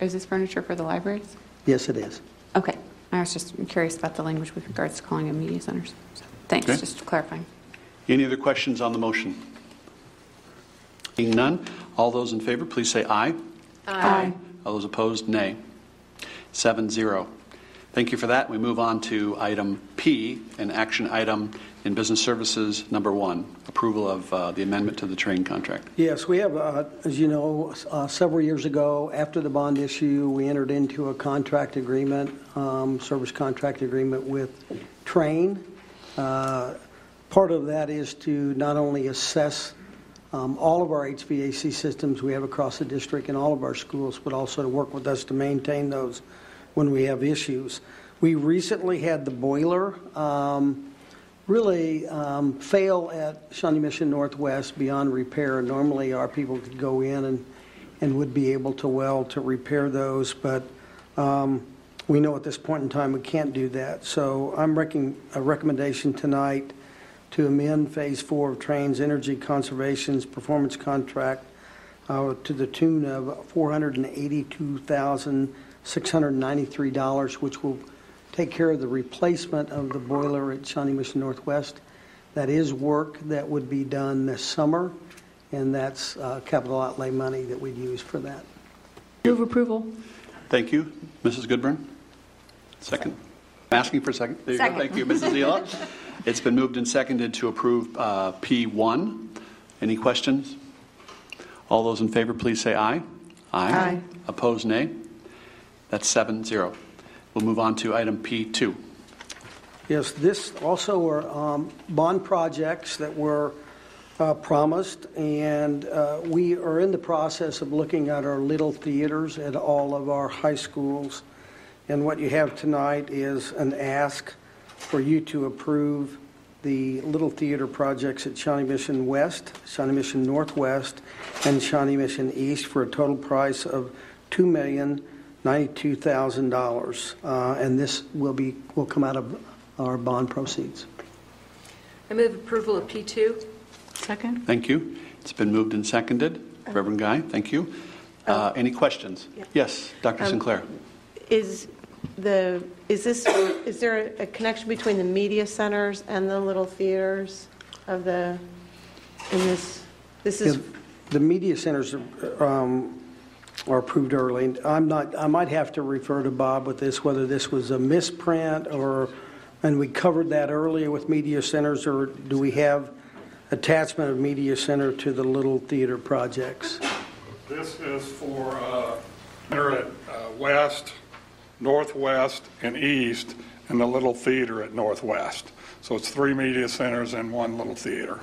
is this furniture for the libraries? Yes, it is. Okay. I was just curious about the language with regards to calling them media centers. So, Thanks, Okay. just clarifying. Any other questions on the motion? Being none, all those in favor, please say aye. Aye. All those opposed, nay. Seven zero. Thank you for that. We move on to item P, an action item in Business Services, number one, approval of uh, the amendment to the Trane contract. Yes, we have, uh, as you know, uh, several years ago, after the bond issue, we entered into a contract agreement, um, service contract agreement with Trane. Uh, Part of that is to not only assess um, all of our HVAC systems we have across the district and all of our schools, but also to work with us to maintain those when we have issues. We recently had the boiler um, really um, fail at Shawnee Mission Northwest beyond repair. Normally, our people could go in and, and would be able to well to repair those, but um, we know at this point in time we can't do that. So I'm making a recommendation tonight to amend Phase 4 of Trane's Energy Conservation's performance contract uh, to the tune of $482,693, which will take care of the replacement of the boiler at Shawnee Mission Northwest. That is work that would be done this summer, and that's uh, capital outlay money that we'd use for that. Move approval. Thank you. Mrs. Goodburn? Second. I'm Asking for a second. There you go. Thank you, Mrs. Zila. It's been moved and seconded to approve uh, P1. Any questions? All those in favor, please say aye. Aye. Opposed, nay. That's 7-0. We'll move on to item P2. Yes, this also were um, bond projects that were uh, promised, and uh, we are in the process of looking at our little theaters at all of our high schools. And what you have tonight is an ask for you to approve the little theater projects at Shawnee Mission West, Shawnee Mission Northwest, and Shawnee Mission East for a total price of $2,092,000. Uh, And this will be, will come out of our bond proceeds. I move approval of P2. Second? Thank you. It's been moved and seconded. Reverend Guy, thank you. Uh, Any questions? Yes, Dr. Um, Sinclair. Is the, is this, is there a connection between the media centers and the little theaters of the, in this, this is, the media centers um, are approved early. I'm not, I might have to refer to Bob with this, whether this was a misprint or, and we covered that earlier with media centers, or do we have attachment of media center to the little theater projects? This is for, uh, at uh, west, northwest, and east, and the little theater at northwest. So it's three media centers and one little theater.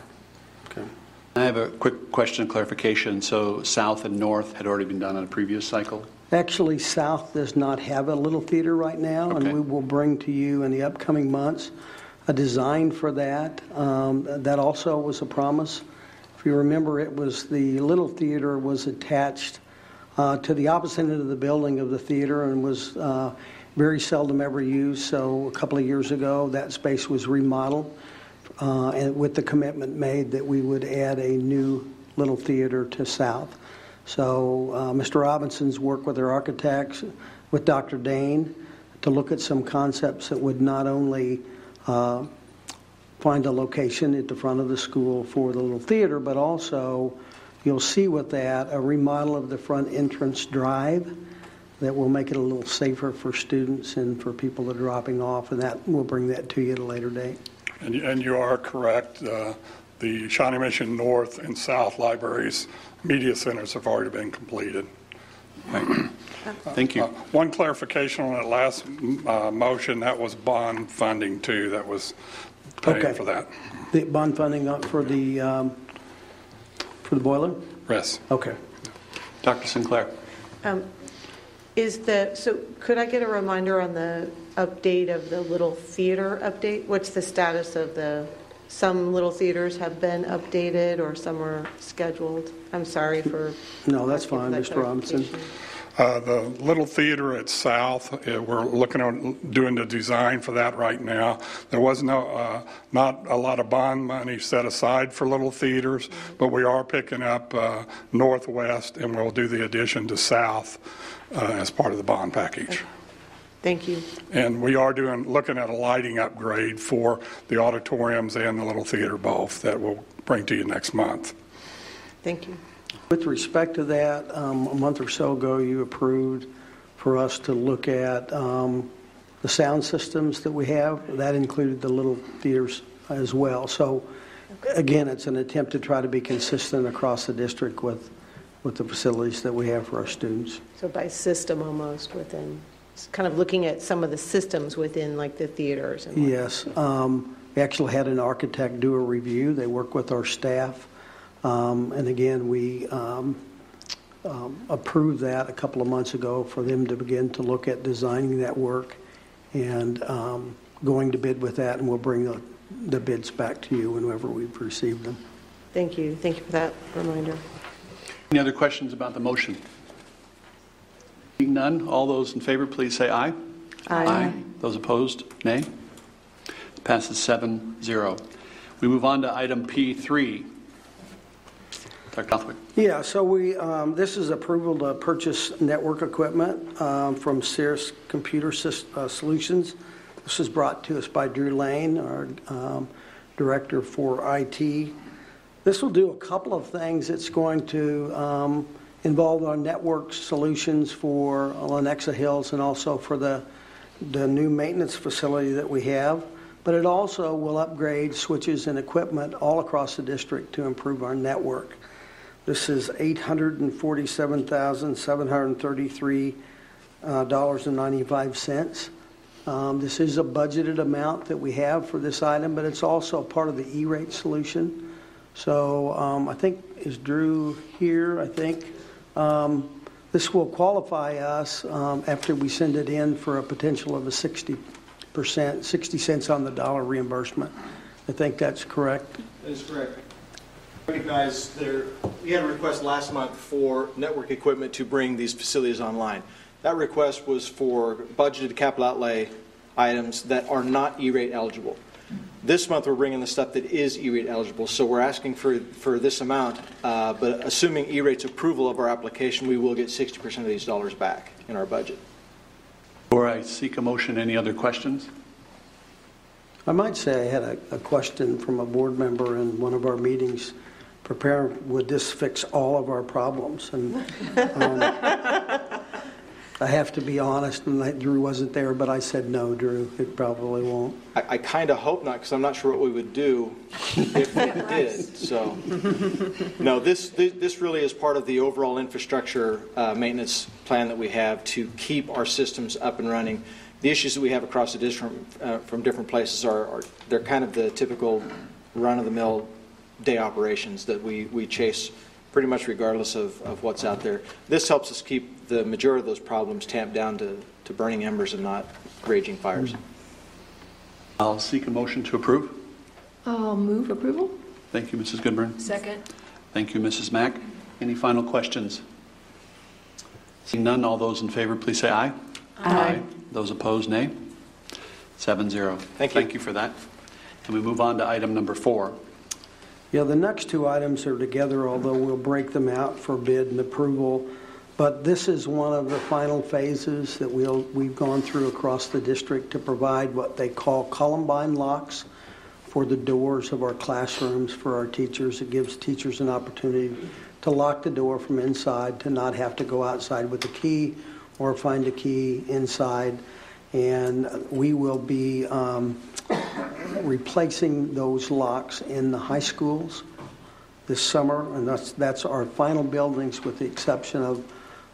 I have a quick question of clarification. So south and north had already been done on a previous cycle? Actually, South does not have a little theater right now, Okay. and we will bring to you in the upcoming months a design for that. Um, That also was a promise. If you remember, it was, the little theater was attached uh, to the opposite end of the building of the theater and was uh, very seldom ever used. So a couple of years ago, that space was remodeled, uh, and with the commitment made that we would add a new little theater to South. So uh, Mr. Robinson's worked with our architects, with Dr. Dane, to look at some concepts that would not only uh, find a location at the front of the school for the little theater, but also you'll see with that a remodel of the front entrance drive that will make it a little safer for students and for people that are dropping off, and that we'll bring that to you at a later date. And you- and you are correct, uh, the Shawnee Mission North and South Libraries media centers have already been completed. Thank you. Uh, One clarification on that last uh, motion, that was bond funding too, that was Okay. paying for that. The bond funding up for the, um, for the boiler? Yes. Okay. Dr. Sinclair? Um, Is the, so could I get a reminder on the update of the little theater update? What's the status of the, some little theaters have been updated or some are scheduled? I'm sorry for. No, that's asking for fine, that Mr. Robinson. clarification. Uh, The Little Theater at South, uh, we're looking on doing the design for that right now. There was no, uh, not a lot of bond money set aside for Little Theaters, but we are picking up uh, Northwest, and we'll do the addition to South uh, as part of the bond package. Thank you. And we are doing, looking at a lighting upgrade for the auditoriums and the Little Theater both that we'll bring to you next month. Thank you. With respect to that, um, a month or so ago, you approved for us to look at um, the sound systems that we have. That included the little theaters as well. So again, it's an attempt to try to be consistent across the district with, with the facilities that we have for our students. So by system almost within, it's kind of looking at some of the systems within like the theaters and. Yes. um, We actually had an architect do a review. They work with our staff. Um, And again, we um, um, approved that a couple of months ago for them to begin to look at designing that work and um, going to bid with that, and we'll bring the the bids back to you whenever we've received them. Thank you. Thank you for that reminder. Any other questions about the motion? Seeing none, all those in favor, please say aye. Aye. Those opposed, nay. Passes 7-0. We move on to item P3. Dr. Southwick. Yeah, so we, um, this is approval to purchase network equipment um, from Cirrus Computer Sys- uh, Solutions. This is brought to us by Drew Lane, our um, Director for IT. This will do a couple of things. It's going to um, involve our network solutions for Lenexa Hills and also for the, the new maintenance facility that we have. But it also will upgrade switches and equipment all across the district to improve our network. This is $847,733.95. Um, This is a budgeted amount that we have for this item, but it's also part of the E-rate solution. So um, I think, is Drew here, I think? Um, This will qualify us um, after we send it in for a potential of a 60%, 60 cents on the dollar reimbursement. I think that's correct. That is correct. Recognize there, we had a request last month for network equipment to bring these facilities online. That request was for budgeted capital outlay items that are not E-rate eligible. This month, we're bringing the stuff that is E-rate eligible, so we're asking for, for this amount, uh, but assuming E-rate's approval of our application, we will get 60% of these dollars back in our budget. Before I seek a motion, any other questions? I might say I had a, a question from a board member in one of our meetings prepare, would this fix all of our problems? And um, I have to be honest, and like, Drew wasn't there, but I said, no, Drew, it probably won't. I, I kind of hope not, because I'm not sure what we would do if it did, so. No, this, this this really is part of the overall infrastructure uh, maintenance plan that we have to keep our systems up and running. The issues that we have across the district uh, from different places are, are, they're kind of the typical run-of-the-mill day operations that we, we chase pretty much regardless of, of what's out there. This helps us keep the majority of those problems tamped down to, to burning embers and not raging fires. I'll seek a motion to approve. I'll move approval. Thank you, Mrs. Goodburn. Second. Thank you, Mrs. Mack. Any final questions? Seeing none, all those in favor, please say aye. Aye. Those opposed, nay. Seven zero. Thank you. Thank you for that. And we move on to item number four. Yeah, the next two items are together, although we'll break them out for bid and approval. But this is one of the final phases that we'll, we've gone through across the district to provide what they call Columbine locks for the doors of our classrooms for our teachers. It gives teachers an opportunity to lock the door from inside, to not have to go outside with a key or find a key inside. And we will be um, replacing those locks in the high schools this summer, and that's, that's our final buildings with the exception of,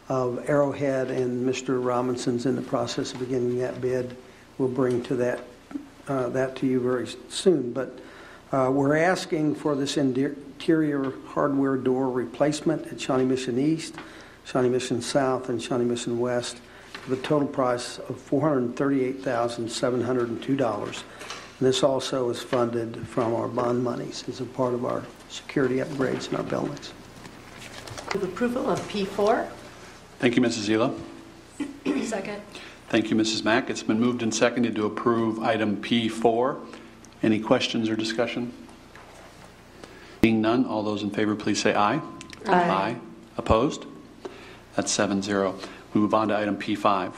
of Arrowhead and Mr. Robinson's in the process of beginning that bid. We'll bring to that, uh, that to you very soon. But uh, we're asking for this interior hardware door replacement at Shawnee Mission East, Shawnee Mission South, and Shawnee Mission West for the total price of $438,702. And this also is funded from our bond monies as a part of our security upgrades in our buildings. Move approval of P4. Thank you, Mrs. Zila. Second. Thank you, Mrs. Mack. It's been moved and seconded to approve item P4. Any questions or discussion? Being none, all those in favor, please say aye. Aye. Opposed? That's seven zero. We move on to item P5.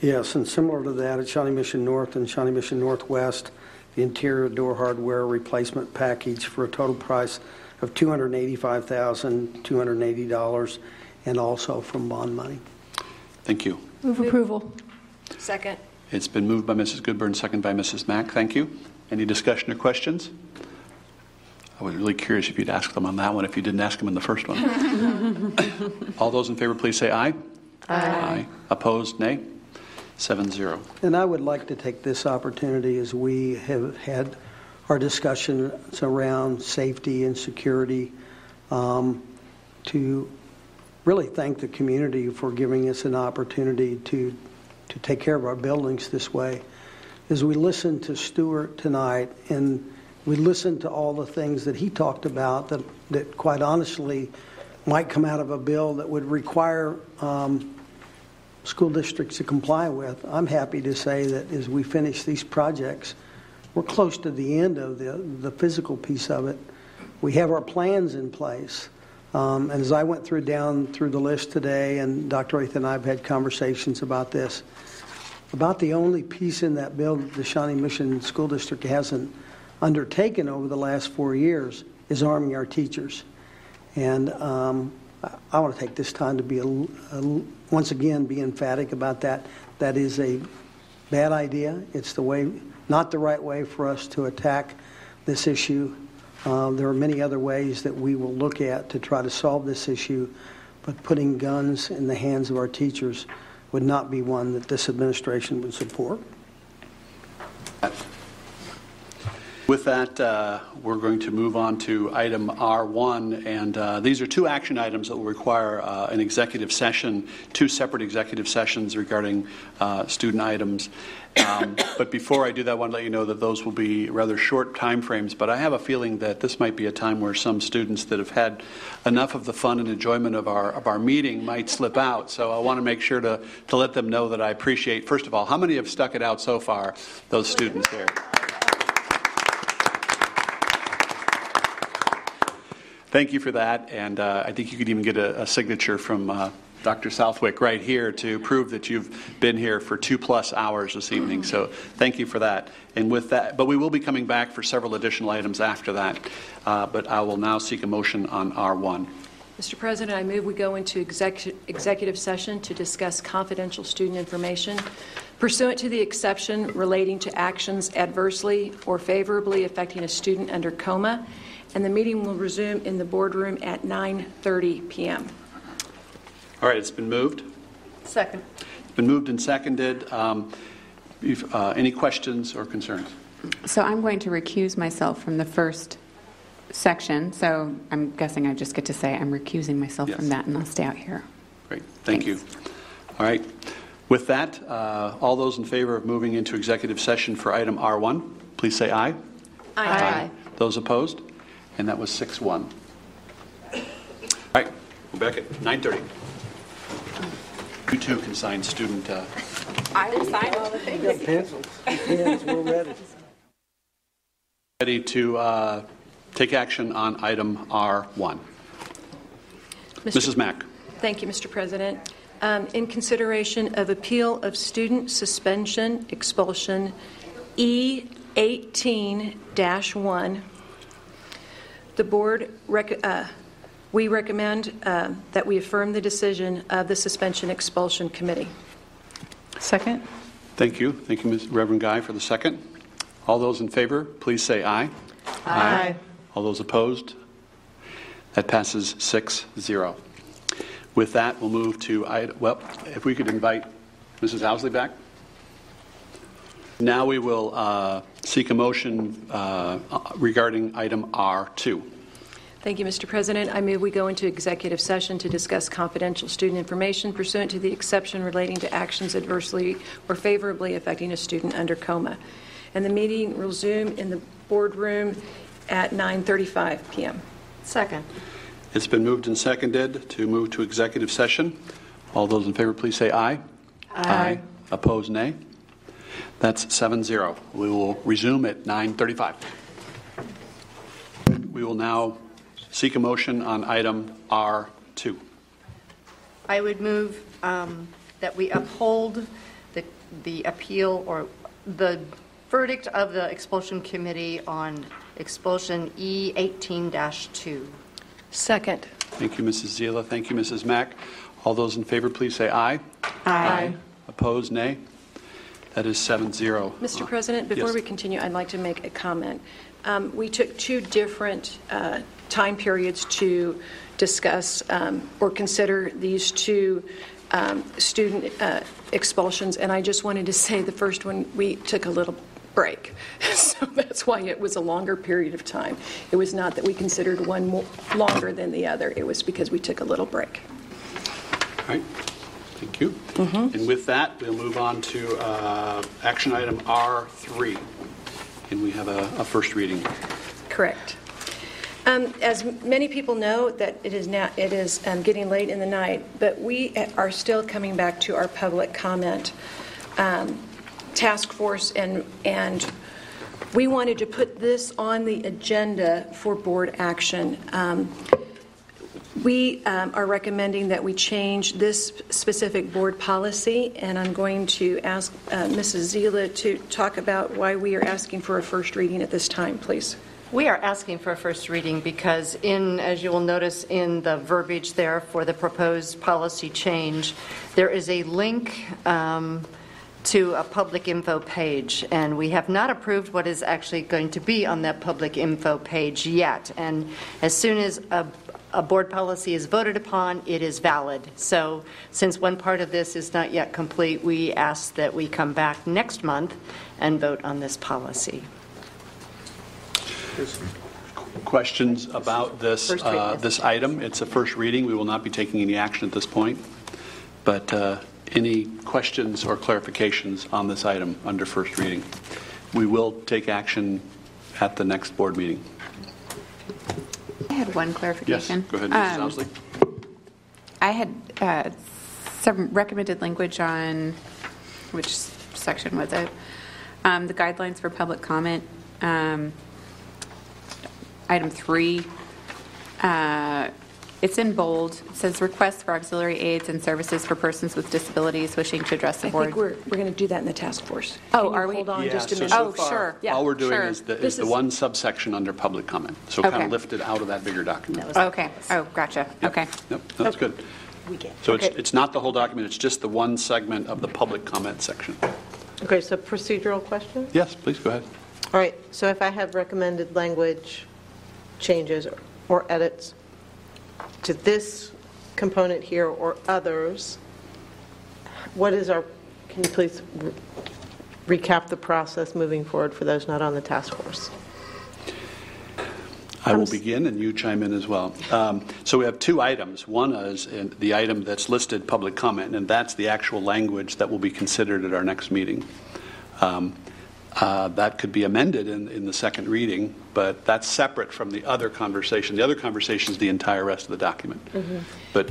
Yes, and similar to that, at Shawnee Mission North and Shawnee Mission Northwest, the interior door hardware replacement package for a total price of $285,280, and also from bond money. Thank you. Move approval. Second. It's been moved by Mrs. Goodburn, second by Mrs. Mack. Thank you. Any discussion or questions? I was really curious if you'd ask them on that one if you didn't ask them in the first one. All those in favor, please say aye. Aye. Opposed, nay. Seven zero. And I would like to take this opportunity as we have had our discussions around safety and security um, to really thank the community for giving us an opportunity to, to take care of our buildings this way. As we listened to Stuart tonight and we listened to all the things that he talked about that, that quite honestly might come out of a bill that would require um, school districts to comply with. I'm happy to say that as we finish these projects, we're close to the end of the, the physical piece of it. We have our plans in place. Um, and as I went through down through the list today, and Dr. Ethan and I have had conversations about this, about the only piece in that bill the Shawnee Mission School District hasn't undertaken over the last four years is arming our teachers. And um, I, I want to take this time to be a, a, once again be emphatic about that. That is a bad idea. It's the way, not the right way for us to attack this issue. Uh, there are many other ways that we will look at to try to solve this issue, but putting guns in the hands of our teachers would not be one that this administration would support. With that, uh, we're going to move on to item R1, and uh, these are two action items that will require uh, an executive session, two separate executive sessions regarding uh, student items. Um, but before I do that, I want to let you know that those will be rather short time frames. But I have a feeling that this might be a time where some students that have had enough of the fun and enjoyment of our of our meeting might slip out. So I want to make sure to to let them know that I appreciate. First of all, how many have stuck it out so far? Those students there. Thank you for that, and uh, I think you could even get a, a signature from uh, Dr. Southwick right here to prove that you've been here for two-plus hours this evening. So thank you for that. And with that, but we will be coming back for several additional items after that. Uh, But I will now seek a motion on R1. Mr. President, I move we go into exec- executive session to discuss confidential student information pursuant to the exception relating to actions adversely or favorably affecting a student under KOMA, and the meeting will resume in the boardroom at 9:30 PM. All right, it's been moved. Second. It's been moved and seconded. Um, if, uh, Any questions or concerns? So I'm going to recuse myself from the first section, so I'm guessing I just get to say I'm recusing myself from that, and I'll stay out here. Great, thank you. All right. With that, uh, all those in favor of moving into executive session for item R1, please say aye. Aye. Those opposed? And that was 6-1. All right, we're back at 9:30. You too can sign student, uh, I will sign all the We got pencils, pens, we're ready. ready to uh, take action on item R1. Mrs. Mack. Thank you, Mr. President. Um, In consideration of appeal of student suspension expulsion E18-1, the board, rec- uh, we recommend uh, that we affirm the decision of the suspension expulsion committee. Second. Thank you. Thank you, Ms. Reverend Guy, for the second. All those in favor, please say aye. Aye. All those opposed? That passes 6-0. With that, we'll move to, i- well, if we could invite Mrs. Ousley back. Now we will uh, seek a motion uh, regarding item R2. Thank you, Mr. President. I move we go into executive session to discuss confidential student information pursuant to the exception relating to actions adversely or favorably affecting a student under KOMA. And the meeting will resume in the boardroom at 9:35 PM. Second. It's been moved and seconded to move to executive session. All those in favor, please say aye. Aye. Opposed, nay. That's 7-0. We will resume at 9:35. We will now seek a motion on item R2. I would move um, that we uphold the the appeal or the verdict of the expulsion committee on expulsion E E18-2. Second. Thank you, Mrs. Zila. Thank you, Mrs. Mack. All those in favor, please say aye. Aye. Opposed, nay. That is 7-0. Mr. President, before Yes. we continue, I'd like to make a comment. Um, We took two different uh, time periods to discuss um, or consider these two um, student uh, expulsions, and I just wanted to say the first one, we took a little break. So that's why it was a longer period of time. It was not that we considered one more, longer than the other, it was because we took a little break. All right, thank you. And with that, we'll move on to uh, action item R3. And we have a a first reading. Correct. Um, As many people know, that it is now, it is um, getting late in the night, but we are still coming back to our public comment um, task force, and, and we wanted to put this on the agenda for board action. Um, We um, are recommending that we change this specific board policy, and I'm going to ask uh, Mrs. Zila to talk about why we are asking for a first reading at this time, please. We are asking for a first reading because in, as you will notice in the verbiage there for the proposed policy change, there is a link um, to a public info page, and we have not approved what is actually going to be on that public info page yet. And as soon as a, a board policy is voted upon, it is valid. So since one part of this is not yet complete, we ask that we come back next month and vote on this policy. Questions about this, uh, this item? It's a first reading. We will not be taking any action at this point. But uh, any questions or clarifications on this item under first reading? We will take action at the next board meeting. I had one clarification. Yes, clarification. go ahead, Mrs. Um, Ousley. I had uh, some recommended language on, which section was it? Um, The guidelines for public comment. Um, Item three, uh, It's in bold. It says requests for auxiliary aids and services for persons with disabilities wishing to address the I board. think we're, we're going to do that in the task force. Oh, Can you are we? Hold on Yeah, just a so- minute. so Oh, far, sure. Yeah, All we're doing sure. is the, This is the is- one subsection under public comment. So kind Okay. of lifted out of that bigger document. Okay. Oh, gotcha. Okay. Yep, that's good. So it's, it's not the whole document, it's just the one segment of the public comment section. Okay, so procedural question? Yes, please, go ahead. All right, so if I have recommended language changes or- or edits to this component here or others, what is our, can you please re- recap the process moving forward for those not on the task force? I will begin, and you chime in as well. Um, So we have two items. One is in the item that's listed, public comment, and that's the actual language that will be considered at our next meeting. Um, uh, That could be amended in, in the second reading, but that's separate from the other conversation. The other conversation is the entire rest of the document. But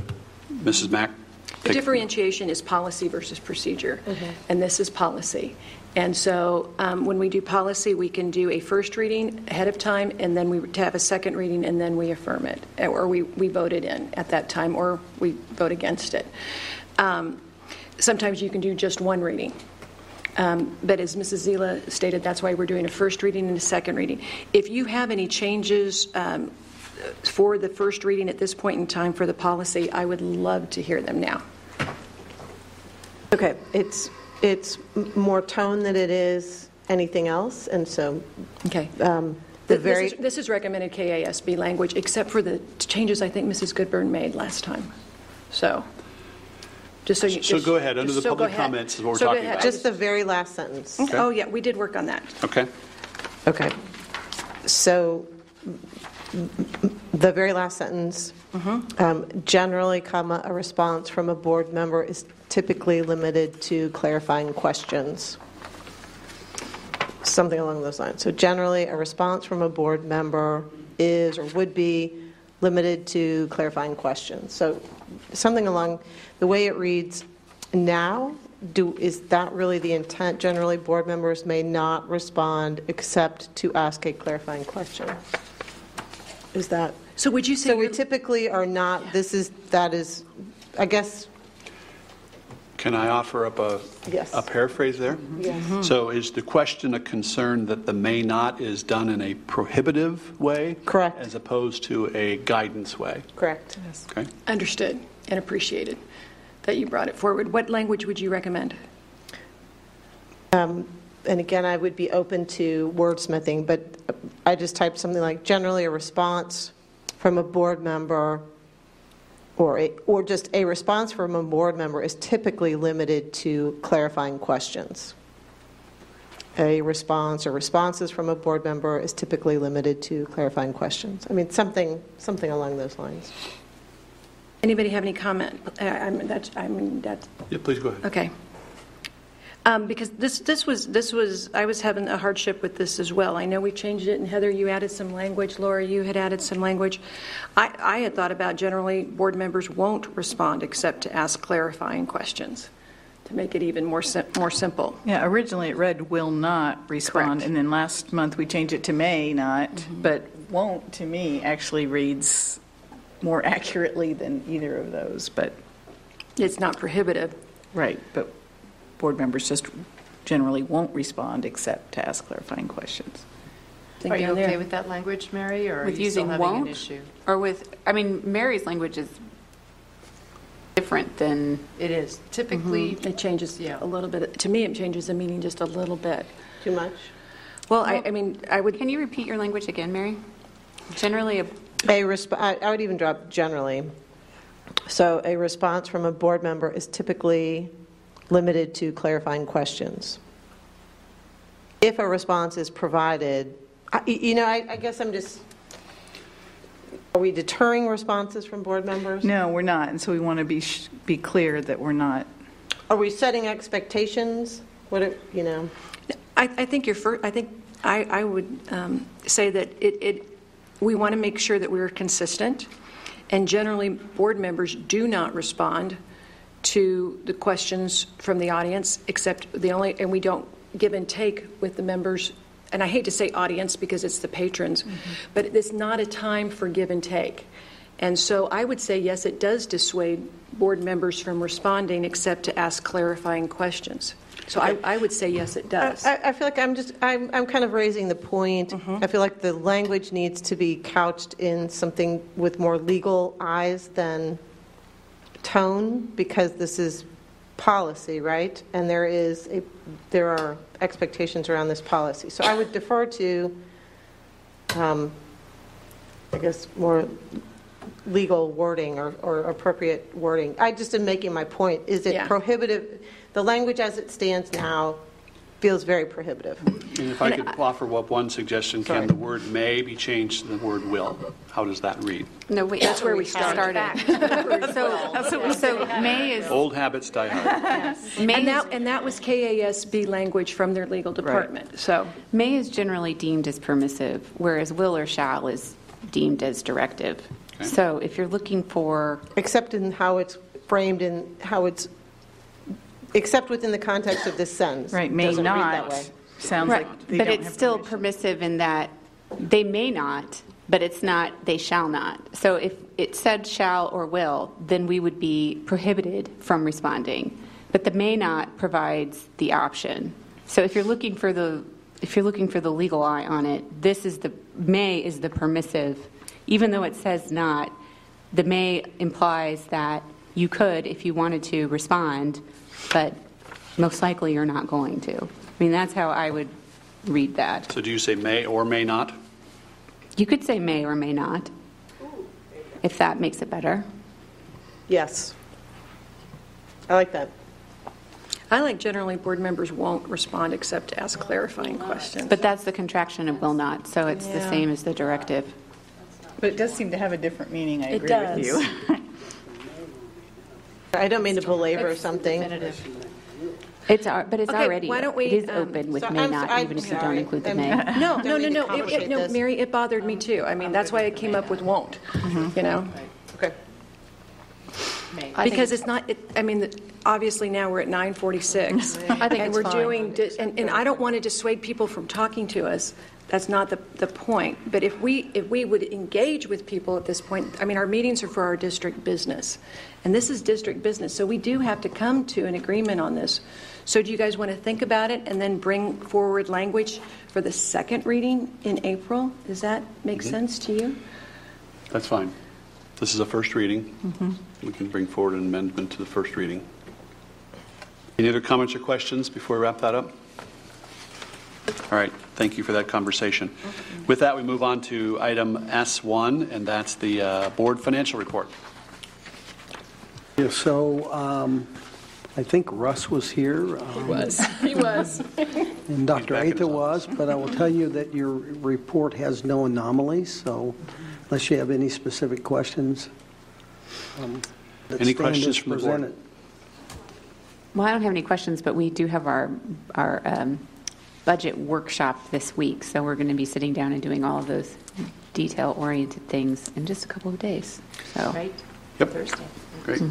Mrs. Mack? The differentiation is policy versus procedure, Mm-hmm. and this is policy. And so um, when we do policy, we can do a first reading ahead of time, and then we have a second reading, and then we affirm it, or we, we vote it in at that time, or we vote against it. Um, Sometimes you can do just one reading. Um, But as Mrs. Zila stated, that's why we're doing a first reading and a second reading. If you have any changes um, for the first reading at this point in time for the policy, I would love to hear them now. Okay, it's, it's more tone than it is anything else, and so. Okay. um, The Th- This very, is- This is recommended KASB language, except for the changes I think Mrs. Goodburn made last time. So, just so you... So go ahead, under the so go public ahead. comments is what we're So go talking ahead. about. just the very last sentence. Okay. Oh, yeah, we did work on that. Okay. Okay. So the very last sentence, um, generally, comma, a response from a board member is typically limited to clarifying questions. Something along those lines. So generally, a response from a board member is or would be limited to clarifying questions. So something along, the way it reads now, do, is that really the intent? Generally, board members may not respond except to ask a clarifying question. Is that? So would you say? So we typically are not, this is, that is, I guess, Can I offer up a, Yes. a paraphrase there? Mm-hmm. Yes. Mm-hmm. So is the question a concern that the may not is done in a prohibitive way? Correct. As opposed to a guidance way? correct. Yes. Okay. Understood and appreciated that you brought it forward. What language would you recommend? Um, And again, I would be open to wordsmithing, but I just typed something like, generally a response from a board member, or, a- or just a response from a board member is typically limited to clarifying questions. A response or responses from a board member is typically limited to clarifying questions. I mean, something, something along those lines. Anybody have any comment? I I mean, that's, I mean, that's, Yeah, please go ahead. okay. Um, Because this, this was, this was, I was having a hardship with this as well. I know we changed it, and Heather, you added some language, Laura, you had added some language. I, I had thought about generally, board members won't respond except to ask clarifying questions, to make it even more, sim- more simple. Yeah, originally it read will not respond, Correct. and then last month we changed it to may not, but won't, to me, actually reads more accurately than either of those, but. It's not prohibitive. Right, but board members just generally won't respond except to ask clarifying questions. Think Are you down there. okay with that language, Mary, or are With you still using having an won't? issue? Or with, I mean, Mary's language is different than. It is. Typically, mm-hmm. It changes Yeah. a little bit. To me, it changes the meaning just a little bit. Too much? Well, I, I mean, I would. Can you repeat your language again, Mary? Generally, a A resp- I I would even drop generally. So a response from a board member is typically limited to clarifying questions. If a response is provided, I- you know, I I guess I'm just, are we deterring responses from board members? No, we're not, and so we want to be, sh- be clear that we're not. Are we setting expectations? What, it- you know? I, I think your first, I think, I, I would um, say that it, it, we want to make sure that we're consistent, and generally, board members do not respond to the questions from the audience, except the only, and we don't give and take with the members, and I hate to say audience because it's the patrons, mm-hmm. but it's not a time for give and take. And so I would say, yes, it does dissuade board members from responding except to ask clarifying questions. So I, I would say, yes, it does. I, I feel like I'm just, I'm, I'm kind of raising the point. Mm-hmm. I feel like the language needs to be couched in something with more legal eyes than tone, because this is policy, right? And there is, a there are expectations around this policy. So I would defer to, um, I guess, more legal wording or, or appropriate wording. I just am making my point. Is it Yeah. prohibitive? The language as it stands now feels very prohibitive. And if I could offer what one suggestion, can the word may be changed to the word will? How does that read? No, wait. That's where we started. So, so May is, Old habits die hard. And that, and that was KASB language from their legal department, so. May is generally deemed as permissive, whereas will or shall is deemed as directive. So if you're looking for, Except in how it's framed and how it's, except within the context of this sentence. Right, may Doesn't read that not, way. sounds Right, like they but don't it's have still permissive in that they may not, but it's not they shall not. So if it said shall or will, then we would be prohibited from responding. But the may not provides the option. So if you're looking for the if you're looking for the legal eye on it, this is the may is the permissive. Even though it says not, the may implies that you could, if you wanted to, respond, but most likely you're not going to. I mean, that's how I would read that. So do you say may or may not? You could say may or may not, if that makes it better. Yes. I like that. I like generally board members won't respond except to ask clarifying questions. But that's the contraction of will not, so it's the Yeah. same as the directive. But it does seem to have a different meaning, I It agree with does. you. I don't mean to belabor something. It's, al- but it's Okay, already, why don't we, it is um, open with so may I'm not, so- even I'm if you don't sorry. include the I'm- may. No, no, no, mean to no, it- complicate it, no, this. Mary, it bothered me too. I mean, that's why it came up with won't, you know? Okay. Because it's not, it- I mean, the- obviously now we're at 9:46. I think And it's we're fine. doing, di- and and I don't want to dissuade people from talking to us. That's not the, the point. But if we, if we would engage with people at this point, I mean, our meetings are for our district business. And this is district business, so we do have to come to an agreement on this. So do you guys want to think about it and then bring forward language for the second reading in April? Does that make Mm-hmm. sense to you? That's fine. This is a first reading. Mm-hmm. We can bring forward an amendment to the first reading. Any other comments or questions before we wrap that up? All right, thank you for that conversation. With that, we move on to item S1, and that's the uh, board financial report. Yeah, so um, I think Russ was here. He was. He was. And Dr. back in Atha was, but I will tell you that your report has no anomalies, so unless you have any specific questions. um, Any questions as from the board? presented. Well, I don't have any questions, but we do have our, our um, budget workshop this week, so we're going to be sitting down and doing all of those detail-oriented things in just a couple of days, so. Right? Yep. Thursday. Great. All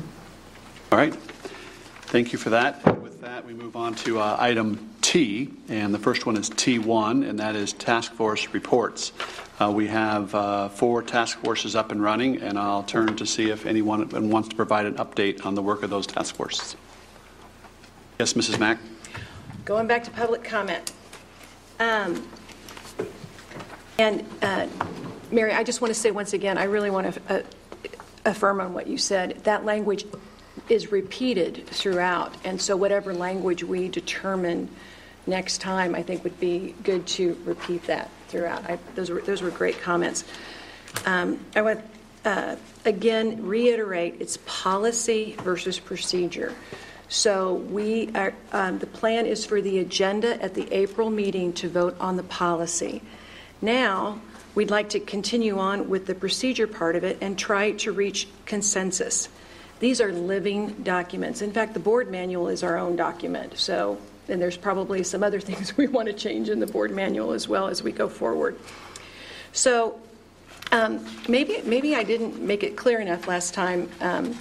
right. Thank you for that. And With that, we move on to uh, item T, and the first one is T1, and that is task force reports. Uh, We have uh, four task forces up and running, and I'll turn to see if anyone wants to provide an update on the work of those task forces. Yes, Mrs. Mack? Going back to public comment. Um, And uh, Mary, I just want to say once again, I really want to affirm on what you said. That language is repeated throughout, and so whatever language we determine next time, I think would be good to repeat that throughout. I- Those were, those were great comments. Um, I want, uh, again, reiterate, it's policy versus procedure. So we are, um, the plan is for the agenda at the April meeting to vote on the policy. Now, we'd like to continue on with the procedure part of it and try to reach consensus. These are living documents. In fact, the board manual is our own document, so, and there's probably some other things we want to change in the board manual as well as we go forward. So um, maybe, maybe I didn't make it clear enough last time, um,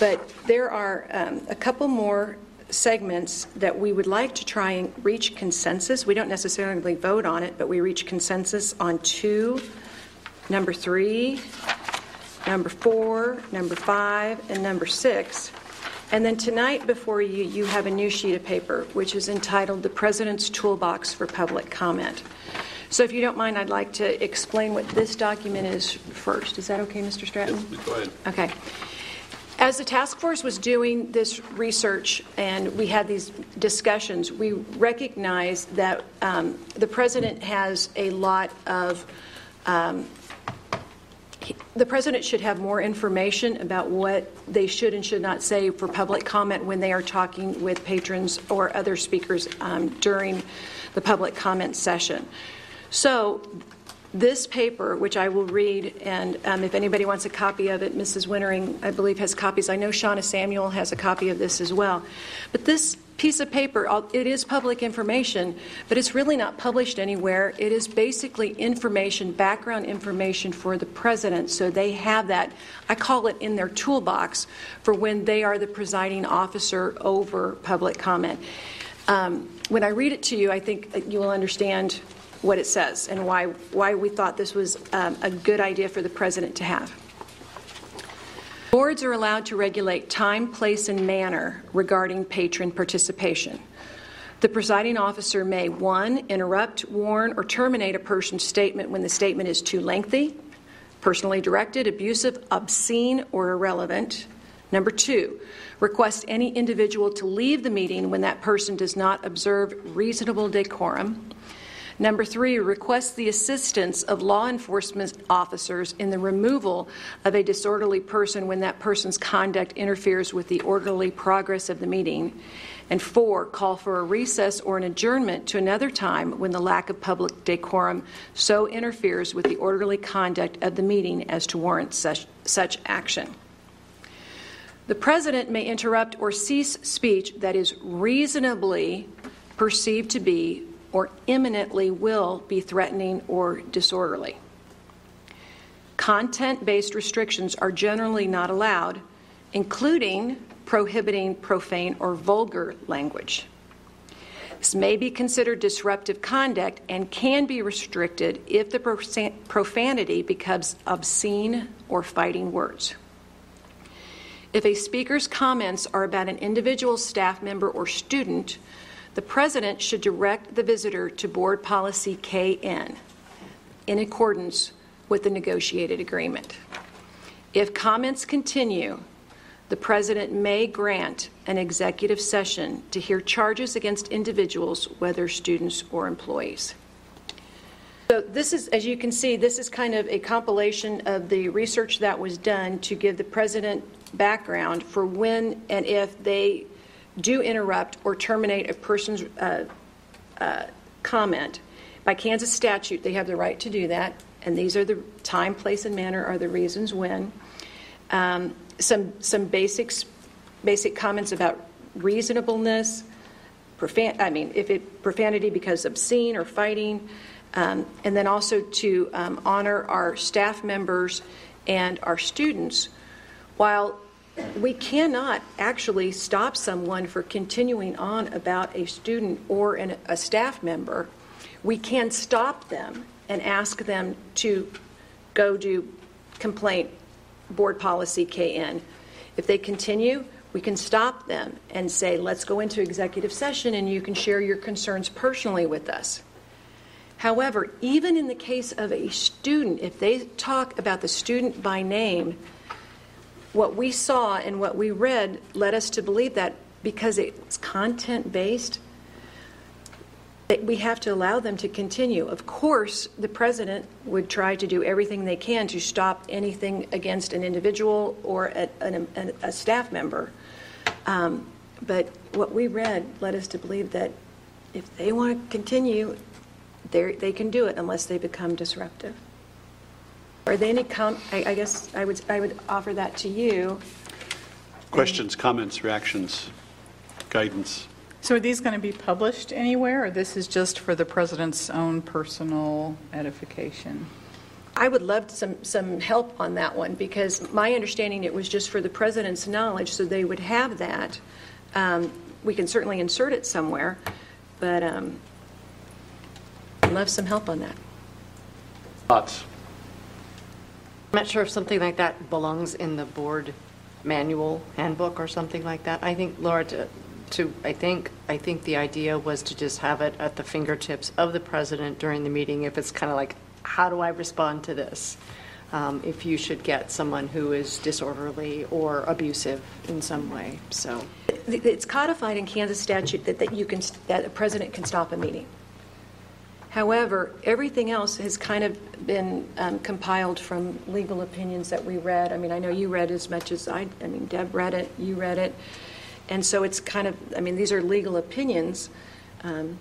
but there are um, a couple more segments that we would like to try and reach consensus. We don't necessarily vote on it, but we reach consensus on two, number three, number four, number five, and number six. And then tonight before you, you have a new sheet of paper, which is entitled The President's Toolbox for Public Comment. So if you don't mind, I'd like to explain what this document is first. Is that okay, Mr. Stratton? Go ahead. Okay. As the task force was doing this research and we had these discussions, we recognized that um, the president has a lot of. Um, he- the president should have more information about what they should and should not say for public comment when they are talking with patrons or other speakers um, during the public comment session. So, this paper, which I will read, and um, if anybody wants a copy of it, Mrs. Wintering, I believe, has copies. I know Shauna Samuel has a copy of this as well. But this piece of paper, it is public information, but it's really not published anywhere. It is basically information, background information for the president, so they have that. I call it in their toolbox for when they are the presiding officer over public comment. Um, when I read it to you, I think you will understand what it says and why, why we thought this was um, a good idea for the president to have. Boards are allowed to regulate time, place, and manner regarding patron participation. The presiding officer may, one, interrupt, warn, or terminate a person's statement when the statement is too lengthy, personally directed, abusive, obscene, or irrelevant. Number two, request any individual to leave the meeting when that person does not observe reasonable decorum. Number three, request the assistance of law enforcement officers in the removal of a disorderly person when that person's conduct interferes with the orderly progress of the meeting. And four, call for a recess or an adjournment to another time when the lack of public decorum so interferes with the orderly conduct of the meeting as to warrant such, such action. The president may interrupt or cease speech that is reasonably perceived to be or imminently will be threatening or disorderly. Content based restrictions are generally not allowed, including prohibiting profane or vulgar language. This may be considered disruptive conduct and can be restricted if the profanity becomes obscene or fighting words. If a speaker's comments are about an individual staff member or student, the president should direct the visitor to board policy KN in accordance with the negotiated agreement. If comments continue, the president may grant an executive session to hear charges against individuals, whether students or employees. So, this is, as you can see, this is kind of a compilation of the research that was done to give the president background for when and if they do interrupt or terminate a person's uh, uh, comment. By Kansas statute, they have the right to do that, and these are the time, place, and manner are the reasons when. Um, some some basics, basic comments about reasonableness, profan- I mean, if it profanity because obscene or fighting, um, and then also to um, honor our staff members and our students. While we cannot actually stop someone for continuing on about a student or an, a staff member, we can stop them and ask them to go do complaint board policy KN. If they continue, we can stop them and say, let's go into executive session and you can share your concerns personally with us. However, even in the case of a student, if they talk about the student by name, what we saw and what we read led us to believe that because it's content based, we have to allow them to continue. Of course, the president would try to do everything they can to stop anything against an individual or a, a, a staff member. Um, but what we read led us to believe that if they want to continue, they can do it unless they become disruptive. Are there any com, I, I guess I would, I would offer that to you. Questions, comments, reactions, guidance? So are these going to be published anywhere, or this is just for the president's own personal edification? I would love some, some help on that one because my understanding it was just for the president's knowledge, so they would have that. Um, we can certainly insert it somewhere, but um, I'd love some help on that. Thoughts? I'm not sure if something like that belongs in the board manual handbook or something like that. I think, Laura, to, to, I think, I think the idea was to just have it at the fingertips of the president during the meeting if it's kind of like, how do I respond to this? Um, If you should get someone who is disorderly or abusive in some way, so. It's codified in Kansas statute that, that you can, that a president can stop a meeting. However, everything else has kind of been um, compiled from legal opinions that we read. I mean, I know you read as much as I, I mean, Deb read it, you read it. And so it's kind of, I mean, these are legal opinions. Um,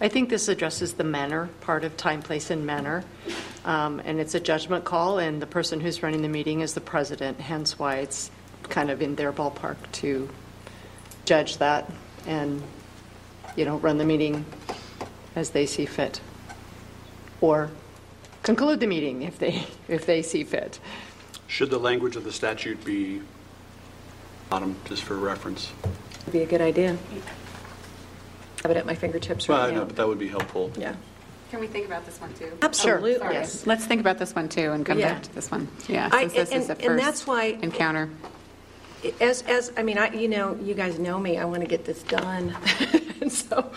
I think this addresses the manner, part of time, place, and manner. Um, And it's a judgment call, and the person who's running the meeting is the president, hence why it's kind of in their ballpark to judge that and, you know, run the meeting as they see fit. Or conclude the meeting if they, if they see fit. Should the language of the statute be bottom, just for reference? Would be a good idea. Have it at my fingertips Well, I right know, now. but that would be helpful. Yeah. Can we think about this one too? Absolutely. Oh, sorry. Yes. Let's think about this one too and come Yeah. back to this one. Yeah, I- since this is and- the and that's first why- encounter. As, as, I mean, I, you know, you guys know me, I want to get this done. And so,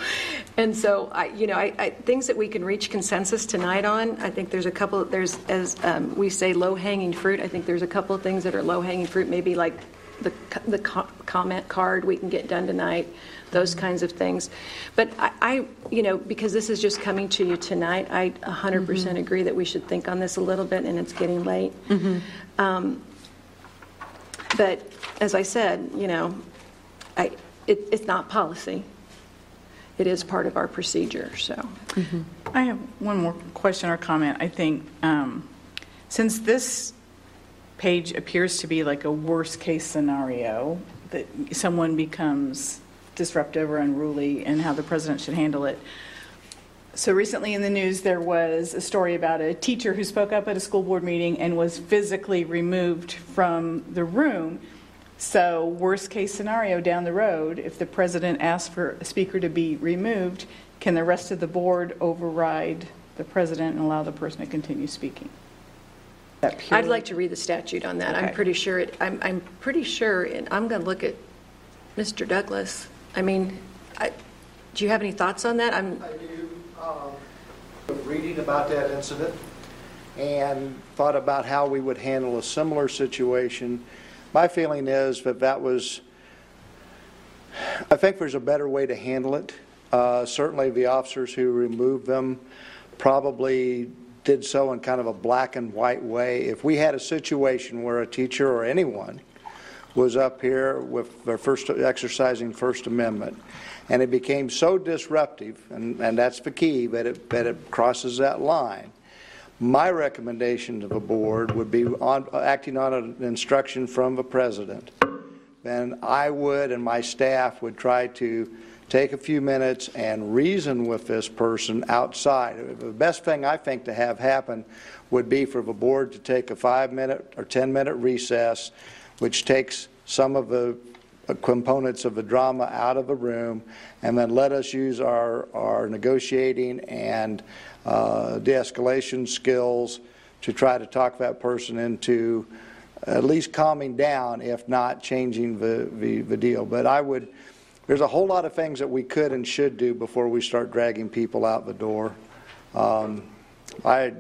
and so, I, you know, I, I, things that we can reach consensus tonight on, I think there's a couple, there's, as um, we say, low-hanging fruit, I think there's a couple of things that are low-hanging fruit, maybe like the, the co- comment card we can get done tonight, those kinds of things. But I, I, you know, because this is just coming to you tonight, I 100% agree that we should think on this a little bit, and it's getting late. Um, But as I said, you know, I, it, it's not policy. It is part of our procedure, so. I have one more question or comment. I think, um, since this page appears to be like a worst-case scenario, that someone becomes disruptive or unruly and how the president should handle it. So recently in the news, there was a story about a teacher who spoke up at a school board meeting and was physically removed from the room. So worst-case scenario down the road, if the president asks for a speaker to be removed, can the rest of the board override the president and allow the person to continue speaking? That I'd like to read the statute on that. I'm pretty sure, it. I'm, I'm pretty sure, and I'm going to look at Mr. Douglas. I mean, I, do you have any thoughts on that? I'm, I do. Um, reading about that incident and thought about how we would handle a similar situation. My feeling is that that was, I think there's a better way to handle it. Uh, certainly, the officers who removed them probably did so in kind of a black and white way. If we had a situation where a teacher or anyone was up here with their first exercising First Amendment, and it became so disruptive, and, and that's the key, that it, that it crosses that line. My recommendation to the board would be on, acting on an instruction from the president. Then I would and my staff would try to take a few minutes and reason with this person outside. The best thing I think to have happen would be for the board to take a five minute or 10 minute recess, which takes some of the components of the drama out of the room, and then let us use our, our negotiating and uh, de escalation skills to try to talk that person into at least calming down, if not changing the, the, the deal. But I would, there's a whole lot of things that we could and should do before we start dragging people out the door. Um, I,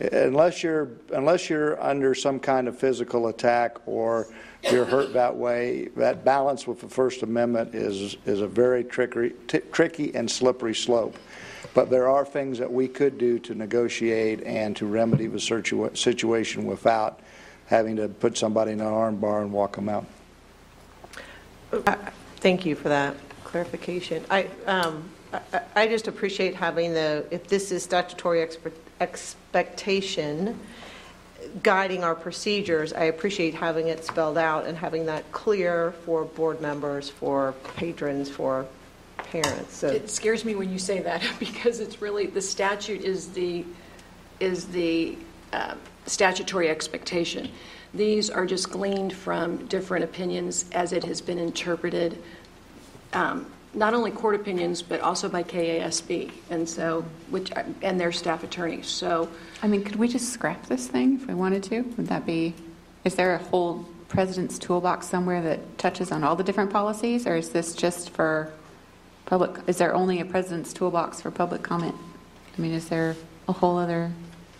unless you're unless you're under some kind of physical attack or you're hurt that way, that balance with the First Amendment is is a very tricky, t- tricky and slippery slope. But there are things that we could do to negotiate and to remedy the situa- situation without having to put somebody in an arm bar and walk them out. Thank you for that clarification. I, um, I- I just appreciate having the, if this is statutory expe- expectation guiding our procedures, I appreciate having it spelled out and having that clear for board members, for patrons, for parents. So it scares me when you say that, because it's really, the statute is the, is the um, statutory expectation. These are just gleaned from different opinions as it has been interpreted um, not only court opinions, but also by KASB, and so, which, and their staff attorneys, so. I mean, could we just scrap this thing if we wanted to? Would that be, is there a whole president's toolbox somewhere that touches on all the different policies, or is this just for public, is there only a president's toolbox for public comment? I mean, is there a whole other?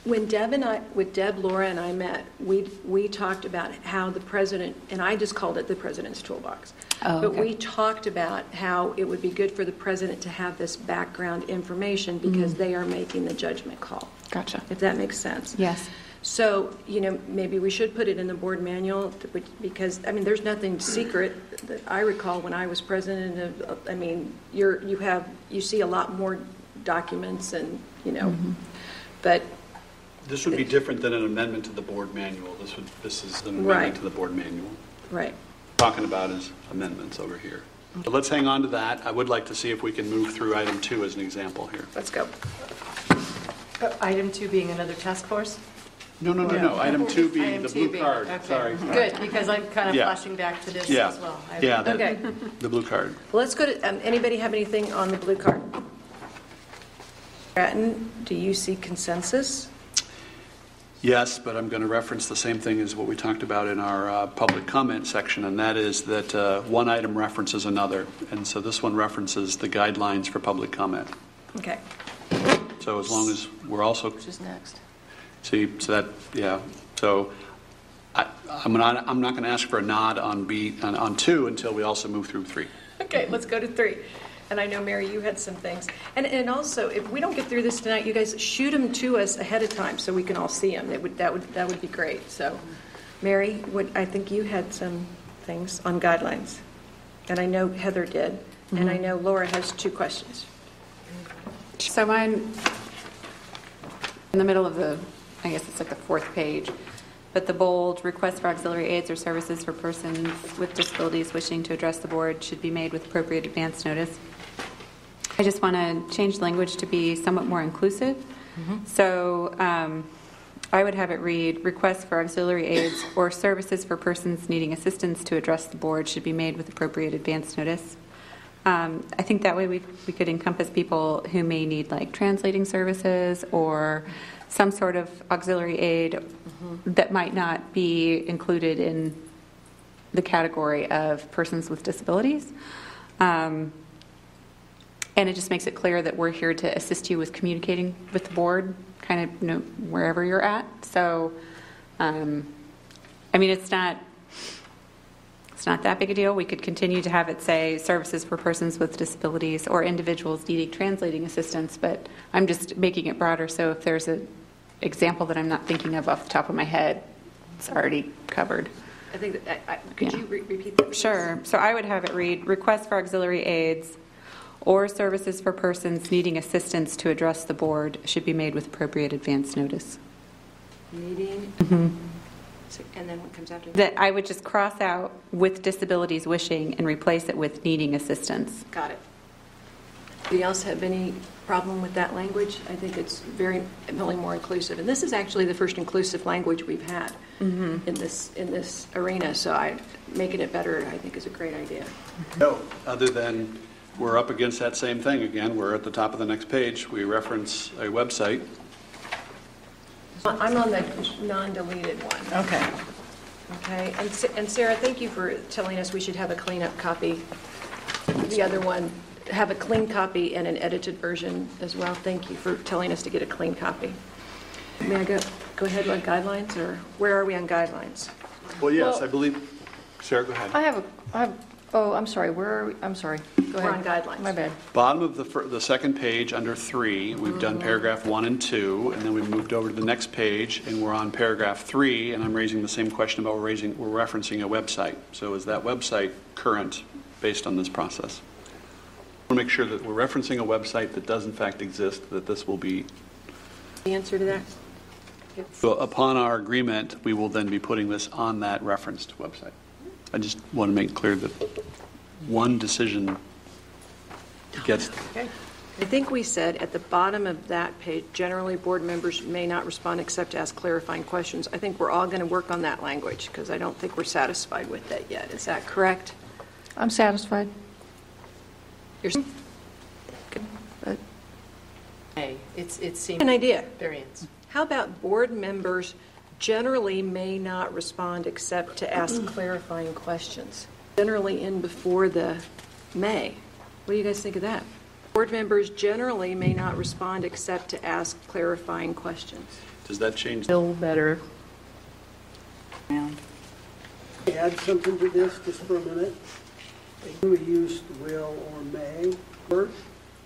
When Deb and I, with Deb, Laura, and I met, we, we talked about how the president, and I just called it the president's toolbox. Oh, But okay. we talked about how it would be good for the president to have this background information because Mhm. they are making the judgment call. Gotcha. If that makes sense. Yes. So, you know, maybe we should put it in the board manual, that because, I mean, there's nothing secret that I recall when I was president of, I mean, you're, you have, you see a lot more documents and, you know, but This would be different than an amendment to the board manual. This would, this is an Right. amendment to the board manual. Right. Talking about is amendments over here. But let's hang on to that. I would like to see if we can move through item two as an example here. Let's go. Uh, Item two being another task force? No, no, no, no. Item two being Item the two blue being- card. okay. Sorry. Good, because I'm kind of Yeah. flashing back to this Yeah. as well. I- Yeah, that- Okay. the blue card. Well, let's go to, um, anybody have anything on the blue card? Stratton, do you see consensus? Yes, but I'm going to reference the same thing as what we talked about in our uh, public comment section, and that is that uh, one item references another. And so this one references the guidelines for public comment. Okay. So as long as we're also, Which is next? see, so that, yeah, so I, I'm not, I'm not going to ask for a nod on B, on, on two until we also move through three. Okay, let's go to three. And I know, Mary, you had some things. And, and also, if we don't get through this tonight, you guys shoot them to us ahead of time so we can all see them. That would, that would, that would be great. So, Mary, what, I think you had some things on guidelines. And I know Heather did. And I Mhm. know Laura has two questions. So mine, in the middle of the, I guess it's like the fourth page, but the bold, requests for auxiliary aids or services for persons with disabilities wishing to address the board should be made with appropriate advance notice. I just want to change language to be somewhat more inclusive. So um, I would have it read, requests for auxiliary aids or services for persons needing assistance to address the board should be made with appropriate advance notice. Um, I think that way we, we could encompass people who may need like translating services or some sort of auxiliary aid that might not be included in the category of persons with disabilities. Um, and it just makes it clear that we're here to assist you with communicating with the board, kind of you know, wherever you're at. So, um, I mean, it's not it's not that big a deal. We could continue to have it say services for persons with disabilities or individuals needing translating assistance, but I'm just making it broader. So if there's an example that I'm not thinking of off the top of my head, it's already covered. I think, that, I, I- could Yeah. you re- repeat that? please? Sure. So I would have it read, request for auxiliary aids or services for persons needing assistance to address the board should be made with appropriate advance notice. Meeting, Mhm. so- and then what comes after that? That I would just cross out with disabilities wishing and replace it with needing assistance. Got it. Anybody else have any problem with that language? I think it's very, really more inclusive. And this is actually the first inclusive language we've had Mhm. in this, in this arena, so I, making it better, I think is a great idea. No, other than we're up against that same thing again. We're at the top of the next page. We reference a website. I'm on the non-deleted one. Okay. Okay, and Sa- and Sarah, thank you for telling us we should have a cleanup copy. The other one, have a clean copy and an edited version as well. Thank you for telling us to get a clean copy. May I go, go ahead on guidelines, or where are we on guidelines? Well, yes, Well- I believe, Sarah, go ahead. I have, a, I have, oh, I'm sorry, where are we, I'm sorry. Go We're ahead. on guidelines. My bad. Bottom of the, fir- the second page, under three, we've done Mm-hmm. paragraph one and two, and then we've moved over to the next page, and we're on paragraph three, and I'm raising the same question about we're raising, we're referencing a website. So is that website current based on this process? I want to make sure that we're referencing a website that does in fact exist, that this will be, The answer to that? so upon our agreement, we will then be putting this on that referenced website. I just want to make clear that one decision gets, Okay. I think we said at the bottom of that page, generally, board members may not respond except to ask clarifying questions. I think we're all going to work on that language, because I don't think we're satisfied with that yet. Is that correct? I'm satisfied. You're Okay. Hey, It's, it seems. An idea. Variance. How about board members generally may not respond except to ask mm-hmm. clarifying questions? Generally in before the may. What do you guys think of that? Board members generally may not respond except to ask clarifying questions. Does that change? Still better. Add something to this just for a minute. We used will or may word,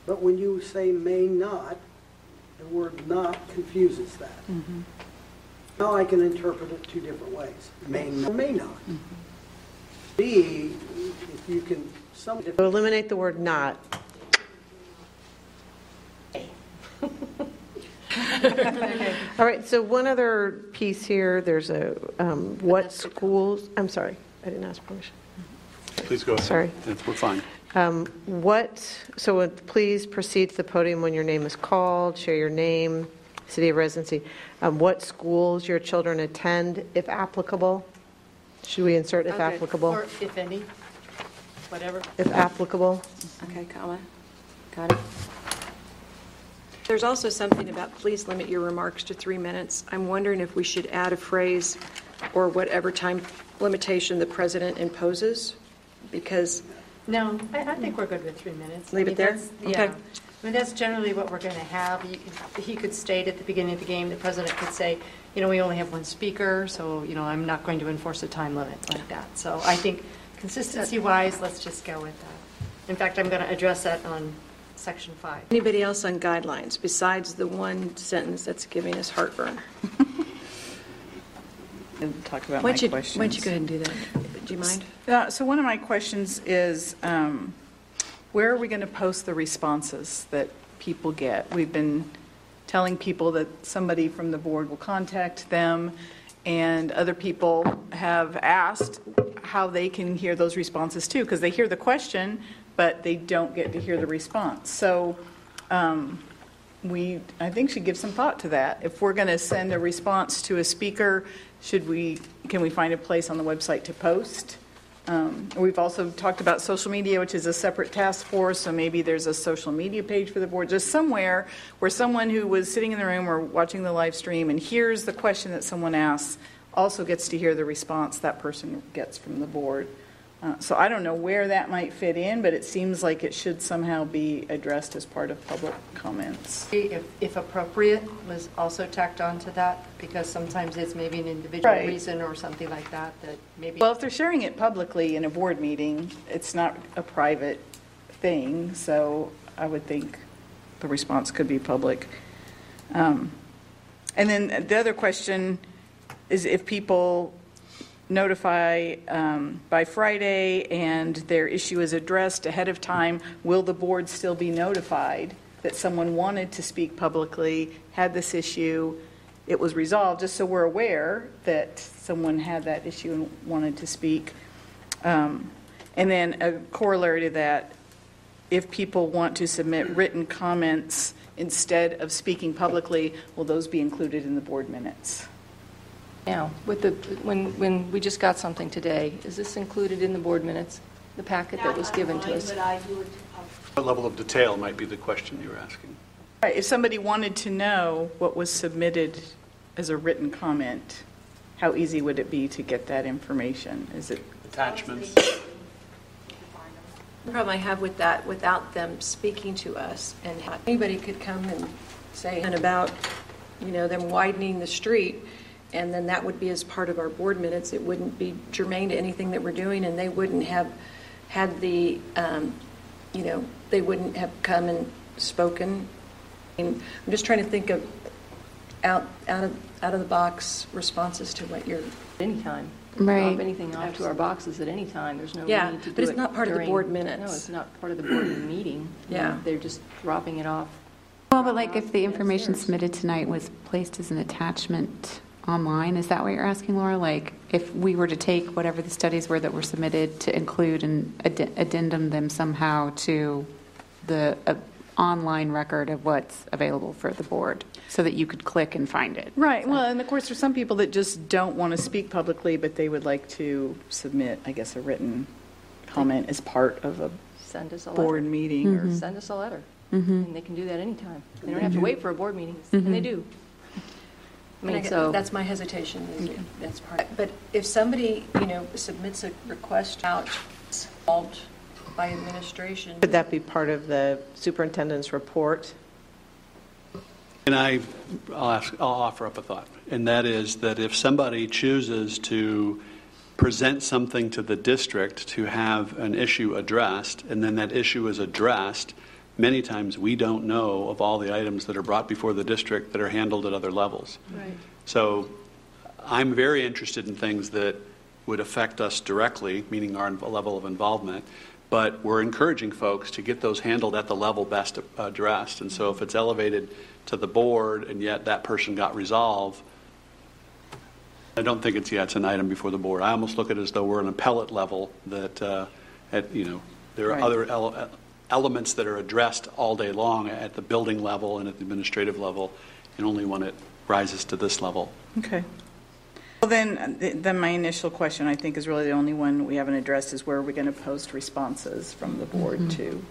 but when you say may not, the word not confuses that. Mm-hmm. Now I can interpret it two different ways. May or may not. B, if you can, some. Eliminate the word not. All right, so one other piece here, there's a, um, what schools, I'm sorry, I didn't ask permission. Please go ahead. Sorry. We're fine. Um, What, so please proceed to the podium when your name is called, share your name, city of residency. Um, What schools your children attend, if applicable? Should we insert if Okay. applicable? Or if any, whatever. If applicable? Okay, comma. Got it. There's also something about please limit your remarks to three minutes. I'm wondering if we should add a phrase or whatever time limitation the president imposes, because No, I, I think we're good with three minutes. I Leave it mean, there? that's- Okay. Yeah. I mean, that's generally what we're going to have. You He could state at the beginning of the game, the president could say, you know, we only have one speaker, so, you know, I'm not going to enforce a time limit like that. So I think consistency-wise, let's just go with that. In fact, I'm going to address that on section five. anybody else on guidelines besides the one sentence that's giving us heartburn? And talk about Why my don't you, questions. why don't you go ahead and do that? Do you mind? Uh, So one of my questions is, um, where are we going to post the responses that people get? We've been telling people that somebody from the board will contact them, and other people have asked how they can hear those responses too, because they hear the question, but they don't get to hear the response. So um, we, I think, should give some thought to that. If we're going to send a response to a speaker, should we, can we find a place on the website to post? Um, We've also talked about social media, which is a separate task force, so maybe there's a social media page for the board, just somewhere where someone who was sitting in the room or watching the live stream and hears the question that someone asks also gets to hear the response that person gets from the board. Uh, So I don't know where that might fit in, but it seems like it should somehow be addressed as part of public comments. If, if appropriate, was also tacked on to that, because sometimes it's maybe an individual Right. reason or something like that, that maybe. Well, if they're sharing it publicly in a board meeting, it's not a private thing, so I would think the response could be public. Um, And then the other question is if people notify um, by Friday and their issue is addressed ahead of time, will the board still be notified that someone wanted to speak publicly, had this issue, it was resolved, just so we're aware that someone had that issue and wanted to speak? Um, And then a corollary to that, if people want to submit written comments instead of speaking publicly, will those be included in the board minutes? Now, with the, when, when we just got something today, is this included in the board minutes, the packet that was given to us? What level of detail might be the question you're asking? Right, if somebody wanted to know what was submitted as a written comment, how easy would it be to get that information? Is it? Attachments. The problem I have with that, without them speaking to us, and ha- anybody could come and say and about, you know, them widening the street, and then that would be as part of our board minutes. It wouldn't be germane to anything that we're doing, and they wouldn't have had the, um, you know, they wouldn't have come and spoken. I mean, I'm just trying to think of out, out of, out of the box responses to what you're. Anytime. Right. Drop anything off to our boxes at any time. There's no Yeah, need to but do it's it not part of the board minutes. No, it's not part of the board meeting. Yeah. They're just dropping it off. Well, but like if the information submitted tonight was placed as an attachment online, is that what you're asking, Laura? Like if we were to take whatever the studies were that were submitted to include and add- addendum them somehow to the uh, online record of what's available for the board so that you could click and find it? Right, well, and of course, there's some people that just don't want to speak publicly, but they would like to submit, I guess, a written comment as part of a send us a letter. board meeting or Or send us a letter. Mhm. And they can do that anytime. They don't have to wait for a board meeting, and they do. I mean, I so. That's my hesitation, is it- that's part. But if somebody, you know, submits a request out, it's involved by administration. Could that be part of the superintendent's report? And I, I'll ask, I'll offer up a thought, and that is that if somebody chooses to present something to the district to have an issue addressed, and then that issue is addressed, many times we don't know of all the items that are brought before the district that are handled at other levels. Right. So I'm very interested in things that would affect us directly, meaning our level of involvement, but we're encouraging folks to get those handled at the level best addressed. And so if it's elevated to the board and yet that person got resolved, I don't think it's, yeah, it's an item before the board. I almost look at it as though we're an appellate level that, uh, at, you know, there are Right. other ele- elements that are addressed all day long at the building level and at the administrative level, and only when it rises to this level. Okay. Well, then, then my initial question, I think, is really the only one we haven't addressed, is where are we going to post responses from the board mm-hmm. to?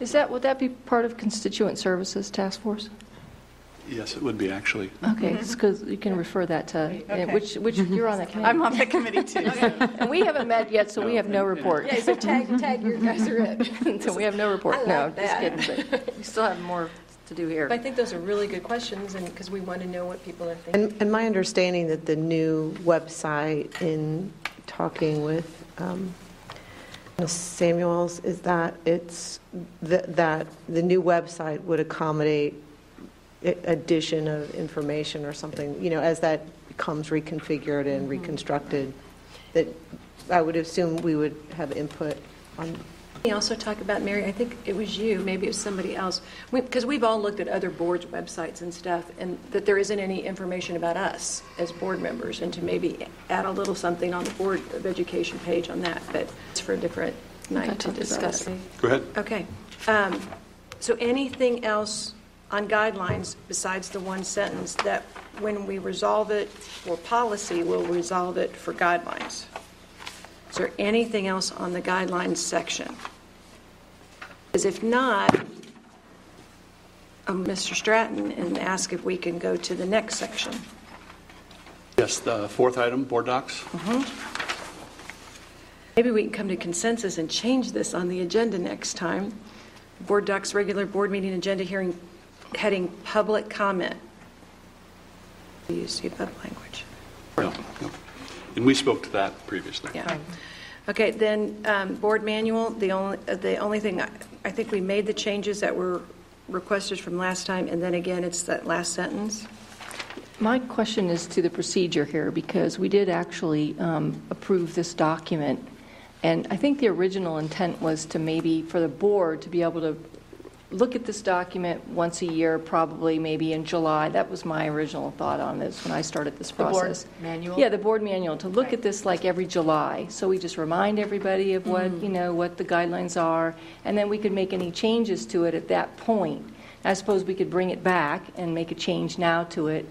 Is that, would that be part of constituent services task force? Yes, it would be, actually. Okay, because you can refer that to, Okay. which, which, you're on that committee. I'm on the committee, too. And we haven't met yet, so we have no report. Yeah, so tag, tag your guys are it. So we have no report. I No, like just that. kidding, but we still have more to do here. But I think those are really good questions, and, because we want to know what people are thinking. And, and my understanding that the new website, in talking with um, Ms. Samuels, is that it's, th- that the new website would accommodate a- addition of information or something, you know, as that becomes reconfigured and reconstructed, that I would assume we would have input on We also talk about, Mary, I think it was you, maybe it was somebody else, because we've all looked at other boards' websites and stuff, and that there isn't any information about us as board members, and to maybe add a little something on the Board of Education page on that, but it's for a different night to discuss. Go ahead. Okay. Um, So anything else on guidelines besides the one sentence that when we resolve it for policy, we'll resolve it for guidelines? Is there anything else on the guidelines section? Because if not, um, Mr. Stratton, and ask if we can go to the next section. Yes, the fourth item, board docs. Maybe we can come to consensus and change this on the agenda next time. Board docs, regular board meeting agenda hearing, heading public comment. Use the above language. No, no. And we spoke to that previously. Yeah. Okay, then, um, board manual, the only, uh, the only thing, I I think we made the changes that were requested from last time, and then again, it's that last sentence. My question is to the procedure here, because we did actually um, approve this document, and I think the original intent was to maybe, for the board, to be able to look at this document once a year, probably maybe in July. That was my original thought on this when I started this The board process. manual? Yeah, the board manual, to look at this like every July, so we just remind everybody of what, mm-hmm. you know, what the guidelines are, and then we could make any changes to it at that point. I suppose we could bring it back and make a change now to it,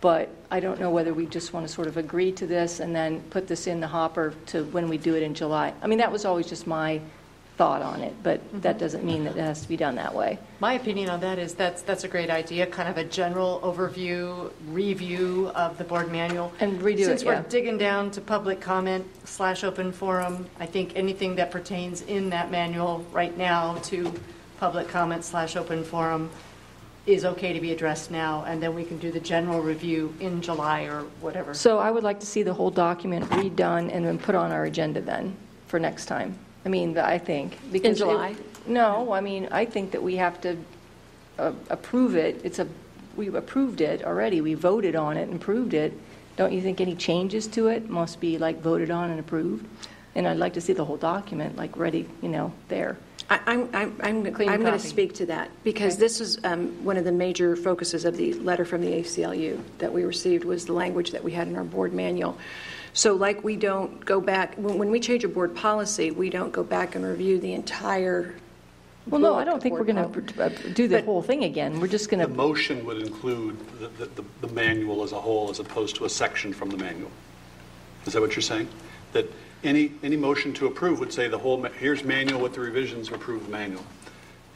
but I don't know whether we just want to sort of agree to this and then put this in the hopper to when we do it in July. I mean, that was always just my thought on it, but mm-hmm. that doesn't mean that it has to be done that way. My opinion on that is that's, that's a great idea, kind of a general overview, review of the board manual. And redo it, Since we're digging down to public comment slash open forum, I think anything that pertains in that manual right now to public comment slash open forum is okay to be addressed now, and then we can do the general review in July or whatever. So I would like to see the whole document redone and then put on our agenda then for next time. I mean, I think. because it- July? No, I mean, I think that we have to uh, approve it. It's a, we approved it already. We voted on it and approved it. Don't you think any changes to it must be like voted on and approved? And I'd like to see the whole document, like ready, you know, there. I- I'm, I'm, I'm Clean going to copy. speak to that, because this was um, one of the major focuses of the letter from the ACLU that we received, was the language that we had in our board manual. So like we don't go back, when when we change a board policy, we don't go back and review the entire Well, no, I don't think we're going to uh, do the whole thing again. We're just going The to, motion would include the, the, the manual as a whole as opposed to a section from the manual. Is that what you're saying? That any, any motion to approve would say the whole, ma- here's manual with the revisions, approve the manual,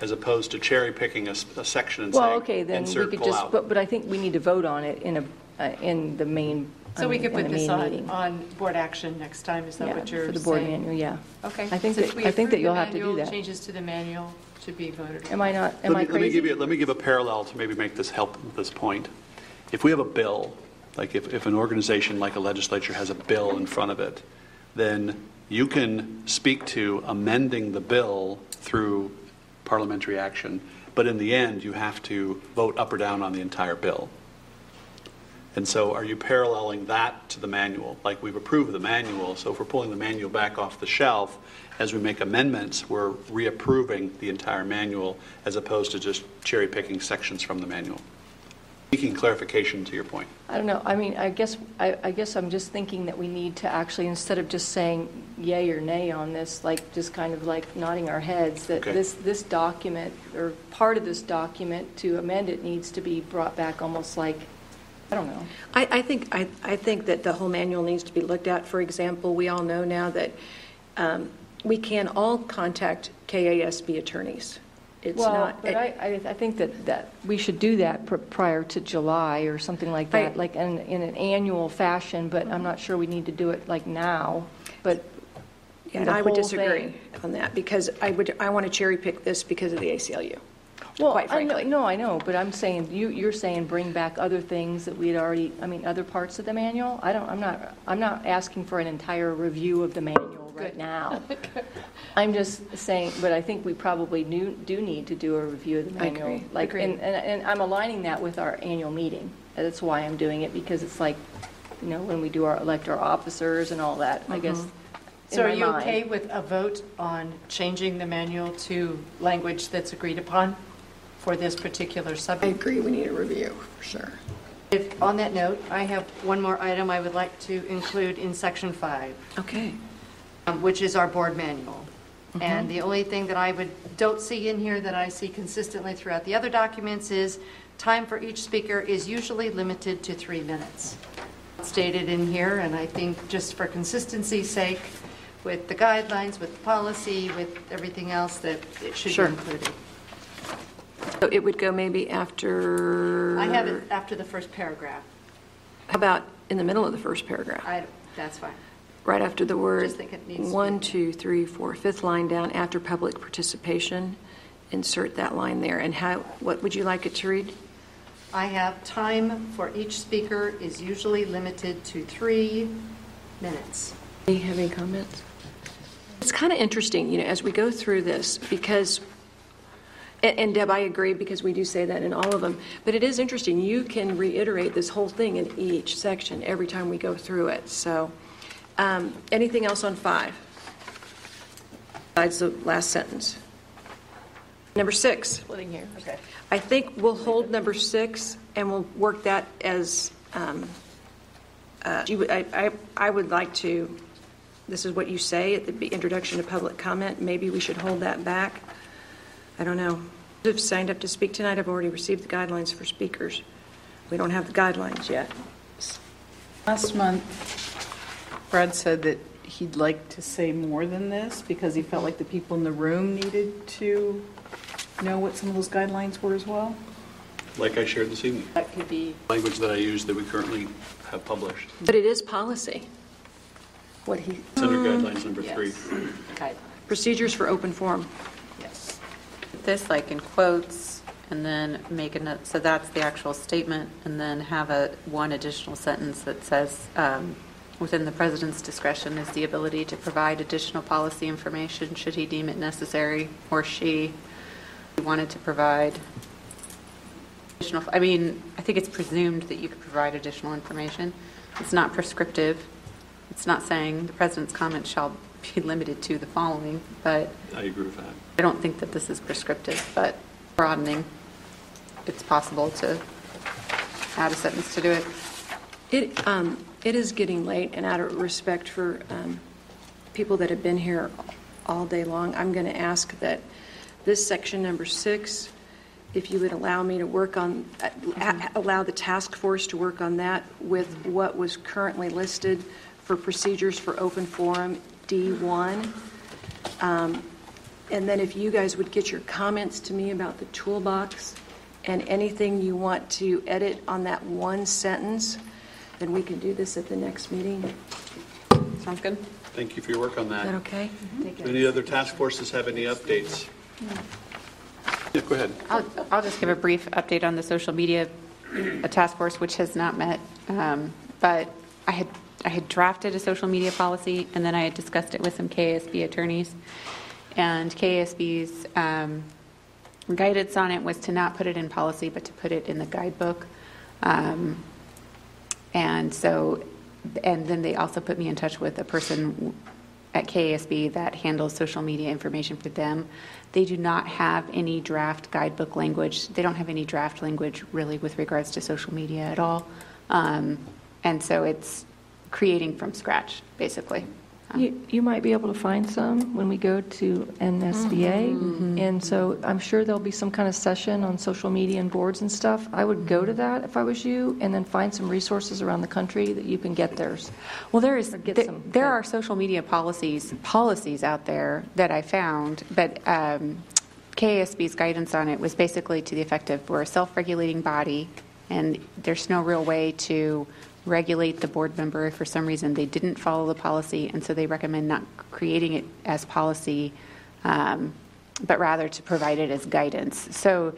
as opposed to cherry picking a, s- a section and saying, Well, okay, then we insert, could pull just, out. but, but I think we need to vote on it in a, uh, in the main, So we could in put the this main on, meeting. on board action next time, is that Yeah, what you're saying? for the board manual, yeah. Okay. I think Since that- we I think that approve you'll have to do manual, that. Changes to the manual should be voted on. Am I not, am Let I me, let me give crazy? you, let me give a parallel to maybe make this help this point. If we have a bill, like if, if an organization like a legislature has a bill in front of it, then you can speak to amending the bill through parliamentary action, but in the end, you have to vote up or down on the entire bill. And so are you paralleling that to the manual? Like we've approved the manual, so if we're pulling the manual back off the shelf, as we make amendments, we're reapproving the entire manual as opposed to just cherry picking sections from the manual. Seeking clarification to your point. I don't know, I mean, I guess, I, I guess I'm just thinking that we need to actually, instead of just saying yay or nay on this, like, just kind of like nodding our heads, that Okay. this, this document, or part of this document, to amend it needs to be brought back almost like, I don't know. I, I think, I, I think that the whole manual needs to be looked at. For example, we all know now that um, we can all contact KASB attorneys. It's Well, not. but I, I, I think that, that we should do that pr- prior to July or something like that, I- like in, in an annual fashion, but I'm not sure we need to do it like now, but And I would disagree thing. on that because I would, I want to cherry pick this because of the ACLU. Well, quite I know, frankly. no, I know, but I'm saying, you, you're saying bring back other things that we had already, I mean, other parts of the manual? I don't, I'm not, I'm not asking for an entire review of the manual right now. I'm just saying, but I think we probably do, do need to do a review of the I manual. agree. Like, Agreed. and, and, and I'm aligning that with our annual meeting. That's why I'm doing it, because it's like, you know, when we do our, elect our officers and all that, I guess. Mhm. in So are my you mind. okay with a vote on changing the manual to language that's agreed upon for this particular I subject? agree, we need a review, for sure. If, on that note, I have one more item I would like to include in section five. Okay. um, which is our board manual. Mm-hmm. And the only thing that I would, don't see in here that I see consistently throughout the other documents is time for each speaker is usually limited to three minutes. Stated in here, and I think just for consistency's sake, with the guidelines, with the policy, with everything else, that it should be Sure. included. So it would go maybe after. I have it after the first paragraph. How about in the middle of the first paragraph? I, that's fine. Right after the word, Just think it needs to be- one, two, three, four, fifth line down, after public participation, insert that line there. And how, what would you like it to read? I have time for each speaker is usually limited to three minutes. Any have any comments? It's kind of interesting, you know, as we go through this, because, and and Deb, I agree, because we do say that in all of them, but it is interesting, you can reiterate this whole thing in each section every time we go through it, so. um, Anything else on five? Besides the last sentence. Number six. Splitting here, okay. I think we'll hold number six, and we'll work that as, um, uh, you I I- I would like to, this is what you say at the introduction to public comment, maybe we should hold that back. I don't know. I've signed up to speak tonight, I've already received the guidelines for speakers. We don't have the guidelines yet. Last month, Brad said that he'd like to say more than this because he felt like the people in the room needed to know what some of those guidelines were as well. Like I shared this evening, That could be. language that I use that we currently have published. But it is policy. What he. It's under guidelines number three. Procedures for open forum. This like in quotes and then make a so that's the actual statement, and then have a, one additional sentence that says, um, within the president's discretion is the ability to provide additional policy information should he deem it necessary, or she wanted to provide additional, I mean, I think it's presumed that you could provide additional information. It's not prescriptive. It's not saying the president's comments shall be limited to the following, but I agree with that. I don't think that this is prescriptive, but broadening. It's possible to add a sentence to do it. It, um, it is getting late, and out of respect for um, people that have been here all day long, I'm going to ask that this section number six, if you would allow me to work on, uh, a- allow the task force to work on that with what was currently listed for procedures for open forum D1. Um, And then if you guys would get your comments to me about the toolbox and anything you want to edit on that one sentence, then we can do this at the next meeting. Sounds good. Thank you for your work on Is that. that okay? Do Any other task forces have any updates? Yeah, go ahead. I'll, I'll just give a brief update on the social media uh, task force, which has not met. Um, But I had, I had drafted a social media policy, and then I had discussed it with some KASB attorneys. And KASB's um, guidance on it was to not put it in policy, but to put it in the guidebook. Um, And so, and then they also put me in touch with a person at KASB that handles social media information for them. They do not have any draft guidebook language. They don't have any draft language really with regards to social media at all. Um, And so it's creating from scratch, basically. You, you might be able to find some when we go to NSBA. And so I'm sure there'll be some kind of session on social media and boards and stuff. I would go to that if I was you, and then find some resources around the country that you can get theirs. Well, there is, get there- some- there are social media policies, policies out there that I found, but um, KASB's guidance on it was basically to the effect of, we're a self-regulating body, and there's no real way to regulate the board member if for some reason they didn't follow the policy, and so they recommend not creating it as policy, um, but rather to provide it as guidance. So,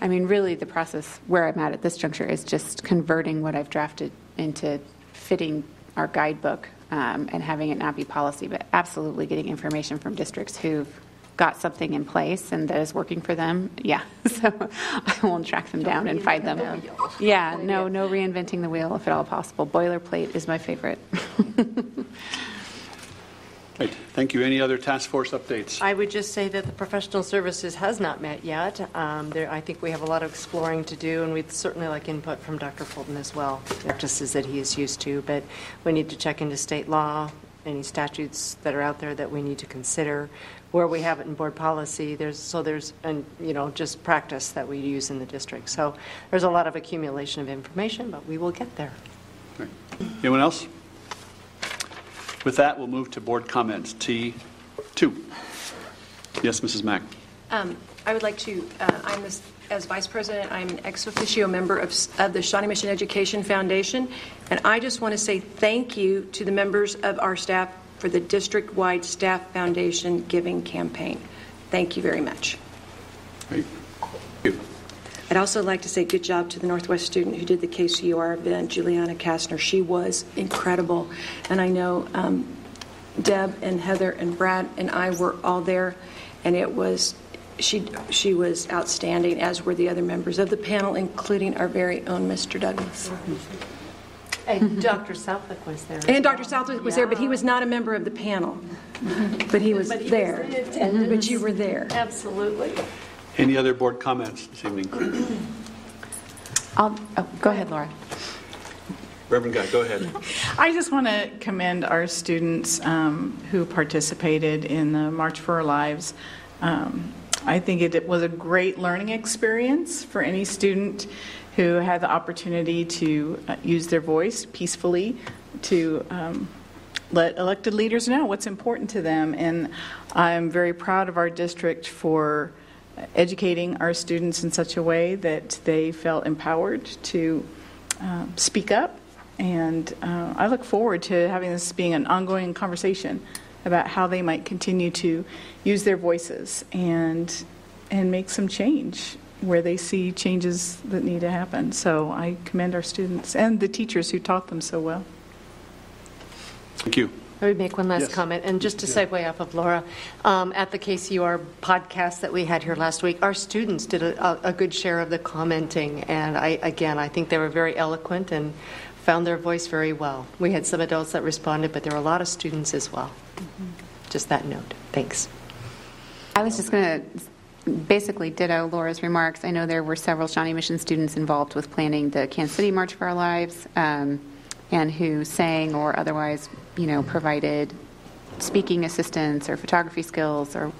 I mean, really, the process where I'm at at this juncture is just converting what I've drafted into fitting our guidebook um, and having it not be policy, but absolutely getting information from districts who've got something in place and that is working for them. Yeah, so I won't track them down and find them. Yeah, no, no reinventing the wheel if at all possible. Boilerplate is my favorite. Right, thank you. Any other task force updates? I would just say that the professional services has not met yet. Um, There, I think we have a lot of exploring to do, and we'd certainly like input from Dr. Fulton as well, practices that he is used to. But we need to check into state law, any statutes that are out there that we need to consider. Where we have it in board policy, there's, so there's, and, you know, just practice that we use in the district. So there's a lot of accumulation of information, but we will get there. Anyone else? With that, we'll move to board comments. T2. Yes, Mrs. Mack. Um, I would like to, uh, I'm, this- as Vice President, I'm an ex officio member of of the Shawnee Mission Education Foundation, and I just want to say thank you to the members of our staff for the district-wide Staff Foundation Giving Campaign. Thank you very much. Great. I'd also like to say good job to the Northwest student who did the KCUR event, Juliana Kastner. She was incredible. And I know um, Deb and Heather and Brad and I were all there, and it was, she, she was outstanding, as were the other members of the panel, including our very own Mr. Douglas. And Dr. Southwick was there. And Dr. Southwick was there, but he was not a member of the panel. But he was But he was there. in attendance. But you were there. Absolutely. Any other board comments this evening? I'll, oh, go ahead, Laura. Reverend Guy, go ahead. I just want to commend our students um, who participated in the March for Our Lives. Um, I think it, it was a great learning experience for any student who had the opportunity to uh, use their voice peacefully to um, let elected leaders know what's important to them. And I'm very proud of our district for educating our students in such a way that they felt empowered to um, speak up. And uh, I look forward to having this being an ongoing conversation about how they might continue to use their voices and and make some change where they see changes that need to happen. So I commend our students and the teachers who taught them so well. Thank you. I would make one last Yes. comment, and just to segue off of Laura, um, at the KCUR podcast that we had here last week, our students did a, a- a good share of the commenting, and I, again, I think they were very eloquent and found their voice very well. We had some adults that responded, but there were a lot of students as well. Just that note. Thanks. I was just going to basically ditto Laura's remarks. I know there were several Shawnee Mission students involved with planning the Kansas City March for Our Lives um, and who sang or otherwise, you know, provided speaking assistance or photography skills or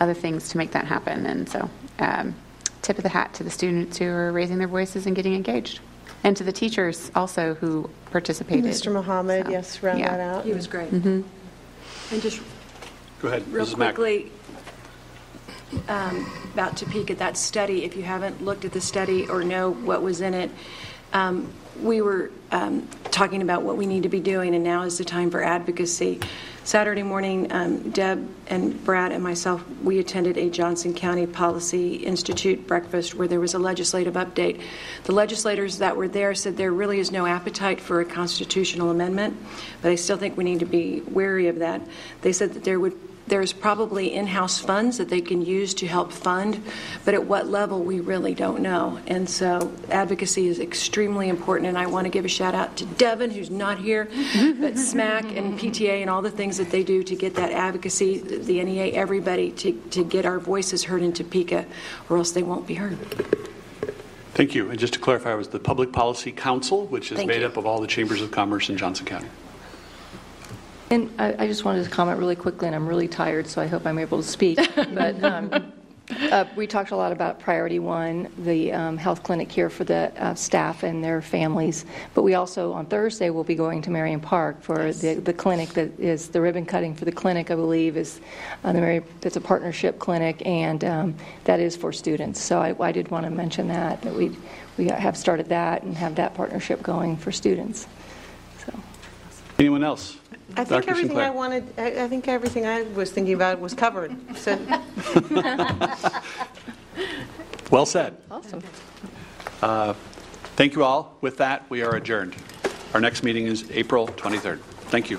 other things to make that happen. And so, um, tip of the hat to the students who are raising their voices and getting engaged. And to the teachers also who participated. Mr. Mohammed, So, yes, round yeah. that out. He was great. Mhm. And just Go ahead, real Mrs. Mack. Um, about Topeka, that study, if you haven't looked at the study or know what was in it, um, we were um, talking about what we need to be doing, and now is the time for advocacy. Saturday morning, um, Deb and Brad and myself, we attended a Johnson County Policy Institute breakfast where there was a legislative update. The legislators that were there said there really is no appetite for a constitutional amendment, but I still think we need to be wary of that. They said that there would there's probably in-house funds that they can use to help fund, but at what level we really don't know. And so advocacy is extremely important, and I want to give a shout out to Devin, who's not here, but SMAC and PTA and all the things that they do to get that advocacy, the NEA, everybody, to, to get our voices heard in Topeka, or else they won't be heard. Thank you. And just to clarify, it was the Public Policy Council, which is Thank made you. up of all the chambers of commerce in Johnson County. And I, I just wanted to comment really quickly, and I'm really tired, so I hope I'm able to speak. But um, uh, we talked a lot about Priority One, the um, health clinic here for the uh, staff and their families. But we also, on Thursday, will be going to Merriam Park for the, the clinic that is, the ribbon cutting for the clinic, I believe, is uh, the Mary, it's a partnership clinic, and um, that is for students. So I, I did want to mention that, that we, we have started that and have that partnership going for students. So. Anyone else? I think Dr. everything Sinclair. I wanted, I I think everything I was thinking about was covered. So, Well said. awesome. Uh, Thank you all. With that, we are adjourned. Our next meeting is April 23rd. Thank you.